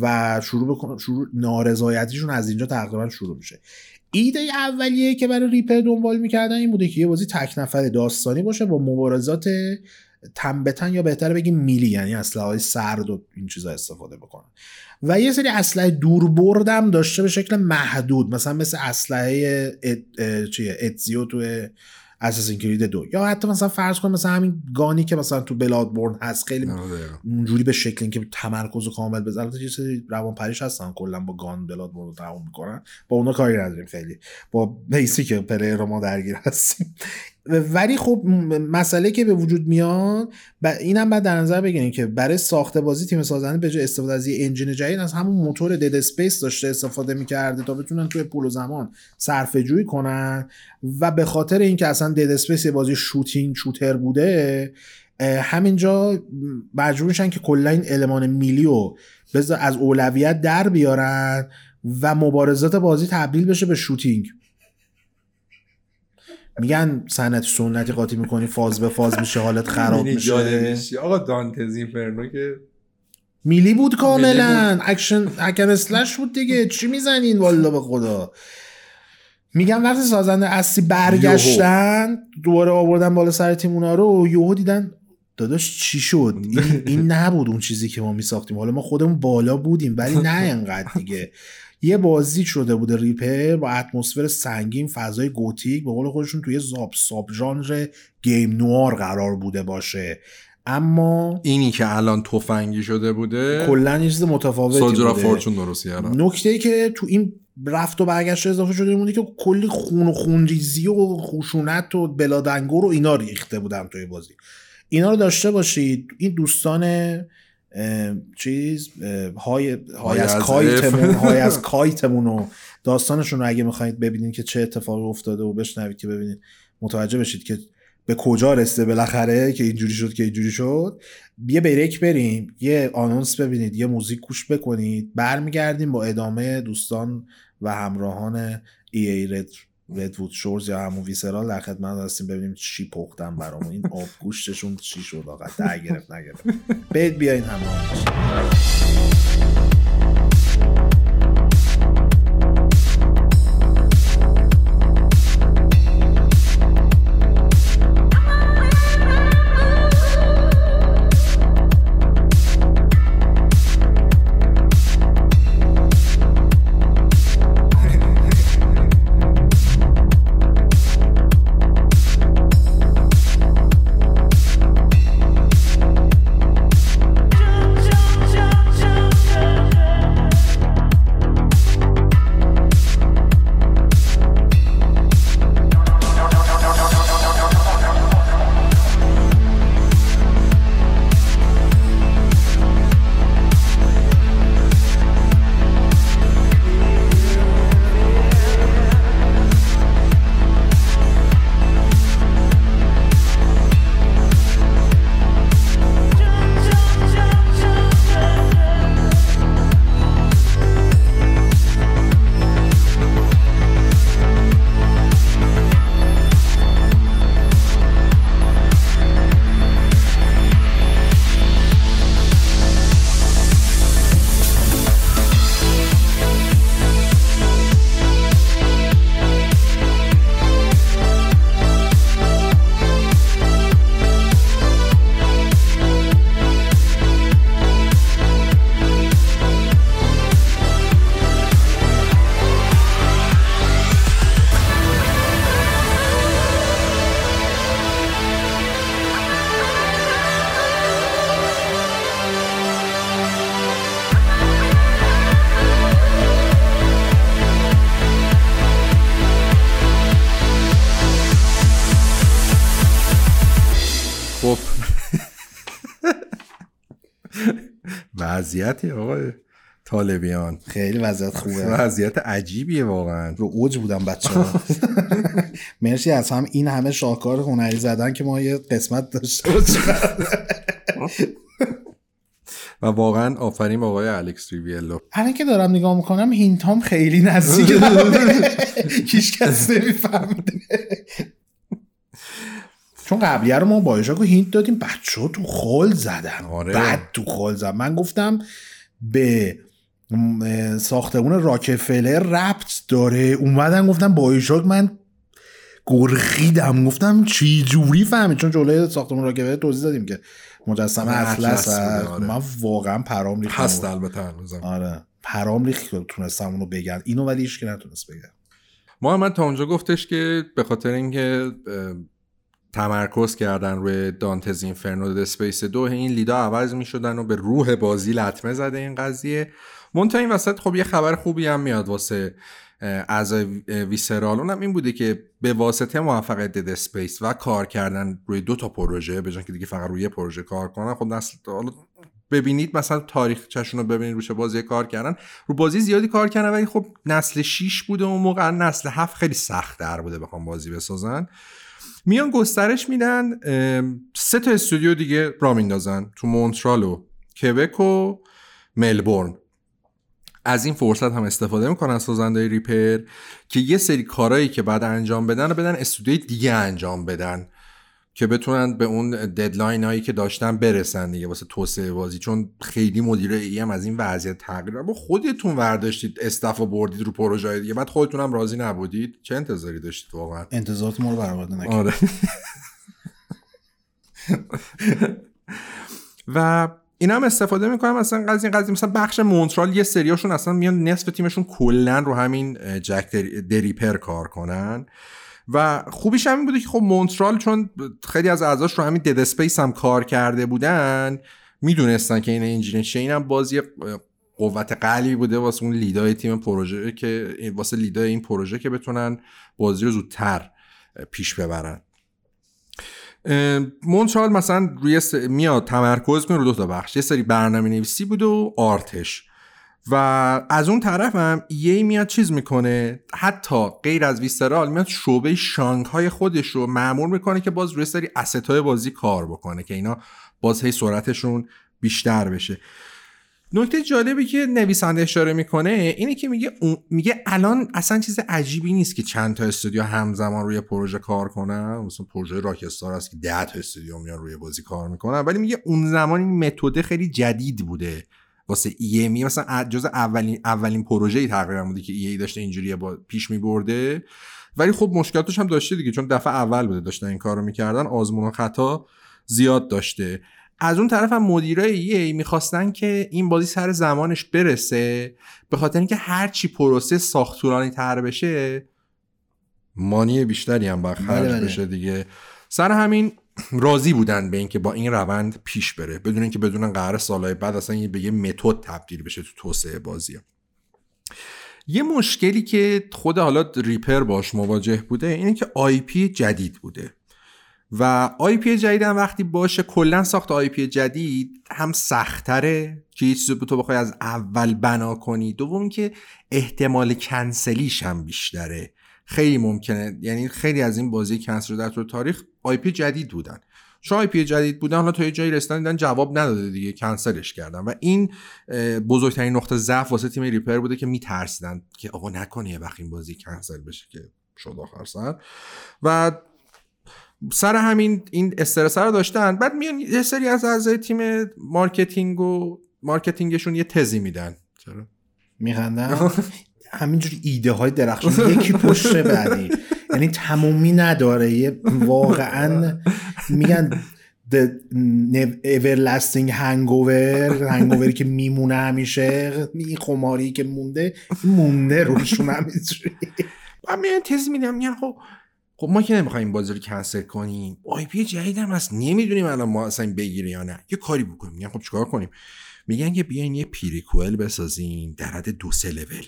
و شروع بکن شروع نارضایتیشون از اینجا تقریبا شروع میشه. ایده اولیه که برای ریپر دنبال می‌کردن این بوده که یه بازی تک نفر داستانی باشه با مبارزات تنبتن یا بهتر بگیم میلی یعنی اسلحه های سرد و این چیزا استفاده بکنن. و یه سری اسلحه دور بردم داشته به شکل محدود مثلا مثل اسلحه چیه Ezio تو Assassin's Creed دو. یا حتی مثلا فرض کن مثلا همین gun ی که مثلا تو Bloodborne هست خیلی اونجوری به شکلی که تمرکز کامل بزنه البته یه سری روان پریش هستن کلا با gun Bloodborne رو تمام می‌کنن. با اونا کاری نداریم خیلی. با base ی که player رو ما درگیر هستیم. ولی خب مسئله که به وجود میاد ب... اینم بعد در نظر بگیریم که برای ساخت بازی تیم سازنده به جای استفاده از یه engine جدید از همون موتور Dead Space داشته استفاده می‌کرده تا بتونن توی پول و زمان صرفه جویی کنن. و به خاطر اینکه اصلا Dead Space بازی shooting shooter بوده همینجا مجبور میشن که کلا این المان melee رو از اولویت در بیارن و مبارزات بازی تبدیل بشه به shooting. میگن صنعتی سنتی قاطی می‌کنی فاز به فاز میشه حالت خراب میشه. آقا Dante's Inferno که melee بود کاملا. اکشن hack and slash بود دیگه. چی می‌زنین؟ والا به خدا. میگن وقتی سازنده اصلی برگشتن دوباره آوردن بالا سر تیم اونا رو یهو دیدن داداش چی شد؟ این, این نبود اون چیزی که ما میساختیم. حالا ما خودمون بالا بودیم ولی نه انقدر دیگه. یه بازی شده بوده ریپر با اتمسفر سنگین فضای گوتیک به قول خودشون توی زاب ساب ژانر گیم نوار قرار بوده باشه. اما اینی که الان تفنگی شده بوده کلا یه چیز متفاوتی بوده. فورچون درست نکته ای که تو این رفت و برگشت اضافه شده بوده که کلی خون و خونریزی و خشونت و بلادنگور و اینا ریخته بودم توی بازی. اینا رو داشته باشید. این دوستان چیز های, های از کایتمون های از کایتمون و داستانشون رو اگه می‌خواید ببینید که چه اتفاقی افتاده و بشنوید که ببینید متوجه بشید که به کجا رسیده بالاخره که اینجوری شد که اینجوری شد. یه بریک بریم یه آنونس ببینید یه موزیک گوش بکنید. برمیگردیم با ادامه دوستان و همراهان ای ای رد ردوود شورز یا همون ویسرال در خدمت هستیم. ببینیم چی پختن برامون. این آب گوشتشون چی شد آقا؟ در گرفت نگرفت بید بیاین همه وضعیتی آقای طالبیان. خیلی وضعیت خوبه. وضعیت عجیبیه واقعا. رو اوج بودم بچه ها مرسی از هم این همه شاهکار هنری زدن که ما یه قسمت داشته باشیم. و واقعا آفرین آقای الکس ریویلو. الان که دارم نگاه می‌کنم hint هم خیلی نزدیک. هیچ کس نمیفهمده چون قبلیه رو ما با hint دادیم بچه ها تو خال زدن. آره. بعد تو خال زدن. من گفتم به ساختمون راکفلر ربط داره. اومدن گفتم با من گرخیدم. گفتم چی جوری فهمید؟ چون جلوی ساختمون راکفلر توضیح دادیم که مجسمه اطلس آره. من واقعا پرام ریخت هست البته آره. پرام ریخت تونستم اونو بگن اینو ولی هیچ نتونست بگن محمد تا اونجا گفتش که به خاطر اینکه تمرکز کردن روی دانتز اینفرنو دسپیس دو. این لیدا عوض می شدن و به روح بازی لطمه زده این قضیه. منتها این وسط خب یه خبر خوبی هم میاد واسه از Visceral. اونم این بوده که به واسطه موفقیت Dead Space و کار کردن روی دو تا پروژه به که دیگه فقط روی یه پروژه کار کنن خب نسل حالا ببینید مثلا تاریخچه‌شون رو ببینید روش بازی کار کردن. رو بازی زیادی کار کردن ولی خب نسل 6 بوده اون موقع نسل 7 خیلی سخت‌تر بوده بخوام بازی بسازن. میان گسترش میدن سه تا استودیو دیگه را میندازن تو مونترال و کبک و ملبورن. از این فرصت هم استفاده می‌کنن سازنده ریپر که یه سری کارهایی که بعد انجام بدن رو بدن استودیوی دیگه انجام بدن. که بتونن به اون ددلاین هایی که داشتن برسن دیگه واسه توسعه بازی. چون خیلی مدیر ای هم از این وضعیت تغییر با خودتون ورداشتید استف و بردید رو پروژه دیگه. بعد خودتون هم راضی نبودید. چه انتظاری داشتید واقعا؟ انتظارات ما رو برآورده نکرد آره. و اینا هم استفاده می‌کنم. مثلا قضیه قضیه مثلا بخش مونترال یه سریاشون اصلا میان نصف تیمشون کلا رو همین Jack the Ripper کار کنن. و خوبیش همین بوده که خب مونترال چون خیلی از اعضاش رو همین Dead Space هم کار کرده بودن می‌دونستن که این engine چه اینم بازی قوت قلبی بوده واسه اون lead ای تیم پروژه که واسه lead ای این پروژه که بتونن بازی رو زودتر پیش ببرن. مونترال مثلا روی میاد تمرکز کنه رو دو تا بخش. یه سری برنامه نویسی بود و آرتش. و از اون طرف هم یه میاد چیز می‌کنه. حتی غیر از ویسترال میاد شعبه شانگ های خودش رو معمول می‌کنه که باز روی سری اسست های بازی کار بکنه که اینا باز هی سرعتشون بیشتر بشه. نکته جالبی که نویسنده اشاره می‌کنه اینه که میگه میگه الان اصلا چیز عجیبی نیست که چند تا استودیو همزمان روی پروژه کار کنن. مثلا پروژه راکستار هست که 10 تا استودیو میان روی بازی کار می‌کنن. ولی میگه اون زمان این متد خیلی جدید بوده. واسه ای ای مثلا جز اولین اولین پروژه‌ای تقریبا بوده که ای ای داشته اینجوری با پیش میبرده. ولی خب مشکلاتش هم داشته دیگه چون دفعه اول بوده داشتن این کارو می‌کردن آزمون و خطا زیاد داشته. از اون طرف هم مدیرای ای می‌خواستن که این بازی سر زمانش برسه به خاطر اینکه هرچی پروسه ساخت طولانی تر بشه مانی بیشتری هم خرج بله، بله. بشه دیگه. سر همین راضی بودن به اینکه با این روند پیش بره بدون اینکه بدونن قرار سالهای بعد اصلا به یه متد تبدیل بشه تو توسعه بازی. یه مشکلی که خود حالا Ripper باش مواجه بوده اینه که IP جدید بوده. و IP جدید هم وقتی باشه کلا ساخت IP جدید هم سخت‌تره که یه چیزی تو بخوای از اول بنا کنی. دوم که احتمال کنسلیش هم بیشتره. خیلی ممکنه. یعنی خیلی از این بازی کنسل در طول تاریخ IP جدید بودن. چون IP جدید بودن حالا تا یه جایی رسیدن دیدن جواب نداده دیگه کنسلش کردن. و این بزرگترین نقطه ضعف واسه تیم Ripper بوده که میترسیدن که آقا نکنه یه وقت این بازی کنسل بشه که شد آخر سر. و سر همین این استرس رو داشتن. بعد میان یه سری از اعضای تیم marketing و marketing شون یه تزی میدن. چرا؟ میخندن؟ همینجور ایده های درخشان یکی پشت بعدی یعنی تمومی نداره یه واقعا میگن the everlasting hangover hangover که میمونه همیشه این خماری که مونده مونده روشون همینجوری من میان تز میدم میگن خب خب ما که نمی‌خوایم بازی رو کنسل کنیم. آی پی جدید هم هست. نمی‌دونیم الان ما اصلا بگیره یا نه. یه کاری بکنیم. میگن خب چیکار کنیم؟ میگن که بیاین یه prequel بسازیم در حد دو سه لول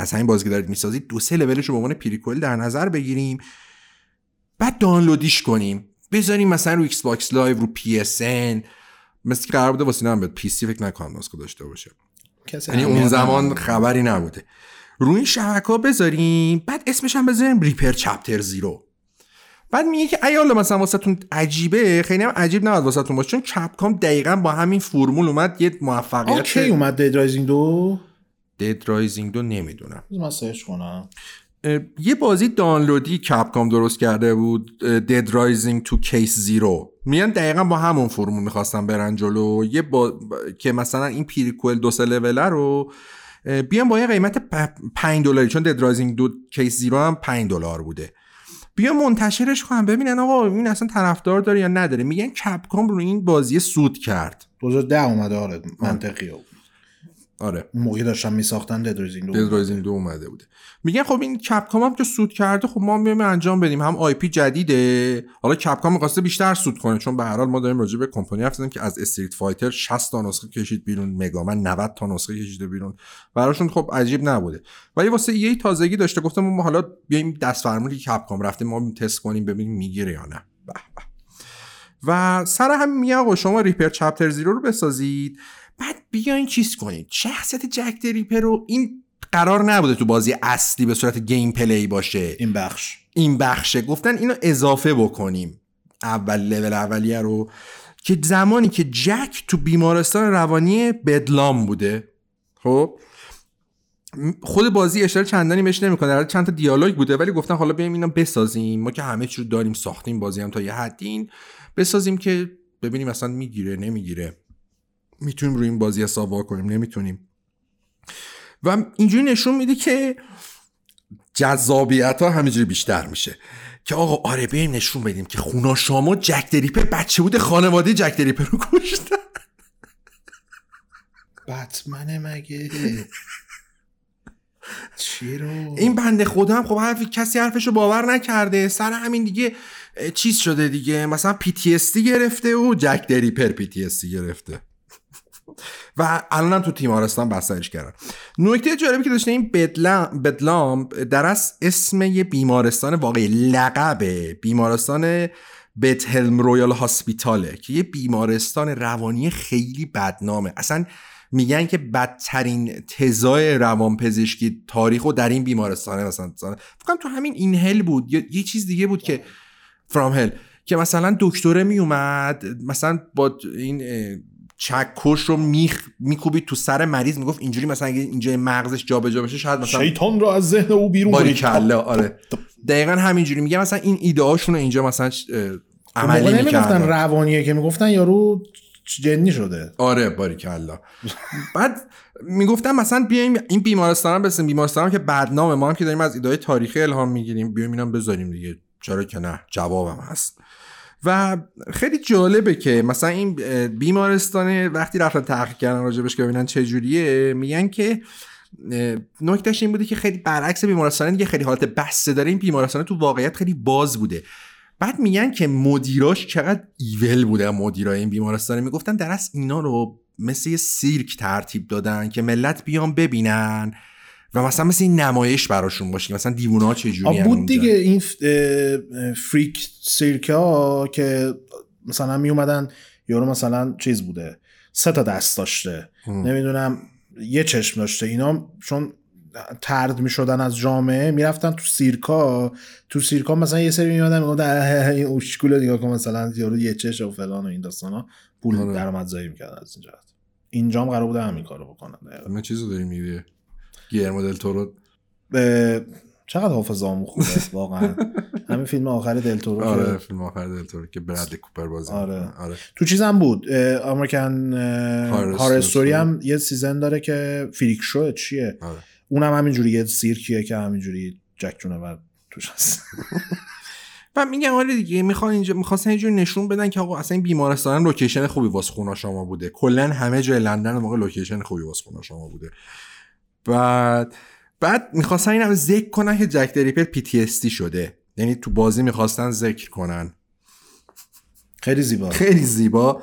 از همین بازی که دارید می‌سازید دو سه لولش رو به عنوان prequel در نظر بگیریم. بعد دانلودیش کنیم. بذاریم مثلا رو Xbox Live رو PSN. مثل که قرار بوده واسه هم PC فکر نکنم نسخه داشته باشه. یعنی اون زمان خبری نبوده. روی این شبکه ها بذاریم. بعد اسمش هم بذاریم Ripper Chapter Zero. بعد میگه که این حالا مثلا واسهتون عجیبه. خیلی هم عجیب نباید واسهتون باشه. چون Capcom دقیقا با همین فرمول اومد. یه موفقیت کی اومد Dead Rising دو. Dead Rising دو نمی‌دونم. من سرچ کنم. یه بازی دانلودی Capcom درست کرده بود Dead Rising Two Case Zero میان دقیقا با همون فرمول می‌خواستن برن جلو. یه با... که مثلا این prequel دو سه لوله رو بیان با یه قیمت 5 دلاری. چون Dead Rising دو Case Zero هم 5 دلار بوده. بیا منتشرش کنم ببینن آقا این اصلا طرفدار داره یا نداره. میگن Capcom رو این بازی سود کرد. 2010 اومده. آره منطقیه. آره. موقعی داشتن میساختن Dead Rising دو دو اومده بوده. میگن خب این Capcom هم که سود کرده خب ما هم انجام بدیم. هم IP جدیده. حالا Capcom می‌خواسته بیشتر سود کنه. چون به هر حال ما داریم راجع به کمپانی حرف که از Street Fighter 60 تا نسخه کشید بیرون Mega Man 90 تا نسخه کشیده بیرون. براشون خب عجیب نبوده. ولی واسه یه تازگی داشته گفتم ما حالا بیایم دست فرمولی Capcom رفتیم ما تست کنیم ببینیم می‌گیره یا نه. به و سر هم میگه شما Ripper Chapter Zero رو بسازید. بعد بیاین چیز کنید شخصیت جک دریپر رو این قرار نبوده تو بازی اصلی به صورت گیم پلی باشه. این بخش. این بخشه. گفتن اینو اضافه بکنیم. اول لول اولیه رو. که زمانی که جک تو بیمارستان روانی بدلام بوده. خب؟ خود بازی اشاره چندانی بهش نمی‌کنه. در چند تا دیالوگ بوده. ولی گفتن حالا بیایم اینا بسازیم. ما که همه چی رو داریم ساختیم بازی هم تا یه حدین بسازیم که ببینیم اصلا می‌گیره نمی‌گیره. می‌تونیم روی این بازی حساب کنیم نمی‌تونیم. و اینجوری نشون میده که جذابیت ها همینجوری بیشتر میشه. که آقا آره بریم نشون بدیم که خونا شما جک دریپر بچه بود خانواده جک دریپر رو کشتن. بتمنه مگه؟ چی رو این بنده هم خب حرفی کسی حرفش رو باور نکرده. سر همین دیگه چیز شده دیگه. مثلا PT گرفته و Jack the Ripper PT گرفته. و الان تو تیمارستان بسترش کردن. نکته جالبی که داشته این Bedlam, Bedlam در از اسم یه بیمارستان واقعی لقب بیمارستان Bethlem Royal Hospital ه که یه بیمارستان روانی خیلی بدنامه. اصلا میگن که بدترین تزای روانپزشکی تاریخ و در این بیمارستانه مثلا. فکرم تو همین این هل بود. یه, یه چیز دیگه بود که فرام هل که مثلا دکتره میومد مثلا با این چکش رو میخ میکوبید تو سر مریض می‌گفت اینجوری مثلا اگه اینجا مغزش جابجا بشه شاید مثلا شیطان رو از ذهن او بیرون باری کله آره. دقیقا همینجوری میگه. مثلا این ایده هاشون اینجا مثلا عملی نمی‌گفتن روانیه که می‌گفتن یارو جنی شده. آره باری کلا. بعد می‌گفتن مثلا بیایم این بیمارستان هم بیمارستان که بدنامه. ما هم که داریم از ایده تاریخی الهام می‌گیریم. بیایم اینم بذاریم دیگه. چرا که نه؟ جوابم هست. و خیلی جالبه که مثلا این بیمارستان وقتی رفتن تحقیق کردن راجبش که ببینن چه جوریه میگن که نکتهش این بوده که خیلی برعکس بیمارستان دیگه خیلی حالت بسته داره. این بیمارستان تو واقعیت خیلی باز بوده. بعد میگن که مدیراش چقدر ایول بوده مدیرای این بیمارستان می‌گفتن در اینا رو مثل یه سیرک ترتیب دادن که ملت بیان ببینن. و مثلا مثل این نمایش براشون باشه مثلا دیوونه ها چجوری بود دیگه این فریک سیرکه ها که مثلا می اومدن یارو مثلا چیز بوده سه تا دست داشته. نمی‌دونم یه چشم داشته. اینا چون ترد می شدن از جامعه می‌رفتن تو سیرکا. تو سیرکا مثلا یه سری میمدن می‌گفتن این اوشکوله دیگه که مثلا یارو یه چش و فلان و این داستانا. پول آره. درآمدزایی می‌کردن از این جهت. اینجام قرار بوده همین کارو بکنن. من چیزو داری میگی. گیرمو دل تورو چقدر حافظه خوبه واقعا. همین فیلم آخر دلتورو آره فیلم آخر دلتورو که برادلی کوپر بازی آره. آره. تو چیزم بود American Horror Story هم یه season داره که Freak Show چیه؟ آره. اونم همینجوری یه سیرکیه که همینجوری جک و جونور توش هست. و میگن آره دیگه می‌خوان اینجا می‌خواستن اینجوری نشون بدن که آقا اصلا این بیمارستان لوکیشن خوبی واسه خون‌آشاما بوده. کلا همه جای لندن موقع لوکیشن خوبی واسه خون‌آشاما بوده. بعد بعد می‌خواستن این هم ذکر کنن که جک دریپر پی تی استی شده. یعنی تو بازی می‌خواستن ذکر کنن. خیلی زیبا. خیلی زیبا.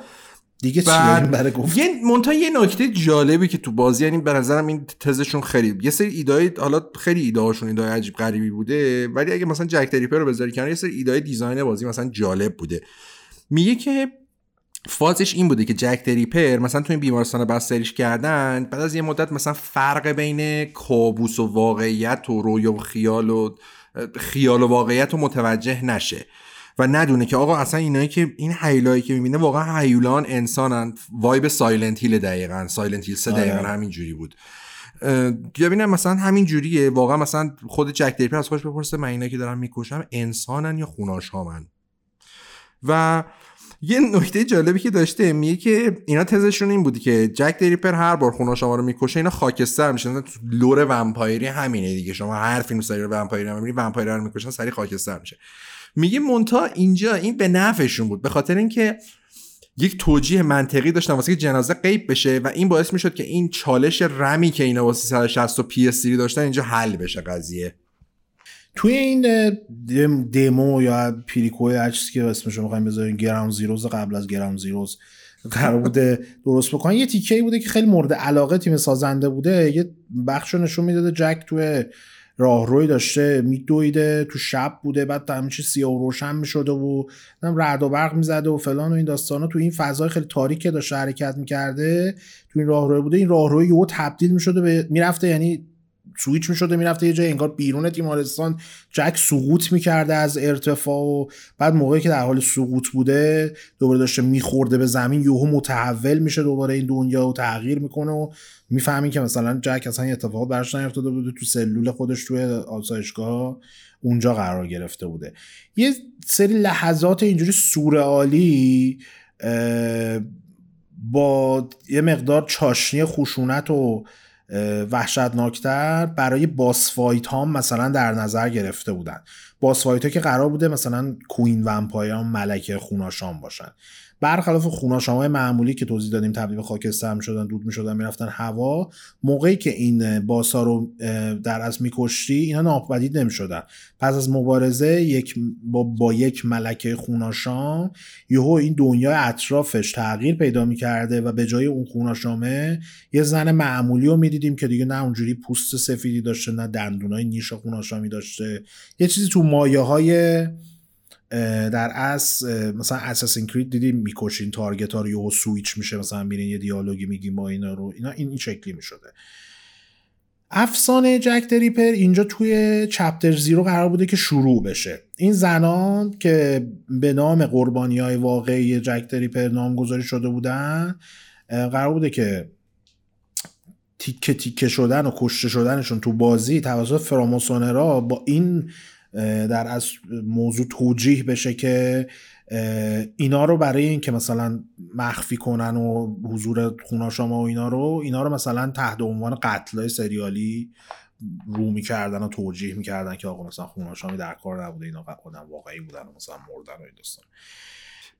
دیگه چی برای گفت؟ یه مونتا یه نکته جالبی که تو بازی یعنی به نظرم این تزشون خیلی یه سری ایدای حالا خیلی ایده هاشون ایده عجیب غریبی بوده ولی اگه مثلا جک دریپر رو بذاری کنار یه سری ایده دیزاین بازی مثلا جالب بوده. میگه که فازش این بوده که جک دریپر مثلا تو این بیمارستان بستریش کردن بعد از یه مدت مثلا فرق بین کابوس و واقعیت و رویا و خیال و خیال و واقعیت رو متوجه نشه. و ندونه که آقا اصلا اینایی که این هیولایی که می‌بینه واقعا هیولان انسانن. vibe Silent Hill دقیقا Silent Hill سه دقیقا آره. همین جوری بود. ببینم مثلا همین جوریه. واقعا مثلا خود Jack the Ripper از خودش بپرسه من اینا که دارم می‌کشم انسانن یا خوناشامن؟ و یه نکته جالبی که داشته میگه که اینا تزشون این بوده که Jack the Ripper هر بار خون‌آشاما رو می‌کشه اینا خاکستر میشن. تو lore vampire ی همینه دیگه. شما هر فیلم سری vampire ی رو می‌بینی vampire رو می‌کشن سری خاکستر میشه. میگه مونتا اینجا این به نفعشون بود. به خاطر اینکه یک توجیه منطقی داشتن واسه که جنازه غیب بشه و این باعث می‌شد که این چالش رمی که اینا واسه 360 و پی داشتن اینجا حل بشه قضیه. توی این دمو یا پیریکو هر چیزی که اسمش رو می‌خوایم بذاریم گراوند زیروز قبل از گراوند زیروز قرار بوده درست بکنن. یه تیکه بوده که خیلی مورد علاقه تیم سازنده بوده. یه بخش نشون می‌داده جک توی راهروی داشته میدویده تو شب بوده بعد همه چی سیاه و روشن می‌شده و رعد و برق می‌زده و فلان و این داستانا. تو این فضای خیلی تاریک داشته حرکت می‌کرده تو این راهروی بوده این راهروی یهو تبدیل می‌شده به می‌رفته یعنی سویچ می‌شده می‌رفته یه جای انگار بیرون تیمارستان. جک سقوط می‌کرده از ارتفاع و بعد موقعی که در حال سقوط بوده دوباره داشته میخورده به زمین. یهو متحول میشه دوباره این دنیا و تغییر می‌کنه و می‌فهمین که مثلا جک اصلا یه اتفاقات براش نیفتاده بوده. تو سلول خودش توی آسایشگاه اونجا قرار گرفته بوده. یه سری لحظات اینجوری سورئالی با یه مقدار چاشنی خشونت و وحشتناکتر برای باس فایت ها مثلا در نظر گرفته بودن. باس فایت ها که قرار بوده مثلا کوین ومپایان ملکه خوناشان باشن. برخلاف خوناشامای معمولی که توضیح دادیم تبدیل به خاکستر می‌شدن دود می‌شدن می‌رفتن هوا موقعی که این باسا رو در از میکشتی اینا ناپدید نمی‌شدن. پس از مبارزه یک با, با یک ملکه خوناشام یهو این دنیا اطرافش تغییر پیدا می‌کرده و به جای اون خوناشامه یه زن معمولی رو می‌دیدیم که دیگه نه اونجوری پوست سفیدی داشته نه دندونای نیش خوناشامی داشته. یه چیزی تو مایه های در از مثلا اساسین کرید دیدیم می‌کشین تارگت ها رو یهو سویچ میشه مثلا میرین یه دیالوگی میگیم ما اینا رو اینا این, این شکلی می‌شده. افسانه جک دریپر اینجا توی چپتر زیرو قرار بوده که شروع بشه. این زنان که به نام قربانی های واقعی جک دریپر نامگذاری شده بودن قرار بوده که تیکه تیکه شدن و کشته شدنشون تو بازی توسط فراموسونرا با این در از موضوع توجیه بشه که اینا رو برای اینکه مثلا مخفی کنن و حضور خوناشاما و اینا رو اینا رو مثلا تحت عنوان قتلای سریالی رو می‌کردن و توجیه می‌کردن که آقا مثلا خوناشامی در کار نبوده اینا آدم واقعی بودن و مثلا مردن و این داستان.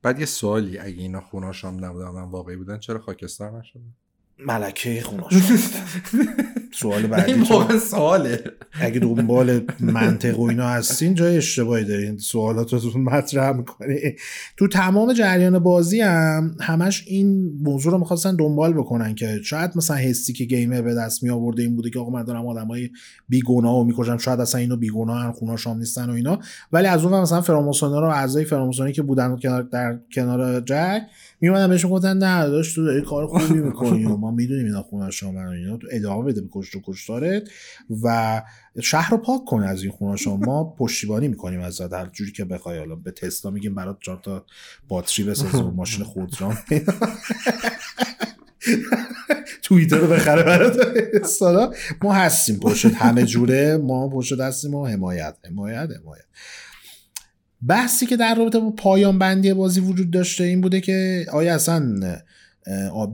بعد یه سوالی اگه اینا خوناشام نبودن واقعی بودن چرا خاکستر نشده؟ ملکه خوناش سوال بعدی این سواله. اگه دنبال منطق و اینا هستین جای اشتباهی دارین. سوالاتتون مطرح می‌کنی. تو تمام جریان بازی هم همش این موضوع رو می‌خواستن دنبال بکنن که شاید مثلا حسی که گیمر به دست می آورده این بوده که آقا من دارم آدمای بیگناه و می‌کشم. شاید اصلا اینو بیگناه هم خوناشام نیستن و اینا. ولی از اون مثلا فراموسونا رو اعضای فراموسونی که بودن در کنار جک میومدن بهش گفتن نه داشت تو داری کار خوبی می‌کنی. و ما می‌دونیم اینا خونه شما اینا تو ادامه بده به کشت و کشتارت و شهر رو پاک کن از این خونه شما. ما پشتیبانی می‌کنیم از هر جوری که بخوای. حالا به تسلا میگیم برات چهار تا باتری بساز و ماشین خودران توییتر رو بخره برات. سالا ما هستیم پشت همه جوره ما پشت هستیم و حمایت حمایت حمایت. بحثی که در رابطه با پایان بندی بازی وجود داشته این بوده که آیا اصلا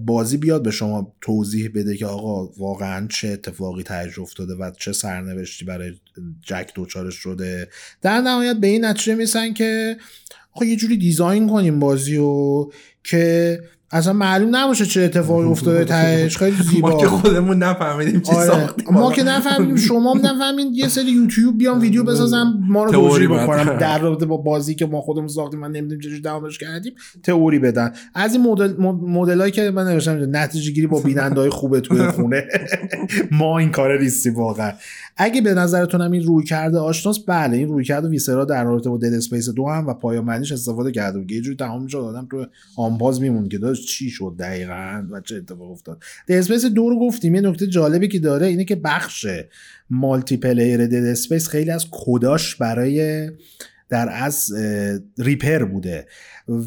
بازی بیاد به شما توضیح بده که آقا واقعا چه اتفاقی تجربه افتاده و چه سرنوشتی برای جک دوچارش شده؟ در نهایت به این نتیجه میسن که آقا یه جوری دیزاین کنیم بازی و که اصلا معلوم نباشه چه اتفاقی افتاده تهش. خیلی زیبا ما که خودمون نفهمیدیم چی آره. ساختیم ما که نفهمیدیم شما هم نفهمید. یه سری یوتیوب بیام ویدیو بسازم ما رو توجیه. بکنم. در رابطه با بازی که ما خودمون ساختیم من نمی‌دونیم چجوری دوامش کردیم تئوری بدن. از این مدل مدلایی که من نوشتم نتیجه گیری با بیننده های خوبه توی خونه ما این کار نیستیم واقعا. اگه به نظرتون هم این روی کرده آشناس بله این روی کرده ویسرا در رابطه با دد اسپیس دو هم و پایان بندیش استفاده کرده بود. یه جوری تمام می‌شد آدم تو آنباز میمون که داشت چی شد دقیقا و چه اتفاق افتاد. دد اسپیس دو رو گفتیم. یه نکته جالبی که داره اینه که بخش مالتی پلیر دد اسپیس خیلی از کداش برای در از Ripper بوده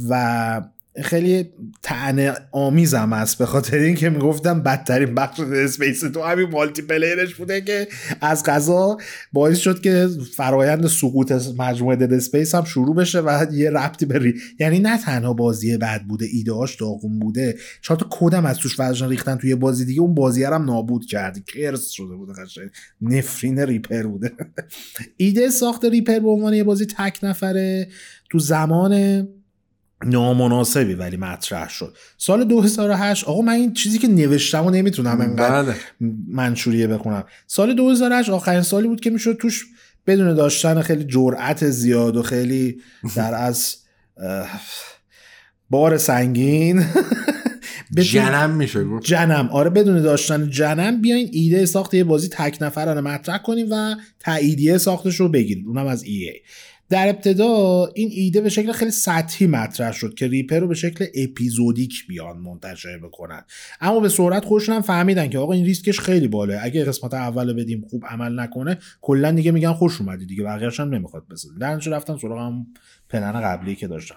و خیلی طعنه آمیزم هست به خاطر اینکه می‌گفتم بدترین بخش Space Two همین multiplayer ش بوده که از قضا باعث شد که فرایند سقوط مجموعه Dead Space هم شروع بشه و یه ربطی به ری... یعنی نه تنها بازی بد بوده ایدهاش داغون بوده چهار تا کدم از توش ورداشتن ریختن توی بازی دیگه اون بازی هم نابود کرد cursed شده بوده قشنگ. نفرین ریپر بوده. ایده ساخت ریپر به عنوان یه بازی تک نفره. تو زمان نامناسبی ولی مطرح شد. سال 2008 آقا من این چیزی که نوشتم و نمی‌تونم انقدر بله. منشوریه بخونم. سال 2008 آخرین سالی بود که می‌شد توش بدون داشتن خیلی جرأت زیاد و خیلی در از بار سنگین. جنم میشه گفت جنم. آره بدون داشتن جنم بیاین ایده ساخت یه بازی تک نفرانه مطرح کنیم و تاییدیه ساختش رو بگیرید اونم از EA در ابتدا این ایده به شکل خیلی سطحی مطرح شد که ریپر رو به شکل اپیزودیک بیان منتشر بکنن. اما به سرعت خودشون هم فهمیدن که آقا این ریسکش خیلی بالاست اگه قسمت اول بدیم خوب عمل نکنه کلا دیگه میگن خوش اومدی دیگه بقیه‌اش نمی‌خواد بسازی در رفتن سراغ هم پلن قبلی که داشتن.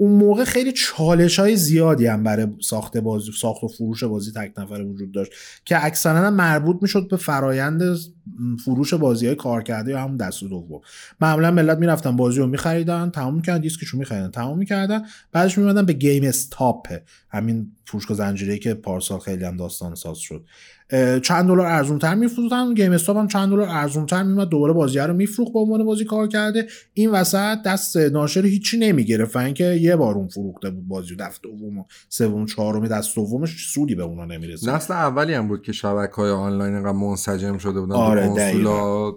اون موقع خیلی چالش های زیادی هم برای ساخت بازی ساخت و فروش بازی تک نفره وجود داشت که اکثرا مربوط می‌شد به فرایند فروش بازی های کارکرده یا همون دست دوم. معمولا ملت می‌رفتن بازی رو میخریدن تمام می‌کردن دیسکشو میخریدن تمام می‌کردن بعدش میمدن به GameStop همین فروشگاه زنجیره که پارسال خیلی هم داستان ساز شد. چند دلار ارزونتر میفروختن. GameStop هم چند دلار ارزونتر میومد دوباره بازی رو میفروخت به عنوان بازی کارکرده. این وسط دست ناشر هیچی نمی‌گرفت. اینکه یه بار اون فروخته بود بازی دست دوم و سوم چهارم دست دومش سودی به اونا نمی‌رسید. نسل اولی هم بود که شبکه های آنلاین اینقدر منسجم شده بودن. آره، با کنسولا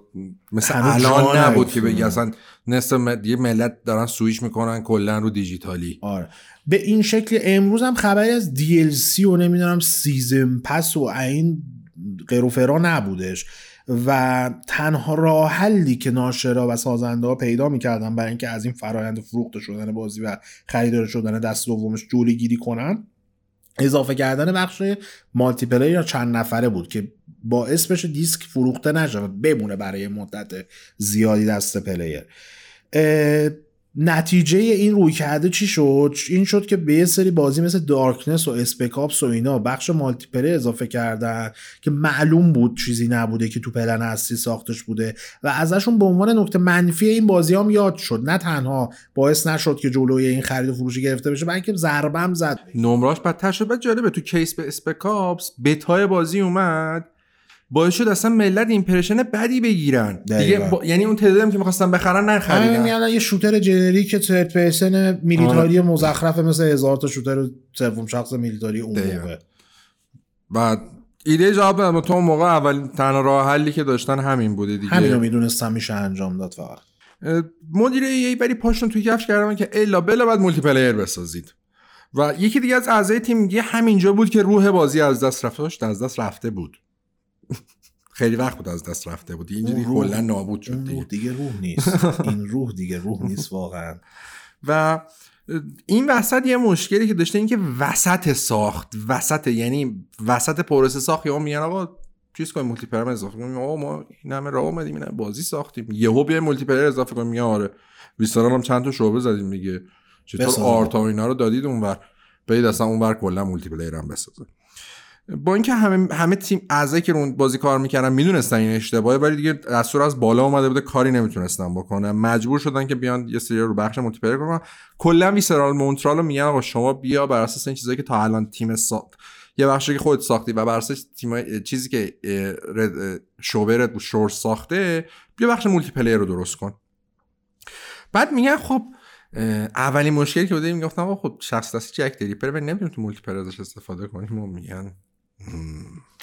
مثل هنوز الان نبود که. بگی. اصلا نصف یه ملت دارن سویش می‌کنن کلا رو دیجیتالی. آره. به این شکل امروز هم خبری از DLC و نمی‌دونم سیزن پس و این قر و فرا نبودش و تنها راه حلی که ناشرا و سازنده ها پیدا می‌کردن برای اینکه از این فرایند فروخته شدن بازی و خریدار شدن دست دومش جلوگیری کنن اضافه کردن بخش multiplayer یا چند نفره بود که باعث بشه دیسک فروخته نشه و بمونه برای مدت زیادی دست player. نتیجه این رویکرده چی شد؟ این شد که به یه سری بازی مثل Darkness و Spec Ops و اینا بخش multiplayer اضافه کردن که معلوم بود چیزی نبوده که تو پلن اصلی ساختش بوده و ازشون به عنوان نکته منفی این بازی هم یاد شد. نه تنها باعث نشد که جلوی این خرید و فروشی گرفته بشه بلکه ضربم زد. نمراش بدتر شد. بعد جالبه تو case به Spec Ops beta ی بازی اومد باعث شد اصلا ملت impression بدی بگیرن. دیگه. با... یعنی اون تعدادی که می‌خواستن بخرن نخریدن. میادن یه shooter generic third person military مزخرف مثل هزار تا shooter سوم شخص military اون. موقع. بعد ایده جواب دادم. تو اون موقع اول تنها راه حلی که داشتن همین بوده دیگه. همین رو می‌دونستم میشه انجام داد فقط. مدیرای EA پاشون توی کفش کردن که الا بلا باید multiplayer بسازید. و یکی دیگه از اعضای تیم میگه همینجا بود که روح بازی از دست رفته داشت از دست رفته بود. خیلی وقت بود از دست رفته بود اینجوری کلا نابود شد اون دیگه. روح دیگه روح نیست. این روح دیگه روح نیست واقعا. و این وسط یه مشکلی که داشته این که وسط ساخت. وسط یعنی وسط پروسه ساخت. یا میگن آقا چیز کنیم multiplayer اضافه کنیم. آقا ما این همه راه اومدیم این بازی ساختیم. یهو بیا multiplayer اضافه کنیم. یا آره. ویستاران هم چند تا شعبه زدیم دیگه. چطور. آرتا و اینا رو دادید اونور؟ برید اصلا اونور کلا multiplayer هم بسازه. با اینکه همه همه تیم اعضایی که اون بازی کار می‌کردن می‌دونستن این اشتباهه ولی دیگه دستور از بالا اومده بوده کاری نمی‌تونستن بکنن مجبور شدن که بیان یه سری رو بخش مولتی پلیر کنن. کلا Visceral مونترال رو میگن آقا شما بیا بر اساس این چیزایی که تا الان تیم ساخت. یه بخشی که خودت ساختی و بر اساس تیم چیزی که Redwood Shores ساخته بیا بخش مولتی پلیر رو درست کن. بعد میگن خب اولین مشکلی که بوده می‌گفتن آقا خب شخص دستی Jack the Ripper نمی‌تونیم تو multi ازش استفاده کنیم و میگن.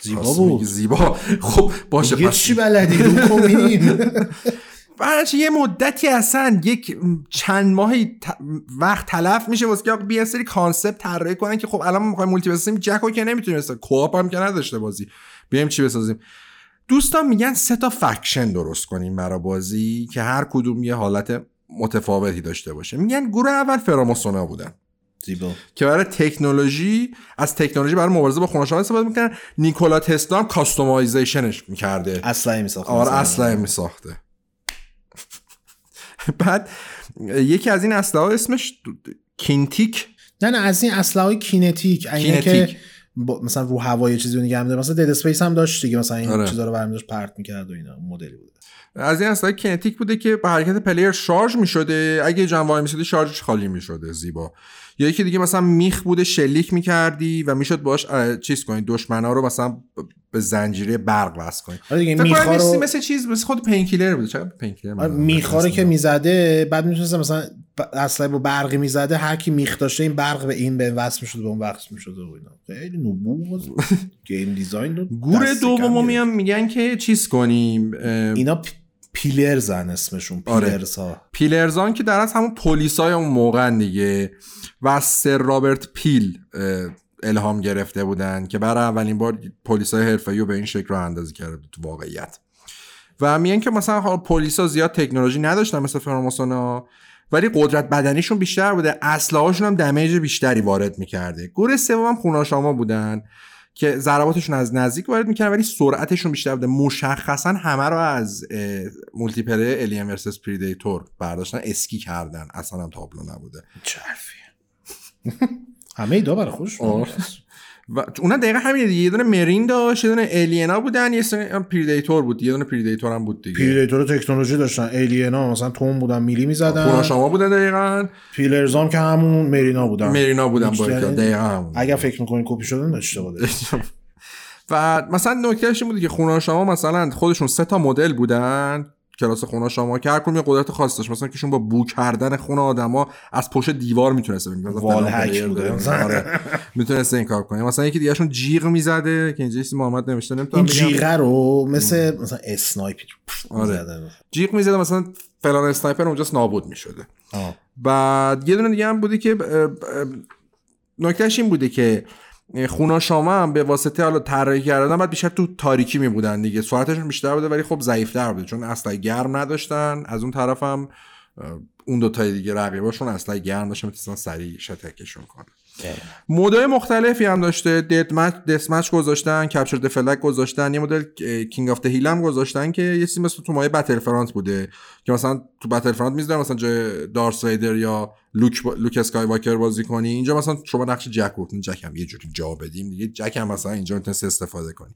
زیبا بود. زیبا. خب باشه دیگه پس چی بلدی؟ رو بعدش یه مدتی اصلا یک چند ماهی ت- وقت تلف میشه واسه که بیا سری concept طراحی کنن که خب الان ما می‌خوایم multi بسازیم. Jack و که نمی‌تونیم بسازیم co-op هم که نداشته بازی. بیایم چی بسازیم. دوستان میگن سه تا faction درست کنیم برای بازی که هر کدوم یه حالت متفاوتی داشته باشه. میگن گروه اول فراماسونا بودن. زیبا. که برای تکنولوژی از تکنولوژی برای مبارزه با خوناشاما استفاده می‌کنن. نیکولا تسلا هم customization ش می‌کرده اسلحه میساخت آره اسلحه می ساخته بعد یکی از این اسلحه ها اسمش kinetic. نه نه از این اسلحه های kinetic. اینه kinetic. که با مثلا رو هوا یه چیزی رو نگه می‌داره. مثلا Dead Space هم داشت دیگه مثلا این آره. چیزا رو برمی داشت پرت می‌کرد و اینا مدلی بود از این اسلحه kinetic بوده که به حرکت player شارژ می شده اگه وایمیستاده شارژش خالی می شده زیبا. یا یکی دیگه مثلا میخ بوده شلیک می‌کردی و می‌شد باش چیز کنید دشمنا رو مثلا به زنجیره برق وصل کنید آره دیگه میخا رو مثل چیز مثل خود Painkiller بوده. چقدر Painkiller؟ آره، میخا رو که می‌زده بعد می‌تونسته مثلا اسلحه با برقی می‌زده هر کی میخ داشته این برق به این به وصل می‌شد به اون وصل می‌شد و اینا. خیلی نبوغ game design گور دومو. میان میگن که چیز کنیم اینا Peelers ن اسمشون آره. Peelers ها Peelers ان که در از همون پلیسای اون موقع دیگه و Sir Robert Peel الهام گرفته بودن که برای اولین بار پلیسای حرفه‌ای رو به این شکل راه اندازی کرده بود تو واقعیت. و میگن که مثلا پلیسا زیاد تکنولوژی نداشتن مثل فراماسونا ولی قدرت بدنیشون بیشتر بوده. اسلحه‌هاشون هم damage بیشتری وارد می‌کرده. گروه سوم هم خوناشاما بودن. که ضرباتشون از نزدیک وارد می‌کردن ولی سرعتشون بیشتر بوده. مشخصا همه رو از مولتی پلیر الین ورسس پریدیتور برداشتن اسکی کردن. اصلا هم تابلو نبوده. چه حرفیه. همه ایده‌ها برای خودش آره. و اونا دقیقا همینه دیگه. یه دونه marine داشت یه دونه alien ا بودن یه هم پریدیتور بود. یه دونه پریدیتور هم بود دیگه. پیلرتور تکنولوژی داشتن. الینا مثلا توم بودن میلی می‌زدن. خوناشاما بودن دقیقا. پیلرزام که همون مرینا بودن. مرینا بودن با بیشتر- دقیقا همون. اگر فکر می‌کنین کپی شدن اشتباه. و مثلا نکتهش این بوده که خونه شما مثلا خودشون سه تا مدل بودن. کلاس خونه شما که هر کدوم یه قدرت خاص داشت. مثلا کهشون با بو کردن خونه آدما از پشت دیوار می‌تونسته. آره. می‌تونسته این کار کنه. مثلا یکی دیگهشون جیغ می‌زده که اینجا محمد نوشته نمی‌تونم این جیغه رو مثل مثلا اسنایپر. آره. جیغ می‌زده مثلا فلان اسنایپر اونجاست نابود می‌شده. بعد یه دونه دیگه هم بوده که نکتهش این بوده که خونا شما هم به واسطه حالا طراحی کردن بعد بیشتر تو تاریکی می بودن دیگه. سرعتشون بیشتر بوده ولی خب ضعیفتر بوده چون اسلحه گرم نداشتن. از اون طرف هم اون دو تای دیگه رقیباشون اسلحه گرم داشتن می‌تونستن سریع شتکشون کنن. mode ای مختلفی هم داشته. deathmatch deathmatch گذاشتن capture گذاشتن یه مدل King of Hill هم گذاشتن که یه چیزی مثل تو مایه Battlefront بوده. که مثلا تو Battlefront می‌ذارن مثلا جای دارث ویدر یا لوک با... لوک اسکای واکر بازی کنی. اینجا مثلا شما نقش جک رو جک هم یه جوری جا بدیم. دیگه جک هم مثلا اینجا می‌تونست استفاده کنی.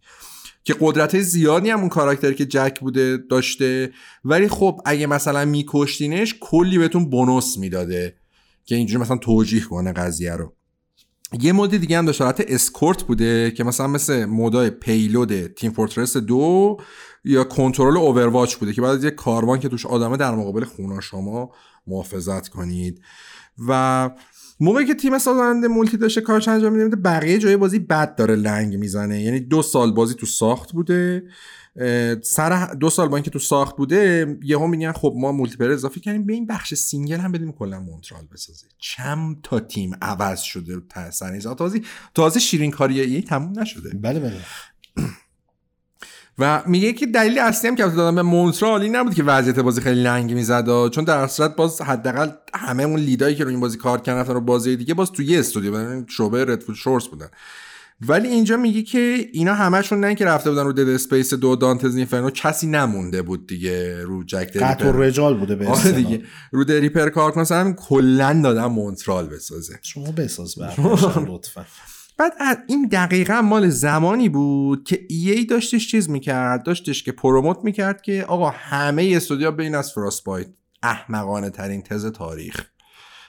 که قدرت زیادی هم اون کاراکتری که جک بوده داشته. ولی خب اگه مثلا میکشتینش کلی بهتون bonus می‌داده که اینجوری مثلا توجیه کنه قضیه رو. یه mode دیگه هم داشت escort بوده که مثلا مثل mode ای payload Team Fortress دو یا control Overwatch بوده که بعد یه کاروان که توش آدمه در مقابل خوناشاما محافظت کنید. و موقعی که تیم سازنده multi داشته کارش انجام میده بقیه جای بازی بد داره لنگ می‌زنه. یعنی دو سال بازی تو ساخت بوده. سر دو سال با اینکه تو ساخت بوده یهو میگن خب ما multiplayer اضافه کردیم. به این بخش single هم بدیم کلا مونترال بسازه. چند تا تیم عوض شده سر تازه تازه شیرین کاری ای تموم نشده. بله بله. و میگه که دلیل اصلی هم که دادن به مونترال این نبود که وضعیت بازی خیلی لنگ می‌زد. چون در صورت باز حداقل همه اون lead ایی که رو این بازی کار کردن رفتن رو بازی دیگه باز تو یه استودیو بودن شعبه Redwood Shores بودن. ولی اینجا میگه که اینا همشون نه که رفته بودن رو دد اسپیس دو دانتز اینفرنو کسی نمونده بود دیگه رو جک و رجال بوده به آره. دیگه. رو دریپر کار کنن مثلا کلا دادن مونترال بسازه. شما بساز لطفا. بعد از این دقیقا مال زمانی بود که ای داشتش چیز می‌کرد داشتش که پروموت می‌کرد که آقا همه استودیا بین از فراسپایت احمقانه ترین تز تاریخ.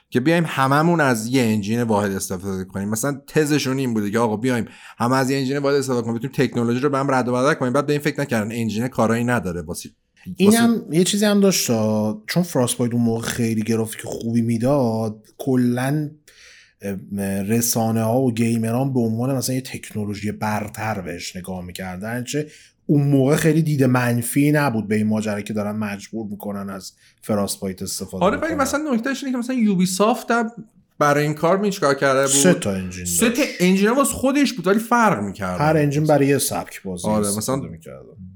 که بیایم هممون از یه انجین واحد استفاده کنیم. مثلا تزشون این بوده که آقا بیایم همه از یه انجین واحد استفاده کنیم بتونیم تکنولوژی رو به هم رد و بدل کنیم. بعد به این فکر نکردن انجین کارایی نداره. واسه این هم یه چیزی هم داشت چون فراسپایت اون موقع خیلی گرافیک خوبی می‌داد کلا رسانه ها و گیمران به عنوان مثلا یه تکنولوژی برتر بهش نگاه می‌کردن. چه اون موقع خیلی دید منفی نبود به این ماجرا که دارن مجبور می‌کنن از Frostbite استفاده آره ولی مثلا نکتهش اینه که مثلا Ubisoft هم برای این کار می چیکار کرده بود؟ سه تا engine سه تا engine واسه خودش بود ولی فرق می‌کرد هر engine برای یه سبک بازی آره مثلا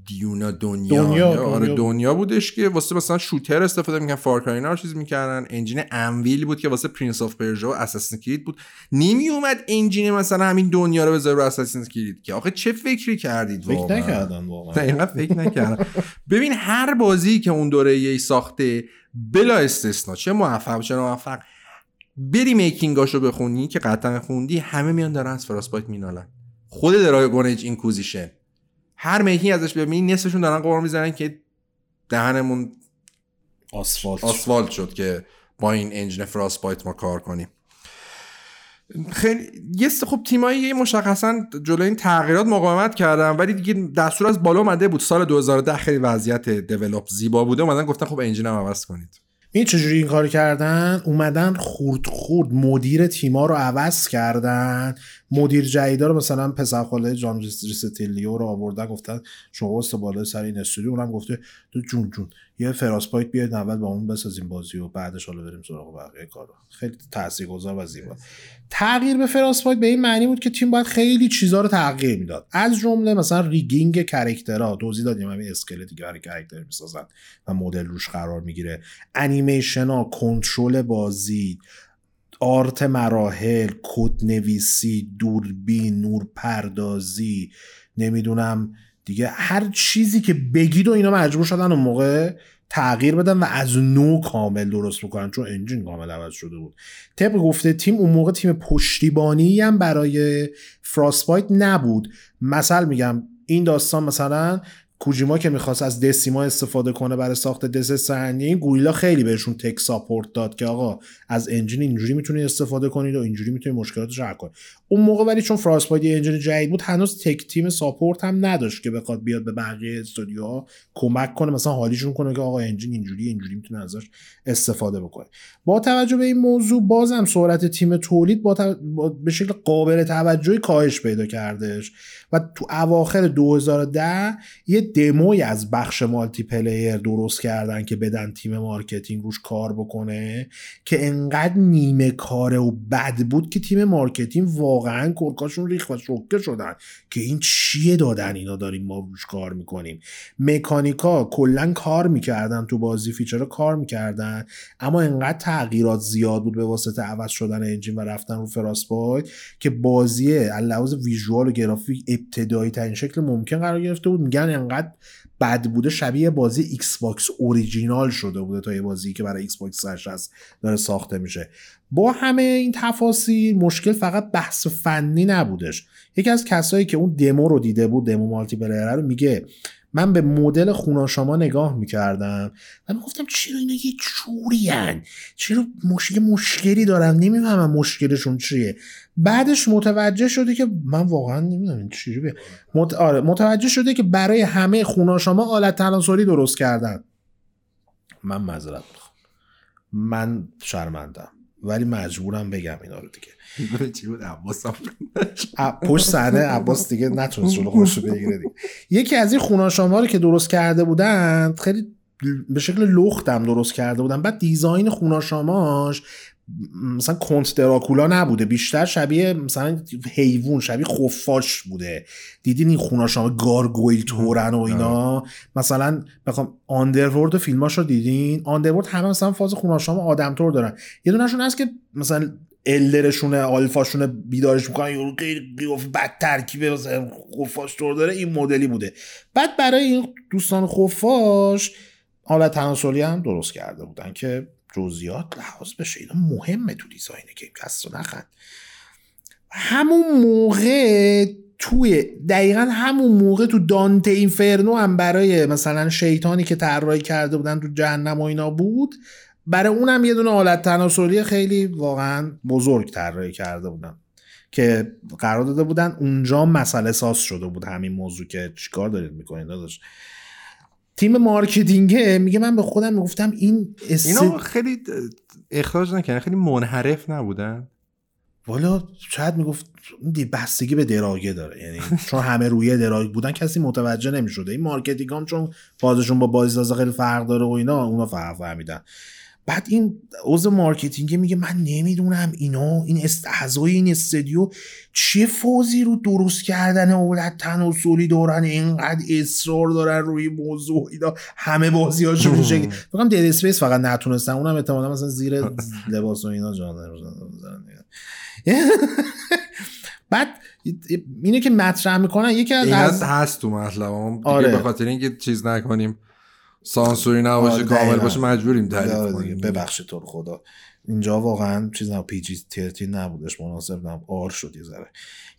Dunia Dunia, Dunia, آره Dunia, Dunia بودش که واسه مثلا shooter استفاده می‌کنن Far Cry اینا رو چیز می‌کردن engine Anvil بود که واسه Prince of Persia و Assassin's Creed بود. نمی اومد engine مثلا همین Dunia رو بذاره رو Assassin's Creed که. آخه چه فکری کردید فکر نکردن واقعا. دقیقاً فکر نکردن. ببین هر بازی که اون دوره یه ساخته بلا استثنا چه موفق چه موفق بری making اشو بخونی که قطعا خوندی همه میان دارن از Frostbite مینالن. خود Dragon Age Inquisition. هر making ازش ببینی نصفشون دارن غر می‌زنن که دهنمون آسفالت آسفالت شد که با این engine Frostbite ما کار کنیم. خیلی یه خب تیمایی مشخصا جلوی این تغییرات مقاومت کردن ولی دیگه دستور از بالا اومده بود. سال 2010 خیلی وضعیت دیولپ زیبا بوده. اومدن گفتن خب انجین هم عوض کنید. این چجوری این کار کردن؟ اومدن خورد خورد مدیر تیما رو عوض کردن. مدیر جدیدا رو مثلا پسر خاله جان ریستیلیو رو آوردن گفتن شما است بالا سر این استودیو. اونم گفته تو جون جون یه فراسپایت بیاید اول با اون بسازیم بازی و بعدش حالا بریم سراغ بقیه کارا خیلی تاثیرگذار و زیبا. تغییر به Frostbite به این معنی بود که تیم باید خیلی چیزا رو تغییر می‌داد. از جمله مثلا rigging character ها. توضیح دادیم همین اسکلتی که برای character می‌سازن و مدل روش قرار می‌گیره. انیمیشن ها کنترل بازی art مراحل کد نویسی دوربین نور پردازی نمی‌دونم دیگه هر چیزی که بگید و اینا مجبور شدن اون موقع تغییر بدن و از نو کامل درست بکنن چون engine کامل عوض شده بود. طبق گفته تیم اون موقع تیم پشتیبانی هم برای فراسپایت نبود. مثل میگم این داستان مثلا کوجیما که می‌خواست از دسیما استفاده کنه برای ساخت دس سهنی گوریلا خیلی بهشون تک ساپورت داد که آقا از انجین اینجوری می‌تونید استفاده کنید و اینجوری می‌تونید مشکلاتش حل کنید اون موقع ولی چون فراسپایت انجین جدید بود هنوز تک تیم ساپورت هم نداشت که بخواد بیاد به بقیه استودیوها کمک کنه مثلا حالیشون کنه که آقا انجین اینجوری اینجوری می‌تونه ازش استفاده بکنه. با توجه به این موضوع بازم سرعت تیم تولید با, به شکل قابل توجهی کاهش پیدا کردش و تو اواخر 2010 یه دموی از بخش multiplayer درست کردن که بدن تیم marketing روش کار بکنه که انقدر نیمه کاره و بد بود که تیم marketing کرکاشون ریخت و شکه شدن که این چیه دادن؟ اینا داریم ما روش کار می‌کنیم. mechanic ا کلا کار می‌کردن تو بازی feature کار می‌کردن اما انقدر تغییرات زیاد بود به واسطه عوض شدن engine و رفتن رو Frostbite که بازی لحاظ visual و گرافیک ابتدایی ترین شکل ممکن قرار گرفته بود. میگن انقدر بد بوده شبیه بازی Xbox original شده بوده تا یه بازی که برای Xbox از داره ساخته میشه. با همه این تفاصیل مشکل فقط بحث فنی نبودش. یکی از کسایی که اون دمو رو دیده بود دمو مالتی پلیر رو میگه من به مدل خوناشاما نگاه می‌کردم و می‌گفتم چرا اینا یه چورین چرا مشکل مشکلی دارم نمی‌فهمم مشکلشون چیه. بعدش متوجه شده که من واقعا نمی‌دونم چجوری مت... آره متوجه شده که برای همه خوناشاما آلت تناسلی درست کردن. من معذرت من شرمندم. ولی مجبورم بگم اینا رو دیگه. پشت صحنه عباس دیگه نتونست جلو خودش بگیره دیگه. یکی از این خوناشاما رو که درست کرده بودن خیلی به شکل لختم درست کرده بودن بعد دیزاین خوناشاماش مثلا کنت دراکولا نبوده. بیشتر شبیه مثلا حیوان شبیه خفاش بوده. دیدین این خوناشام گارگویل تورن و اینا. مثلا بخوام آندرورد فیلماش رو دیدین؟ آندرورد همه مثلا فاز خوناشام آدم تور دارن. یه دونشون هست که مثلا الدرشونه آلفاشونه بیدارش می‌کنن یورو قیاف بد ترکیبه مثلا خفاش طور داره. این مدلی بوده. بعد برای این دوستان خفاش حالت تناسلی هم درست کرده بودن که جزئیات لحاظ بشه اینا مهمه تو دیزاین گیم کس رو نخند. همون موقع توی دقیقا همون موقع تو دانته اینفرنو هم برای مثلا شیطانی که طراحی کرده بودن تو جهنم و اینا بود برای اونم یه دونه آلت تناسلی خیلی واقعا بزرگ طراحی کرده بودن. که قرار داده بودن اونجا مسئله ساز شده بود همین موضوع که چیکار دارید می‌کنید داداش؟ تیم marketing ه میگه من به خودم می‌گفتم این است... اینا خیلی اخراج نکردن خیلی منحرف نبودن؟ والا شاید می‌گفت بستگی به drug ه داره یعنی چون همه روی drug بودن کسی متوجه نمی‌شده. این marketing هم چون بازشون با بازیسازا خیلی فرق داره و اینا اونا فرق فهمیدن. بعد این عضو مارکتینگ میگه من نمی‌دونم اینا این استعضای این استدیو چه فوزی رو درست کردن اولد تناسلی دارن اینقدر اصرار دارن روی موضوع اینا. همه بازی هاشون میشه فقط دید اسپیس فقط نتونستن. اونم احتمالا مثلا زیر لباس و اینا جان بعد اینه که مطرح می‌کنن. یکی از, از هست تو مطلب. آره. به خاطر اینکه چیز نکنیم. سانسوری نباشه آره، کامل باشه مجبوریم تعریف کنیم. ببخشید تو خدا. اینجا واقعا چیز نه P G نبودش مناسب نبود. R شد یه ذره.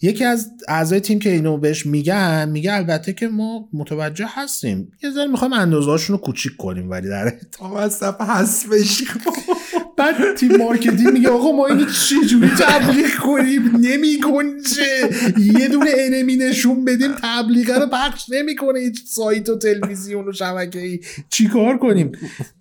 یکی از اعضای تیم که اینو بهش میگن میگه البته که ما متوجه هستیم. یه ذره می‌خوایم اندازه‌هاشون رو کوچیک کنیم ولی در تا وسط حذفش بعد تیم marketing میگه آقا ما اینو چجوری تبلیغ کنیم؟ نمیگنجه یه دونه enemy نشون بدیم تبلیغه رو پخش نمی‌کنه هیچ سایت و تلویزیون و شبکه ای چیکار کنیم؟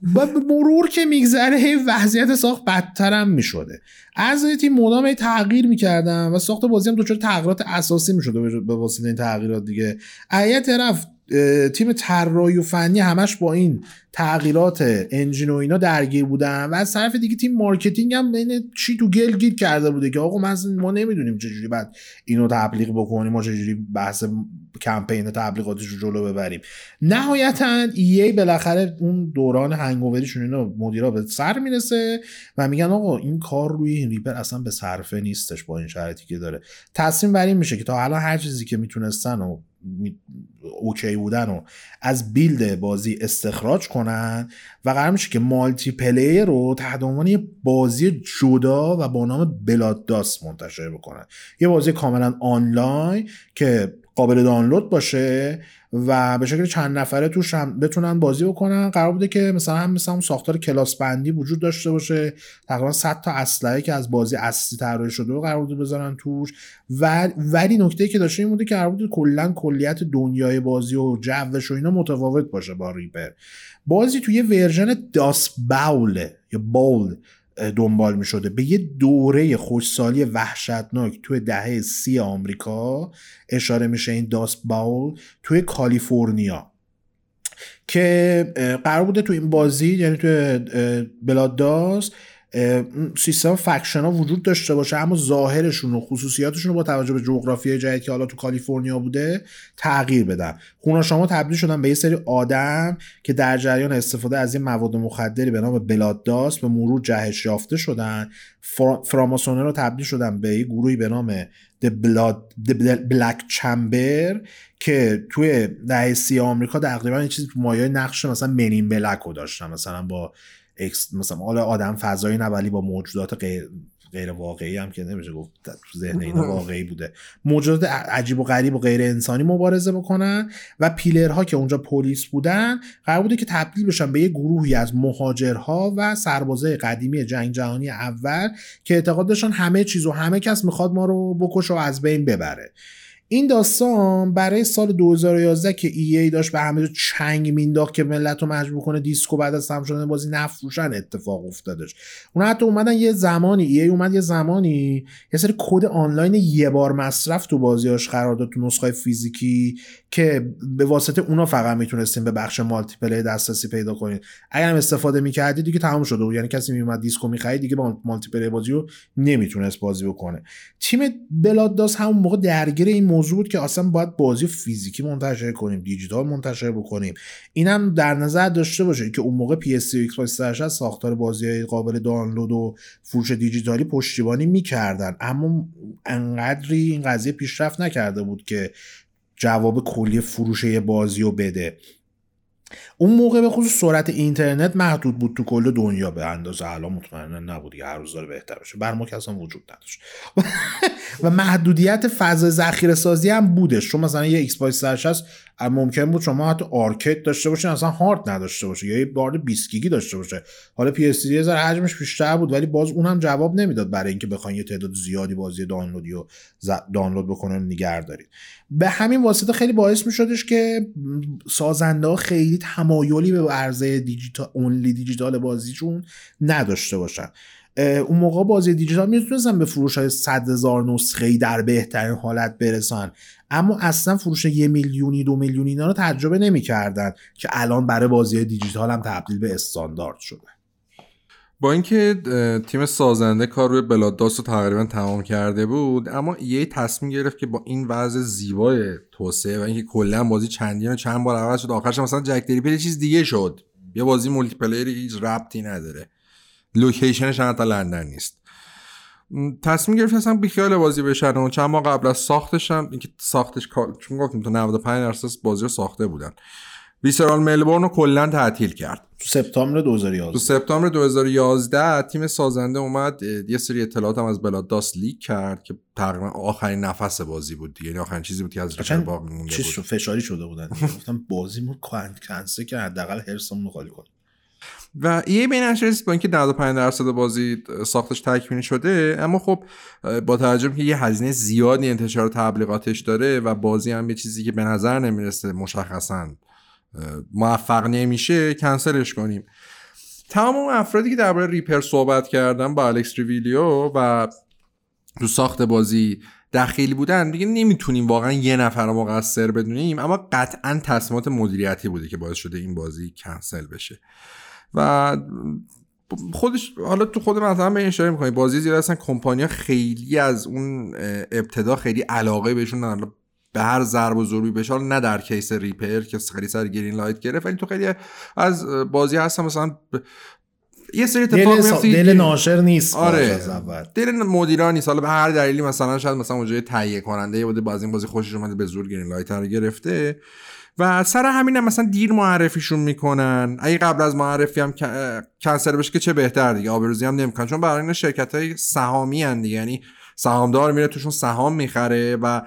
بعد مرور که میگذره وضعیت ساخت بدتر هم می‌شده. از تیم مدام تغییر می‌کردن و ساخت بازی هم دچار تغییرات اساسی می‌شده به واسطه این تغییرات دیگه. از طرف تیم طراحی و فنی همش با این تغییرات engine و اینا درگیر بودن و از طرف دیگه تیم marketing هم بین چی تو گل گیر کرده بوده که آقا ما نمی‌دونیم چجوری بعد اینو تبلیغ بکنیم ما چجوری بحث کمپین تبلیغاتش رو جلو ببریم. نهایتا EA بالاخره اون دوران hangover یشون اینا مدیرا به سر می‌رسه و میگن آقا این کار روی این Ripper اصلا به صرفه نیستش با این شرایطی که داره. تصمیم بر میشه که تا الان هر چیزی که می‌تونستن و OK بودن و از build بازی استخراج کنن و قرار میشه که multiplayer رو تحت عنوان یه بازی جدا و با نام Blood Dust منتشر بکنن. یه بازی کاملا آنلاین که قابل دانلود باشه و به شکل چند نفره توش هم بتونن بازی بکنن. قرار بوده که مثلا هم مثلا ساختار کلاس بندی وجود داشته باشه. تقریبا 100 تا اسلحه که از بازی اصلی طراحی شده و قرار بوده بذارن توش. و ولی نکته که داشته این بوده که قرار بوده کلا کلیت دنیای بازی و جوش و اینا متفاوت باشه با ریپر. بازی توی ورژن داس باول یا باول دنبال می شده به یه دوره خوشسالی وحشتناک توی دهه سی آمریکا اشاره میشه این داست باول توی کالیفرنیا که قرار بوده تو این بازی یعنی توی بلاد داست سیستم فکشن ها وجود داشته باشه اما ظاهرشون و خصوصیاتشون رو با توجه به جغرافی جدید که حالا تو کالیفرنیا بوده تغییر بدن. خونه شما تبدیل شدن به یه سری آدم که در جریان استفاده از این مواد مخدری به نام بلادداست به مرور جهش یافته شدن. فراماسونه رو تبدیل شدن به یه گروهی به نام The Blood Black Chamber که توی دهه سی آمریکا تقریبا یه چیزی مایه نقش مثلا منین بلک رو داشتن مثلا با مثلا حالا آدم فضایی نه ولی با موجودات غیر غیر واقعی هم که نمیشه گفت تو ذهن اینا واقعی بوده. موجودات عجیب و غریب و غیر انسانی مبارزه بکنن و پیلرها که اونجا پلیس بودن قرار بوده که تبدیل بشن به یه گروهی از مهاجرها و سربازای قدیمی جنگ جهانی اول که اعتقاد داشتن همه چیز و همه کس می‌خواد ما رو بکشه و از بین ببره. این داستان برای سال 2011 که EA داشت به همه چنگ مینداخت که ملت رو مجبور کنه دیسکو بعد از تمام شدن بازی نفروشن اتفاق افتادش. اون حتی اومدن یه زمانی EA اومد یه زمانی یه سری کد آنلاین یه بار مصرف تو بازیاش قرار داد تو نسخه فیزیکی که به واسطه اونا فقط می‌تونستیم به بخش multiplayer دسترسی پیدا کنید اگر هم استفاده می‌کردید دیگه تمام شده بود. یعنی کسی میومد دیسکو می‌خرید دیگه با multiplayer بازی رو نمی‌تونست بازی بکنه. تیم Blood Dust همون موقع درگیر این موضوع بود که اصلا باید بازی فیزیکی منتشر کنیم دیجیتال منتشر بکنیم. اینم در نظر داشته باشه که اون موقع PS3 و باکس ساختار بازی قابل دانلود و فروش دیجیتالی پشتیبانی می‌کردن. اما انقدری این قضیه پیشرفت نکرده بود که جواب کلی فروش بازی رو بده. اون موقع به خصوص سرعت اینترنت محدود بود تو کل دنیا به اندازه. الان مطمئنا نبود هر روز داره بهتر بشه بر ما که اصلا وجود نداشت. و محدودیت فضا ذخیره سازی هم بودش. چون مثلا یه Xbox هست ممکن بود شما حتی Arcade داشته باشین اصلا هارد نداشته باشه. یا یه هارد 20 گیگی داشته باشه. حالا PS سه حجمش بیشتر بود ولی باز اونم جواب نمی‌داد برای اینکه بخواین یه تعداد زیادی بازی دانلودی رو دانلود بکنن نگه دارید به همین واسطه خیلی باعث می شدش که سازنده ها خیلی تمایلی به عرضه دیجیتال اونلی دیجیتال بازیشون نداشته باشن. اون موقع بازی دیجیتال می‌تونستن به فروش های صد هزار نسخه در بهترین حالت برسن. اما اصلا فروش یه میلیونی دو میلیونی اینا رو تجربه نمی‌کردن که الان برای بازی دیجیتال هم تبدیل به استاندارد شده. با اینکه تیم سازنده کار روی بلاداس رو تقریبا تمام کرده بود اما یه تصمیم گرفت که با این وضع زیبای توسعه و اینکه کلا بازی چندین و چند بار عوض شد آخرش مثلا جک دریپل چیز دیگه شد. یه بازی multiplayer ی هیچ ربطی نداره. location ش حتی لندن نیست. تصمیم گرفت اصلا بیخیال بازی بشن و چند ماه قبل از ساختش هم اینکه ساختش چون گفتیم تا 95 درصد بازی رو ساخته بودن. Visceral ملبورن رو کلا تعطیل کرد. تو سپتامبر 2011 تو سپتامبر 2011 تیم سازنده اومد یه سری اطلاعات هم از Blood Dust leak کرد که تقریبا آخرین نفس بازی بود دیگه. یعنی آخرین چیزی بود که از Ripper باقی مونده چیز بود. فشاری شده بودن گفتم بازیمون کنسل که حداقل هرسمون رو خالی کنیم و یه بین با اینکه 95 درصد بازی ساختش تکمیلی شده اما خب با توجه که یه هزینه زیادی انتشار تبلیغاتش داره و بازی هم یه چیزی که به نظر نمی‌رسه مشخصا موفق نمیشه کنسلش کنیم. تمام اون افرادی که درباره Ripper صحبت کردن با الکس ریویلیو و تو ساخت بازی دخیل بودن دیگه نمی‌تونیم واقعا یه نفر رو مقصر بدونیم اما قطعا تصمیمات مدیریتی بوده که باعث شده این بازی کنسل بشه. و خودش حالا تو خود مثلا به اشاره می‌کنی بازی زیاد اصلا کمپانیا خیلی از اون ابتدا خیلی علاقه بهشون به هر ضرب و ضربی بشه. نه در case Ripper که خیلی سر green light گرفت ولی تو خیلی از بازی هستن مثلا یه سری اتفاق دل, دل ناشر نیست آره. دل مدیران نیست. حالا به هر دلیلی مثلا شاید مثلا اونجا تهیه کننده بوده باز این بازی خوشش اومده به زور green light رو گرفته. و سر همین هم مثلا دیر معرفیشون می‌کنن. اگه قبل از معرفی هم کنسل بشه که چه بهتر دیگه. آبروزی هم نمی‌کنن. چون برای این شرکت های سهامی هن دیگه. یعنی سهامدار میره توشون سهام می‌خره و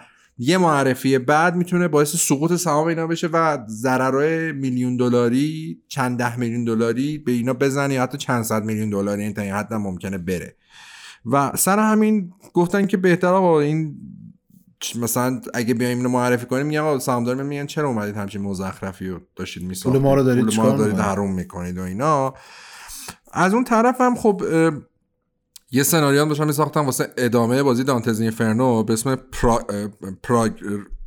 یه معرفی بعد می‌تونه باعث سقوط سهام اینا بشه و ضررهای میلیون دلاری چند ده میلیون دلاری به اینا بزنه یا حتی چند صد میلیون دلاری این تا این حد ممکنه بره. و سر همین گفتن که بهتر آقا این مثلا اگه بیایم اینو معرفی کنیم میگم آقا سهامدار میگن چرا اومدید همچین مزخرفی رو داشتید میساختید؟ پول ما رو دارید, ما رو دارید حروم می‌کنید و اینا. از اون طرف هم خب یه سناریو هم داشتم میساختم واسه ادامه بازی Dante's Inferno به اسم پرا... پرا...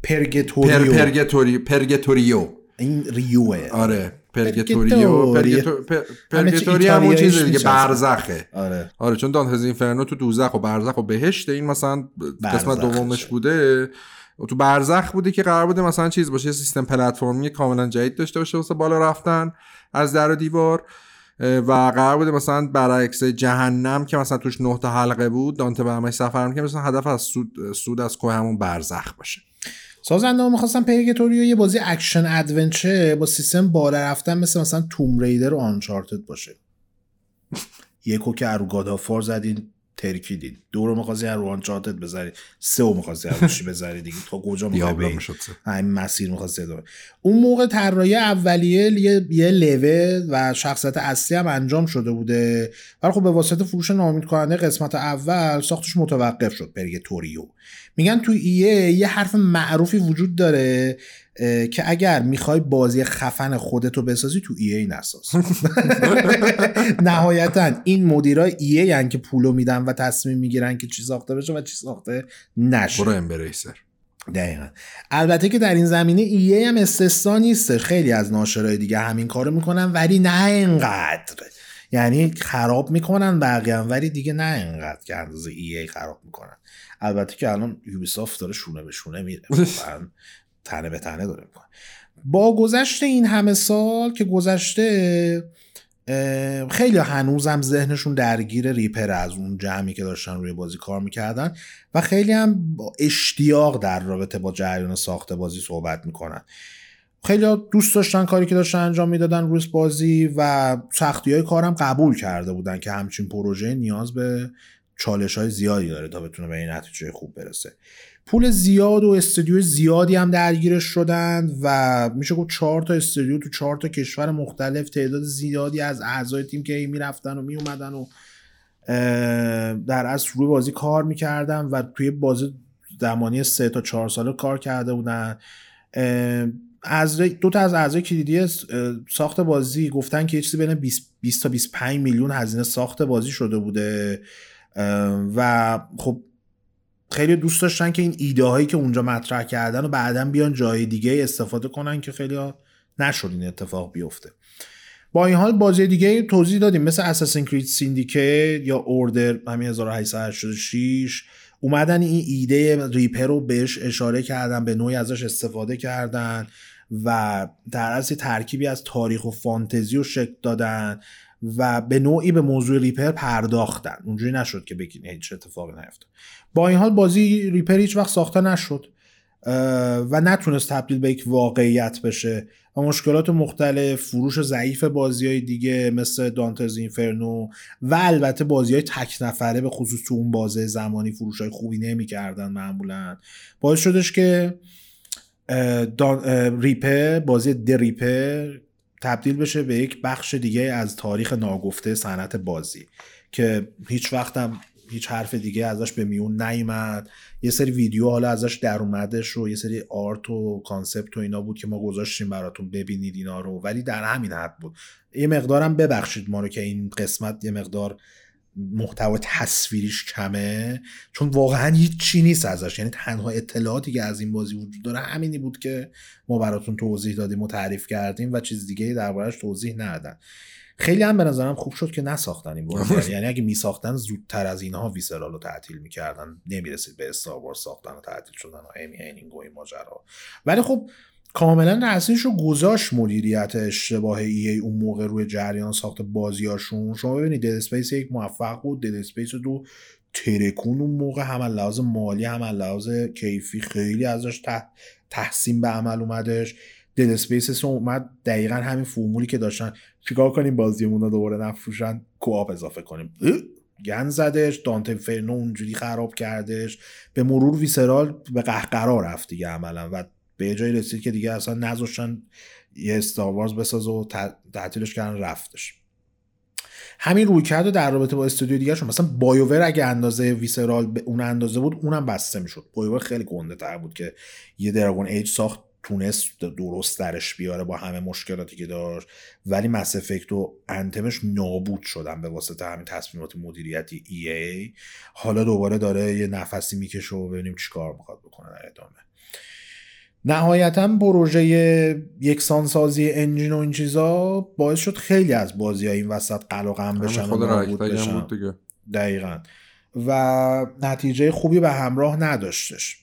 Purgatorio. پر... پرگتوری... Purgatorio. این ریوه. آره Purgatorio. پرگتوری همون چیزی دیگه برزخه. آره. آره چون Dante's Inferno تو دوزخ و برزخ و بهشت این مثلا قسمت دومش بوده. تو برزخ بوده که قرار بوده مثلا چیز باشه سیستم پلتفرمی کاملا جدید داشته باشه واسه بالا رفتن از در و دیوار. و قرار بوده مثلا برعکس جهنم که مثلا توش نه تا حلقه بود دانته همش سفر که مثلا هدف از صعود, صعود از کوه همون برزخ باشه. سازنده ها می‌خواستن Purgatorio یه بازی action adventure با سیستم بالا رفتن مثل مثلا Tomb Raider و Uncharted باشه. یکو که رو God of War زدین. ترکیدین دو رو می‌خواستی رو Uncharted بذاری. سه رو می‌خواستی روشی بذاری دیگه. تا کجا می‌خوای همین مسیر می‌خواستی ادامه. اون موقع طراحی اولیه یه, یه لول و شخصیت اصلی هم انجام شده بوده. ولی خب به واسطه فروش نامید کننده قسمت اول ساختش متوقف شد. پرگتوریو میگن تو ایه یه حرف معروفی وجود داره که اگر می‌خوای بازی خفن خودتو بسازی تو ای ای نساز. نهایتا این مدیرای ای ای که پولو میدن و تصمیم می‌گیرن که چی ساخته بشه و چی ساخته نشه. برو امبریسر دقیقا. البته که در این زمینه ای ای هم استثنا نیست. خیلی از ناشرای دیگه همین کارو می‌کنن ولی نه اینقدر. یعنی خراب می‌کنن بقیه ولی دیگه نه اینقدر که اندازه ای ای خراب می‌کنن. البته که الان یوبیسافت داره شونه به شونه میره. تنه به تنه داره می‌کنه. با گذشت این همه سال که گذشته خیلی هنوزم ذهنشون درگیر ریپر از اون جمعی که داشتن روی بازی کار می‌کردن و خیلی هم با اشتیاق در رابطه با جریان ساخت بازی صحبت می‌کنن. خیلی دوست داشتن کاری که داشتن انجام می‌دادن روی بازی و سختی های کارم قبول کرده بودن که همچین پروژه نیاز به چالش های زیادی داره تا بتونه به این نتیجه خوب برسه. پول زیاد و استودیو زیادی هم درگیرش شدند و میشه گفت چهار تا استودیو تو چهار تا کشور مختلف تعداد زیادی از اعضای تیم که می‌رفتن و میومدن و در اصل روی بازی کار می‌کردن و توی بازی زمانی سه تا چهار ساله کار کرده بودن. از دو تا از اعضای کلیدی ساخت بازی گفتن که یه چیزی بین 20 تا 25 میلیون هزینه ساخت بازی شده بوده. و خب خیلی دوست داشتن که این ایده هایی که اونجا مطرح کردن و بعدا بیان جای دیگه استفاده کنن که خیلی ها نشد این اتفاق بیفته. با این حال بازی دیگه توضیح دادیم. مثل Assassin's Creed Syndicate یا Order همین 1886 اومدن این ایده Ripper رو بهش اشاره کردن به نوعی ازش استفاده کردن و در اصل ترکیبی از تاریخ و فانتزی رو شکل دادن. و به نوعی به موضوع Ripper پرداختن. اونجوری نشد که بگین هیچ اتفاقی نیفتاد. با این حال بازی Ripper هیچ وقت ساخته نشد و نتونست تبدیل به یک واقعیت بشه. و مشکلات مختلف فروش ضعیف بازی های دیگه مثل Dante's Inferno و البته بازی های تک نفره به خصوص تو اون بازه زمانی فروش های خوبی نمی‌کردن معمولا. باعث شدش که Ripper بازی The Ripper تبدیل بشه به یک بخش دیگه از تاریخ ناگفته صنعت بازی که هیچ وقتم هیچ حرف دیگه ازش به میون نیومد. یه سری ویدیو حالا ازش در اومدش و یه سری art و concept و اینا بود که ما گذاشتیم براتون ببینید اینا رو ولی در همین حد بود. یه مقدارم ببخشید ما رو که این قسمت یه مقدار محتوا تصویریش کمه؟ چون واقعا هیچ چی نیست ازش. یعنی تنها اطلاعاتی که از این بازی وجود داره همینی بود که ما براتون توضیح دادیم و تعریف کردیم و چیز دیگه دربارهش توضیح ندادن. خیلی هم به نظرم خوب شد که نساختن این بازی. یعنی اگه میساختن زودتر از اینها ویسرال رو تعطیل می‌کردن. نمی‌رسید به استار ساختن و تعطیل شدن و امی اینینگ و این ماجرا. ولی خب کاملا تاثیرش رو گذاشت مدیریت اشتباه EA اون موقع روی جریان ساخت بازیاشون. شما ببینید Dead Space یک موفق بود. Dead Space دو ترکوند اون موقع هم لحاظ مالی هم لحاظ کیفی خیلی ازش تحسین به عمل اومدش. Dead Space اومد دقیقا همین فرمولی که داشتن. چیکار کنیم بازیمون رو دوباره نفروشن؟ co-op اضافه کنیم. گند زدش. Dante's Inferno اونجوری خراب کردش. به مرور ویسرال به قهقرا رفت دیگه عملا و به جایی رسید که دیگه اصلا نذاشتن یه استاروارز بسازه و تعطیلش کردن رفتش. همین روی کرد در رابطه با استودیو دیگه شون مثلا بایوور اگه اندازه ویسرال به اون اندازه بود اونم بسته می‌شد. بایوور خیلی گنده تر بود که یه دراگون ایج ساخت تونست درست درش بیاره با همه مشکلاتی که داشت. ولی مس افکت و انتمش نابود شدن به واسطه همین تصمیمات مدیریتی ای ای حالا دوباره داره یه نفسی می‌کشه و ببینیم چیکار می‌خواد بکنه در ادامه. نهایتا پروژه یکسانسازی انجین و این چیزا باعث شد خیلی از بازی ها این وسط قلقم بشن خود بشن. بود دیگه. دقیقا و نتیجه خوبی به همراه نداشتش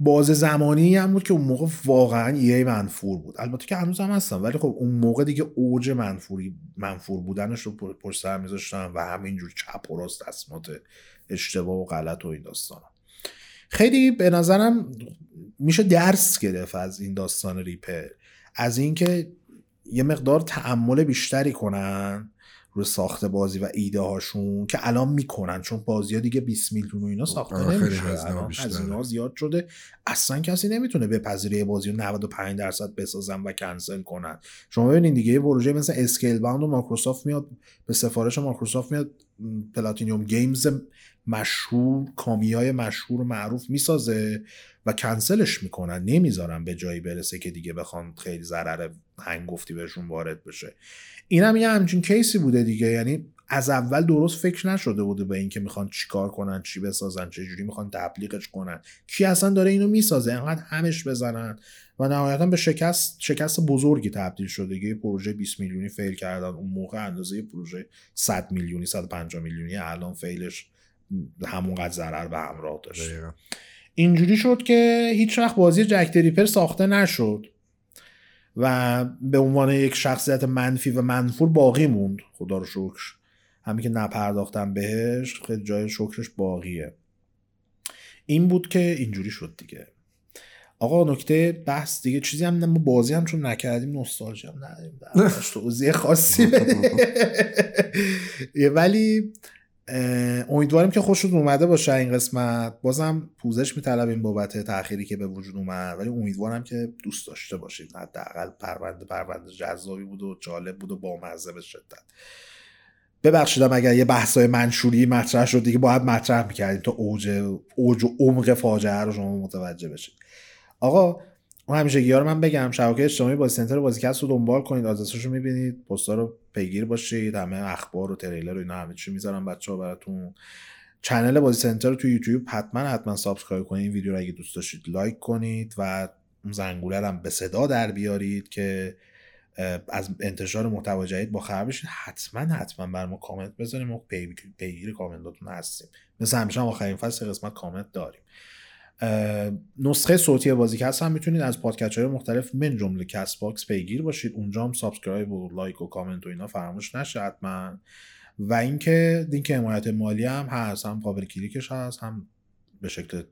باز زمانی هم بود که اون موقع واقعا یه منفور بود البته که هنوز هم هستم ولی خب اون موقع دیگه اوج منفوری منفور بودنش رو پشت سر میذاشتن و همینجور چپ و راست تصمیمات اشتباه و غلط و این داستان خیلی به نظرم میشه درس گرفت از این داستان ریپر. از اینکه یه مقدار تعمل بیشتری کنن رو ساخت بازی و ایده هاشون که الان می‌کنن چون بازی ها دیگه 20 میلیون و اینا ساخته آره، نمیشه. هزینه زیاد شده. اصلا کسی نمی‌تونه بپذیره بازی رو 95 درصد بسازن و کنسل کنن. شما ببینید دیگه یه پروژه مثل اسکیل باوند و مایکروسافت میاد به سفارش مایکروسافت میاد Platinum Games مشهور کامیای مشهور و معروف می‌سازه و کنسلش می‌کنن. نمی‌ذارن به جایی برسه که دیگه بخوان خیلی ضرر هنگفتی بهشون وارد بشه. اینم یه همچین case ی بوده دیگه. یعنی از اول درست فکر نشده بوده به اینکه می‌خوان چیکار کنن چی بسازن چه جوری می‌خوان تبلیغش کنن. کی اصلا داره اینو می‌سازه؟ انقدر همش بزنن و نهایتا به شکست شکست بزرگی تبدیل شده. یه پروژه 20 میلیونی fail کردن. اون موقع اندازه پروژه 100 میلیونی 150 میلیونی. الان فیلش همونقدر ضرر به همراه داشت. اینجوری شد که هیچ وقت بازی جک دریپر ساخته نشد و به عنوان یک شخصیت منفی و منفور باقی موند. خدا رو شکر. همین که نپرداختم بهش خیلی جای شکرش باقیه. این بود که اینجوری شد دیگه. آقا نکته بحث دیگه چیزی هم ما بازی هم چون نکردیم نوستالژی هم نداریم. توضیح خاصی ولی امیدواریم که خوشتون اومده باشه این قسمت. بازم پوزش میطلبیم بابت تأخیری که به وجود اومد ولی امیدوارم که دوست داشته باشید. حداقل پرونده پرونده جذابی بود و جالب بود و بامزه به شدت. ببخشیدم اگر یه بحثای منشوری مطرح شد دیگه باید مطرح می‌کردیم تا اوج اوج و عمق فاجعه رو شما متوجه بشید. آقا اون همیشه رو من بگم شبکه اجتماعی بازی سنتر بازیکست رو دنبال کنید آدرسش رو می‌بینید پستا رو پیگیر باشید همه اخبار و تریلر و اینا همه چی می‌ذارم بچه ها براتون. channel بازی سنتر رو تو یوتیوب حتما حتما subscribe کنید این ویدیو رو اگه دوست داشتید لایک کنید و اون زنگوله هم به صدا در بیارید که از انتشار محتوا جدید با خبر بشید حتما حتما برا ما کامنت بذاریم و پیگیر کامنتاتون هستیم. مثل همیشه هم آخرین فصل قسمت کامنت داریم. نسخه صوتی بازیکست هم می‌تونید از پادکست های مختلف من جمله Castbox پیگیر باشید. اونجا هم subscribe و لایک و کامنت و اینا فراموش نشه حتما. و اینکه لینک حمایت مالی هم هست هم قابل کلیکش هست هم به شکل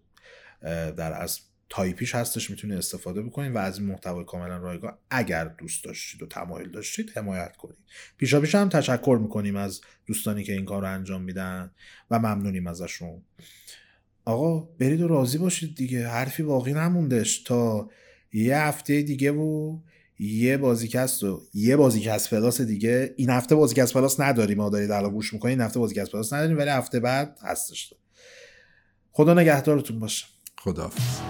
در از تایپیش هستش می‌تونید استفاده بکنید. و از این محتوای کاملا رایگان اگر دوست داشتید و تمایل داشتید حمایت کنید. پیشا پیش هم تشکر می‌کنیم از دوستانی که این کار رو انجام میدن و ممنونیم ازشون. آقا برید و راضی باشید دیگه حرفی باقی نموندش تا یه هفته دیگه و یه بازیکست و یه بازیکست پلاس دیگه. این هفته بازیکست پلاس نداریم ما دارید الان گوش می‌کنید این هفته بازیکست پلاس نداریم ولی هفته بعد هستش. خدا نگهدارتون باشه. خداحافظ.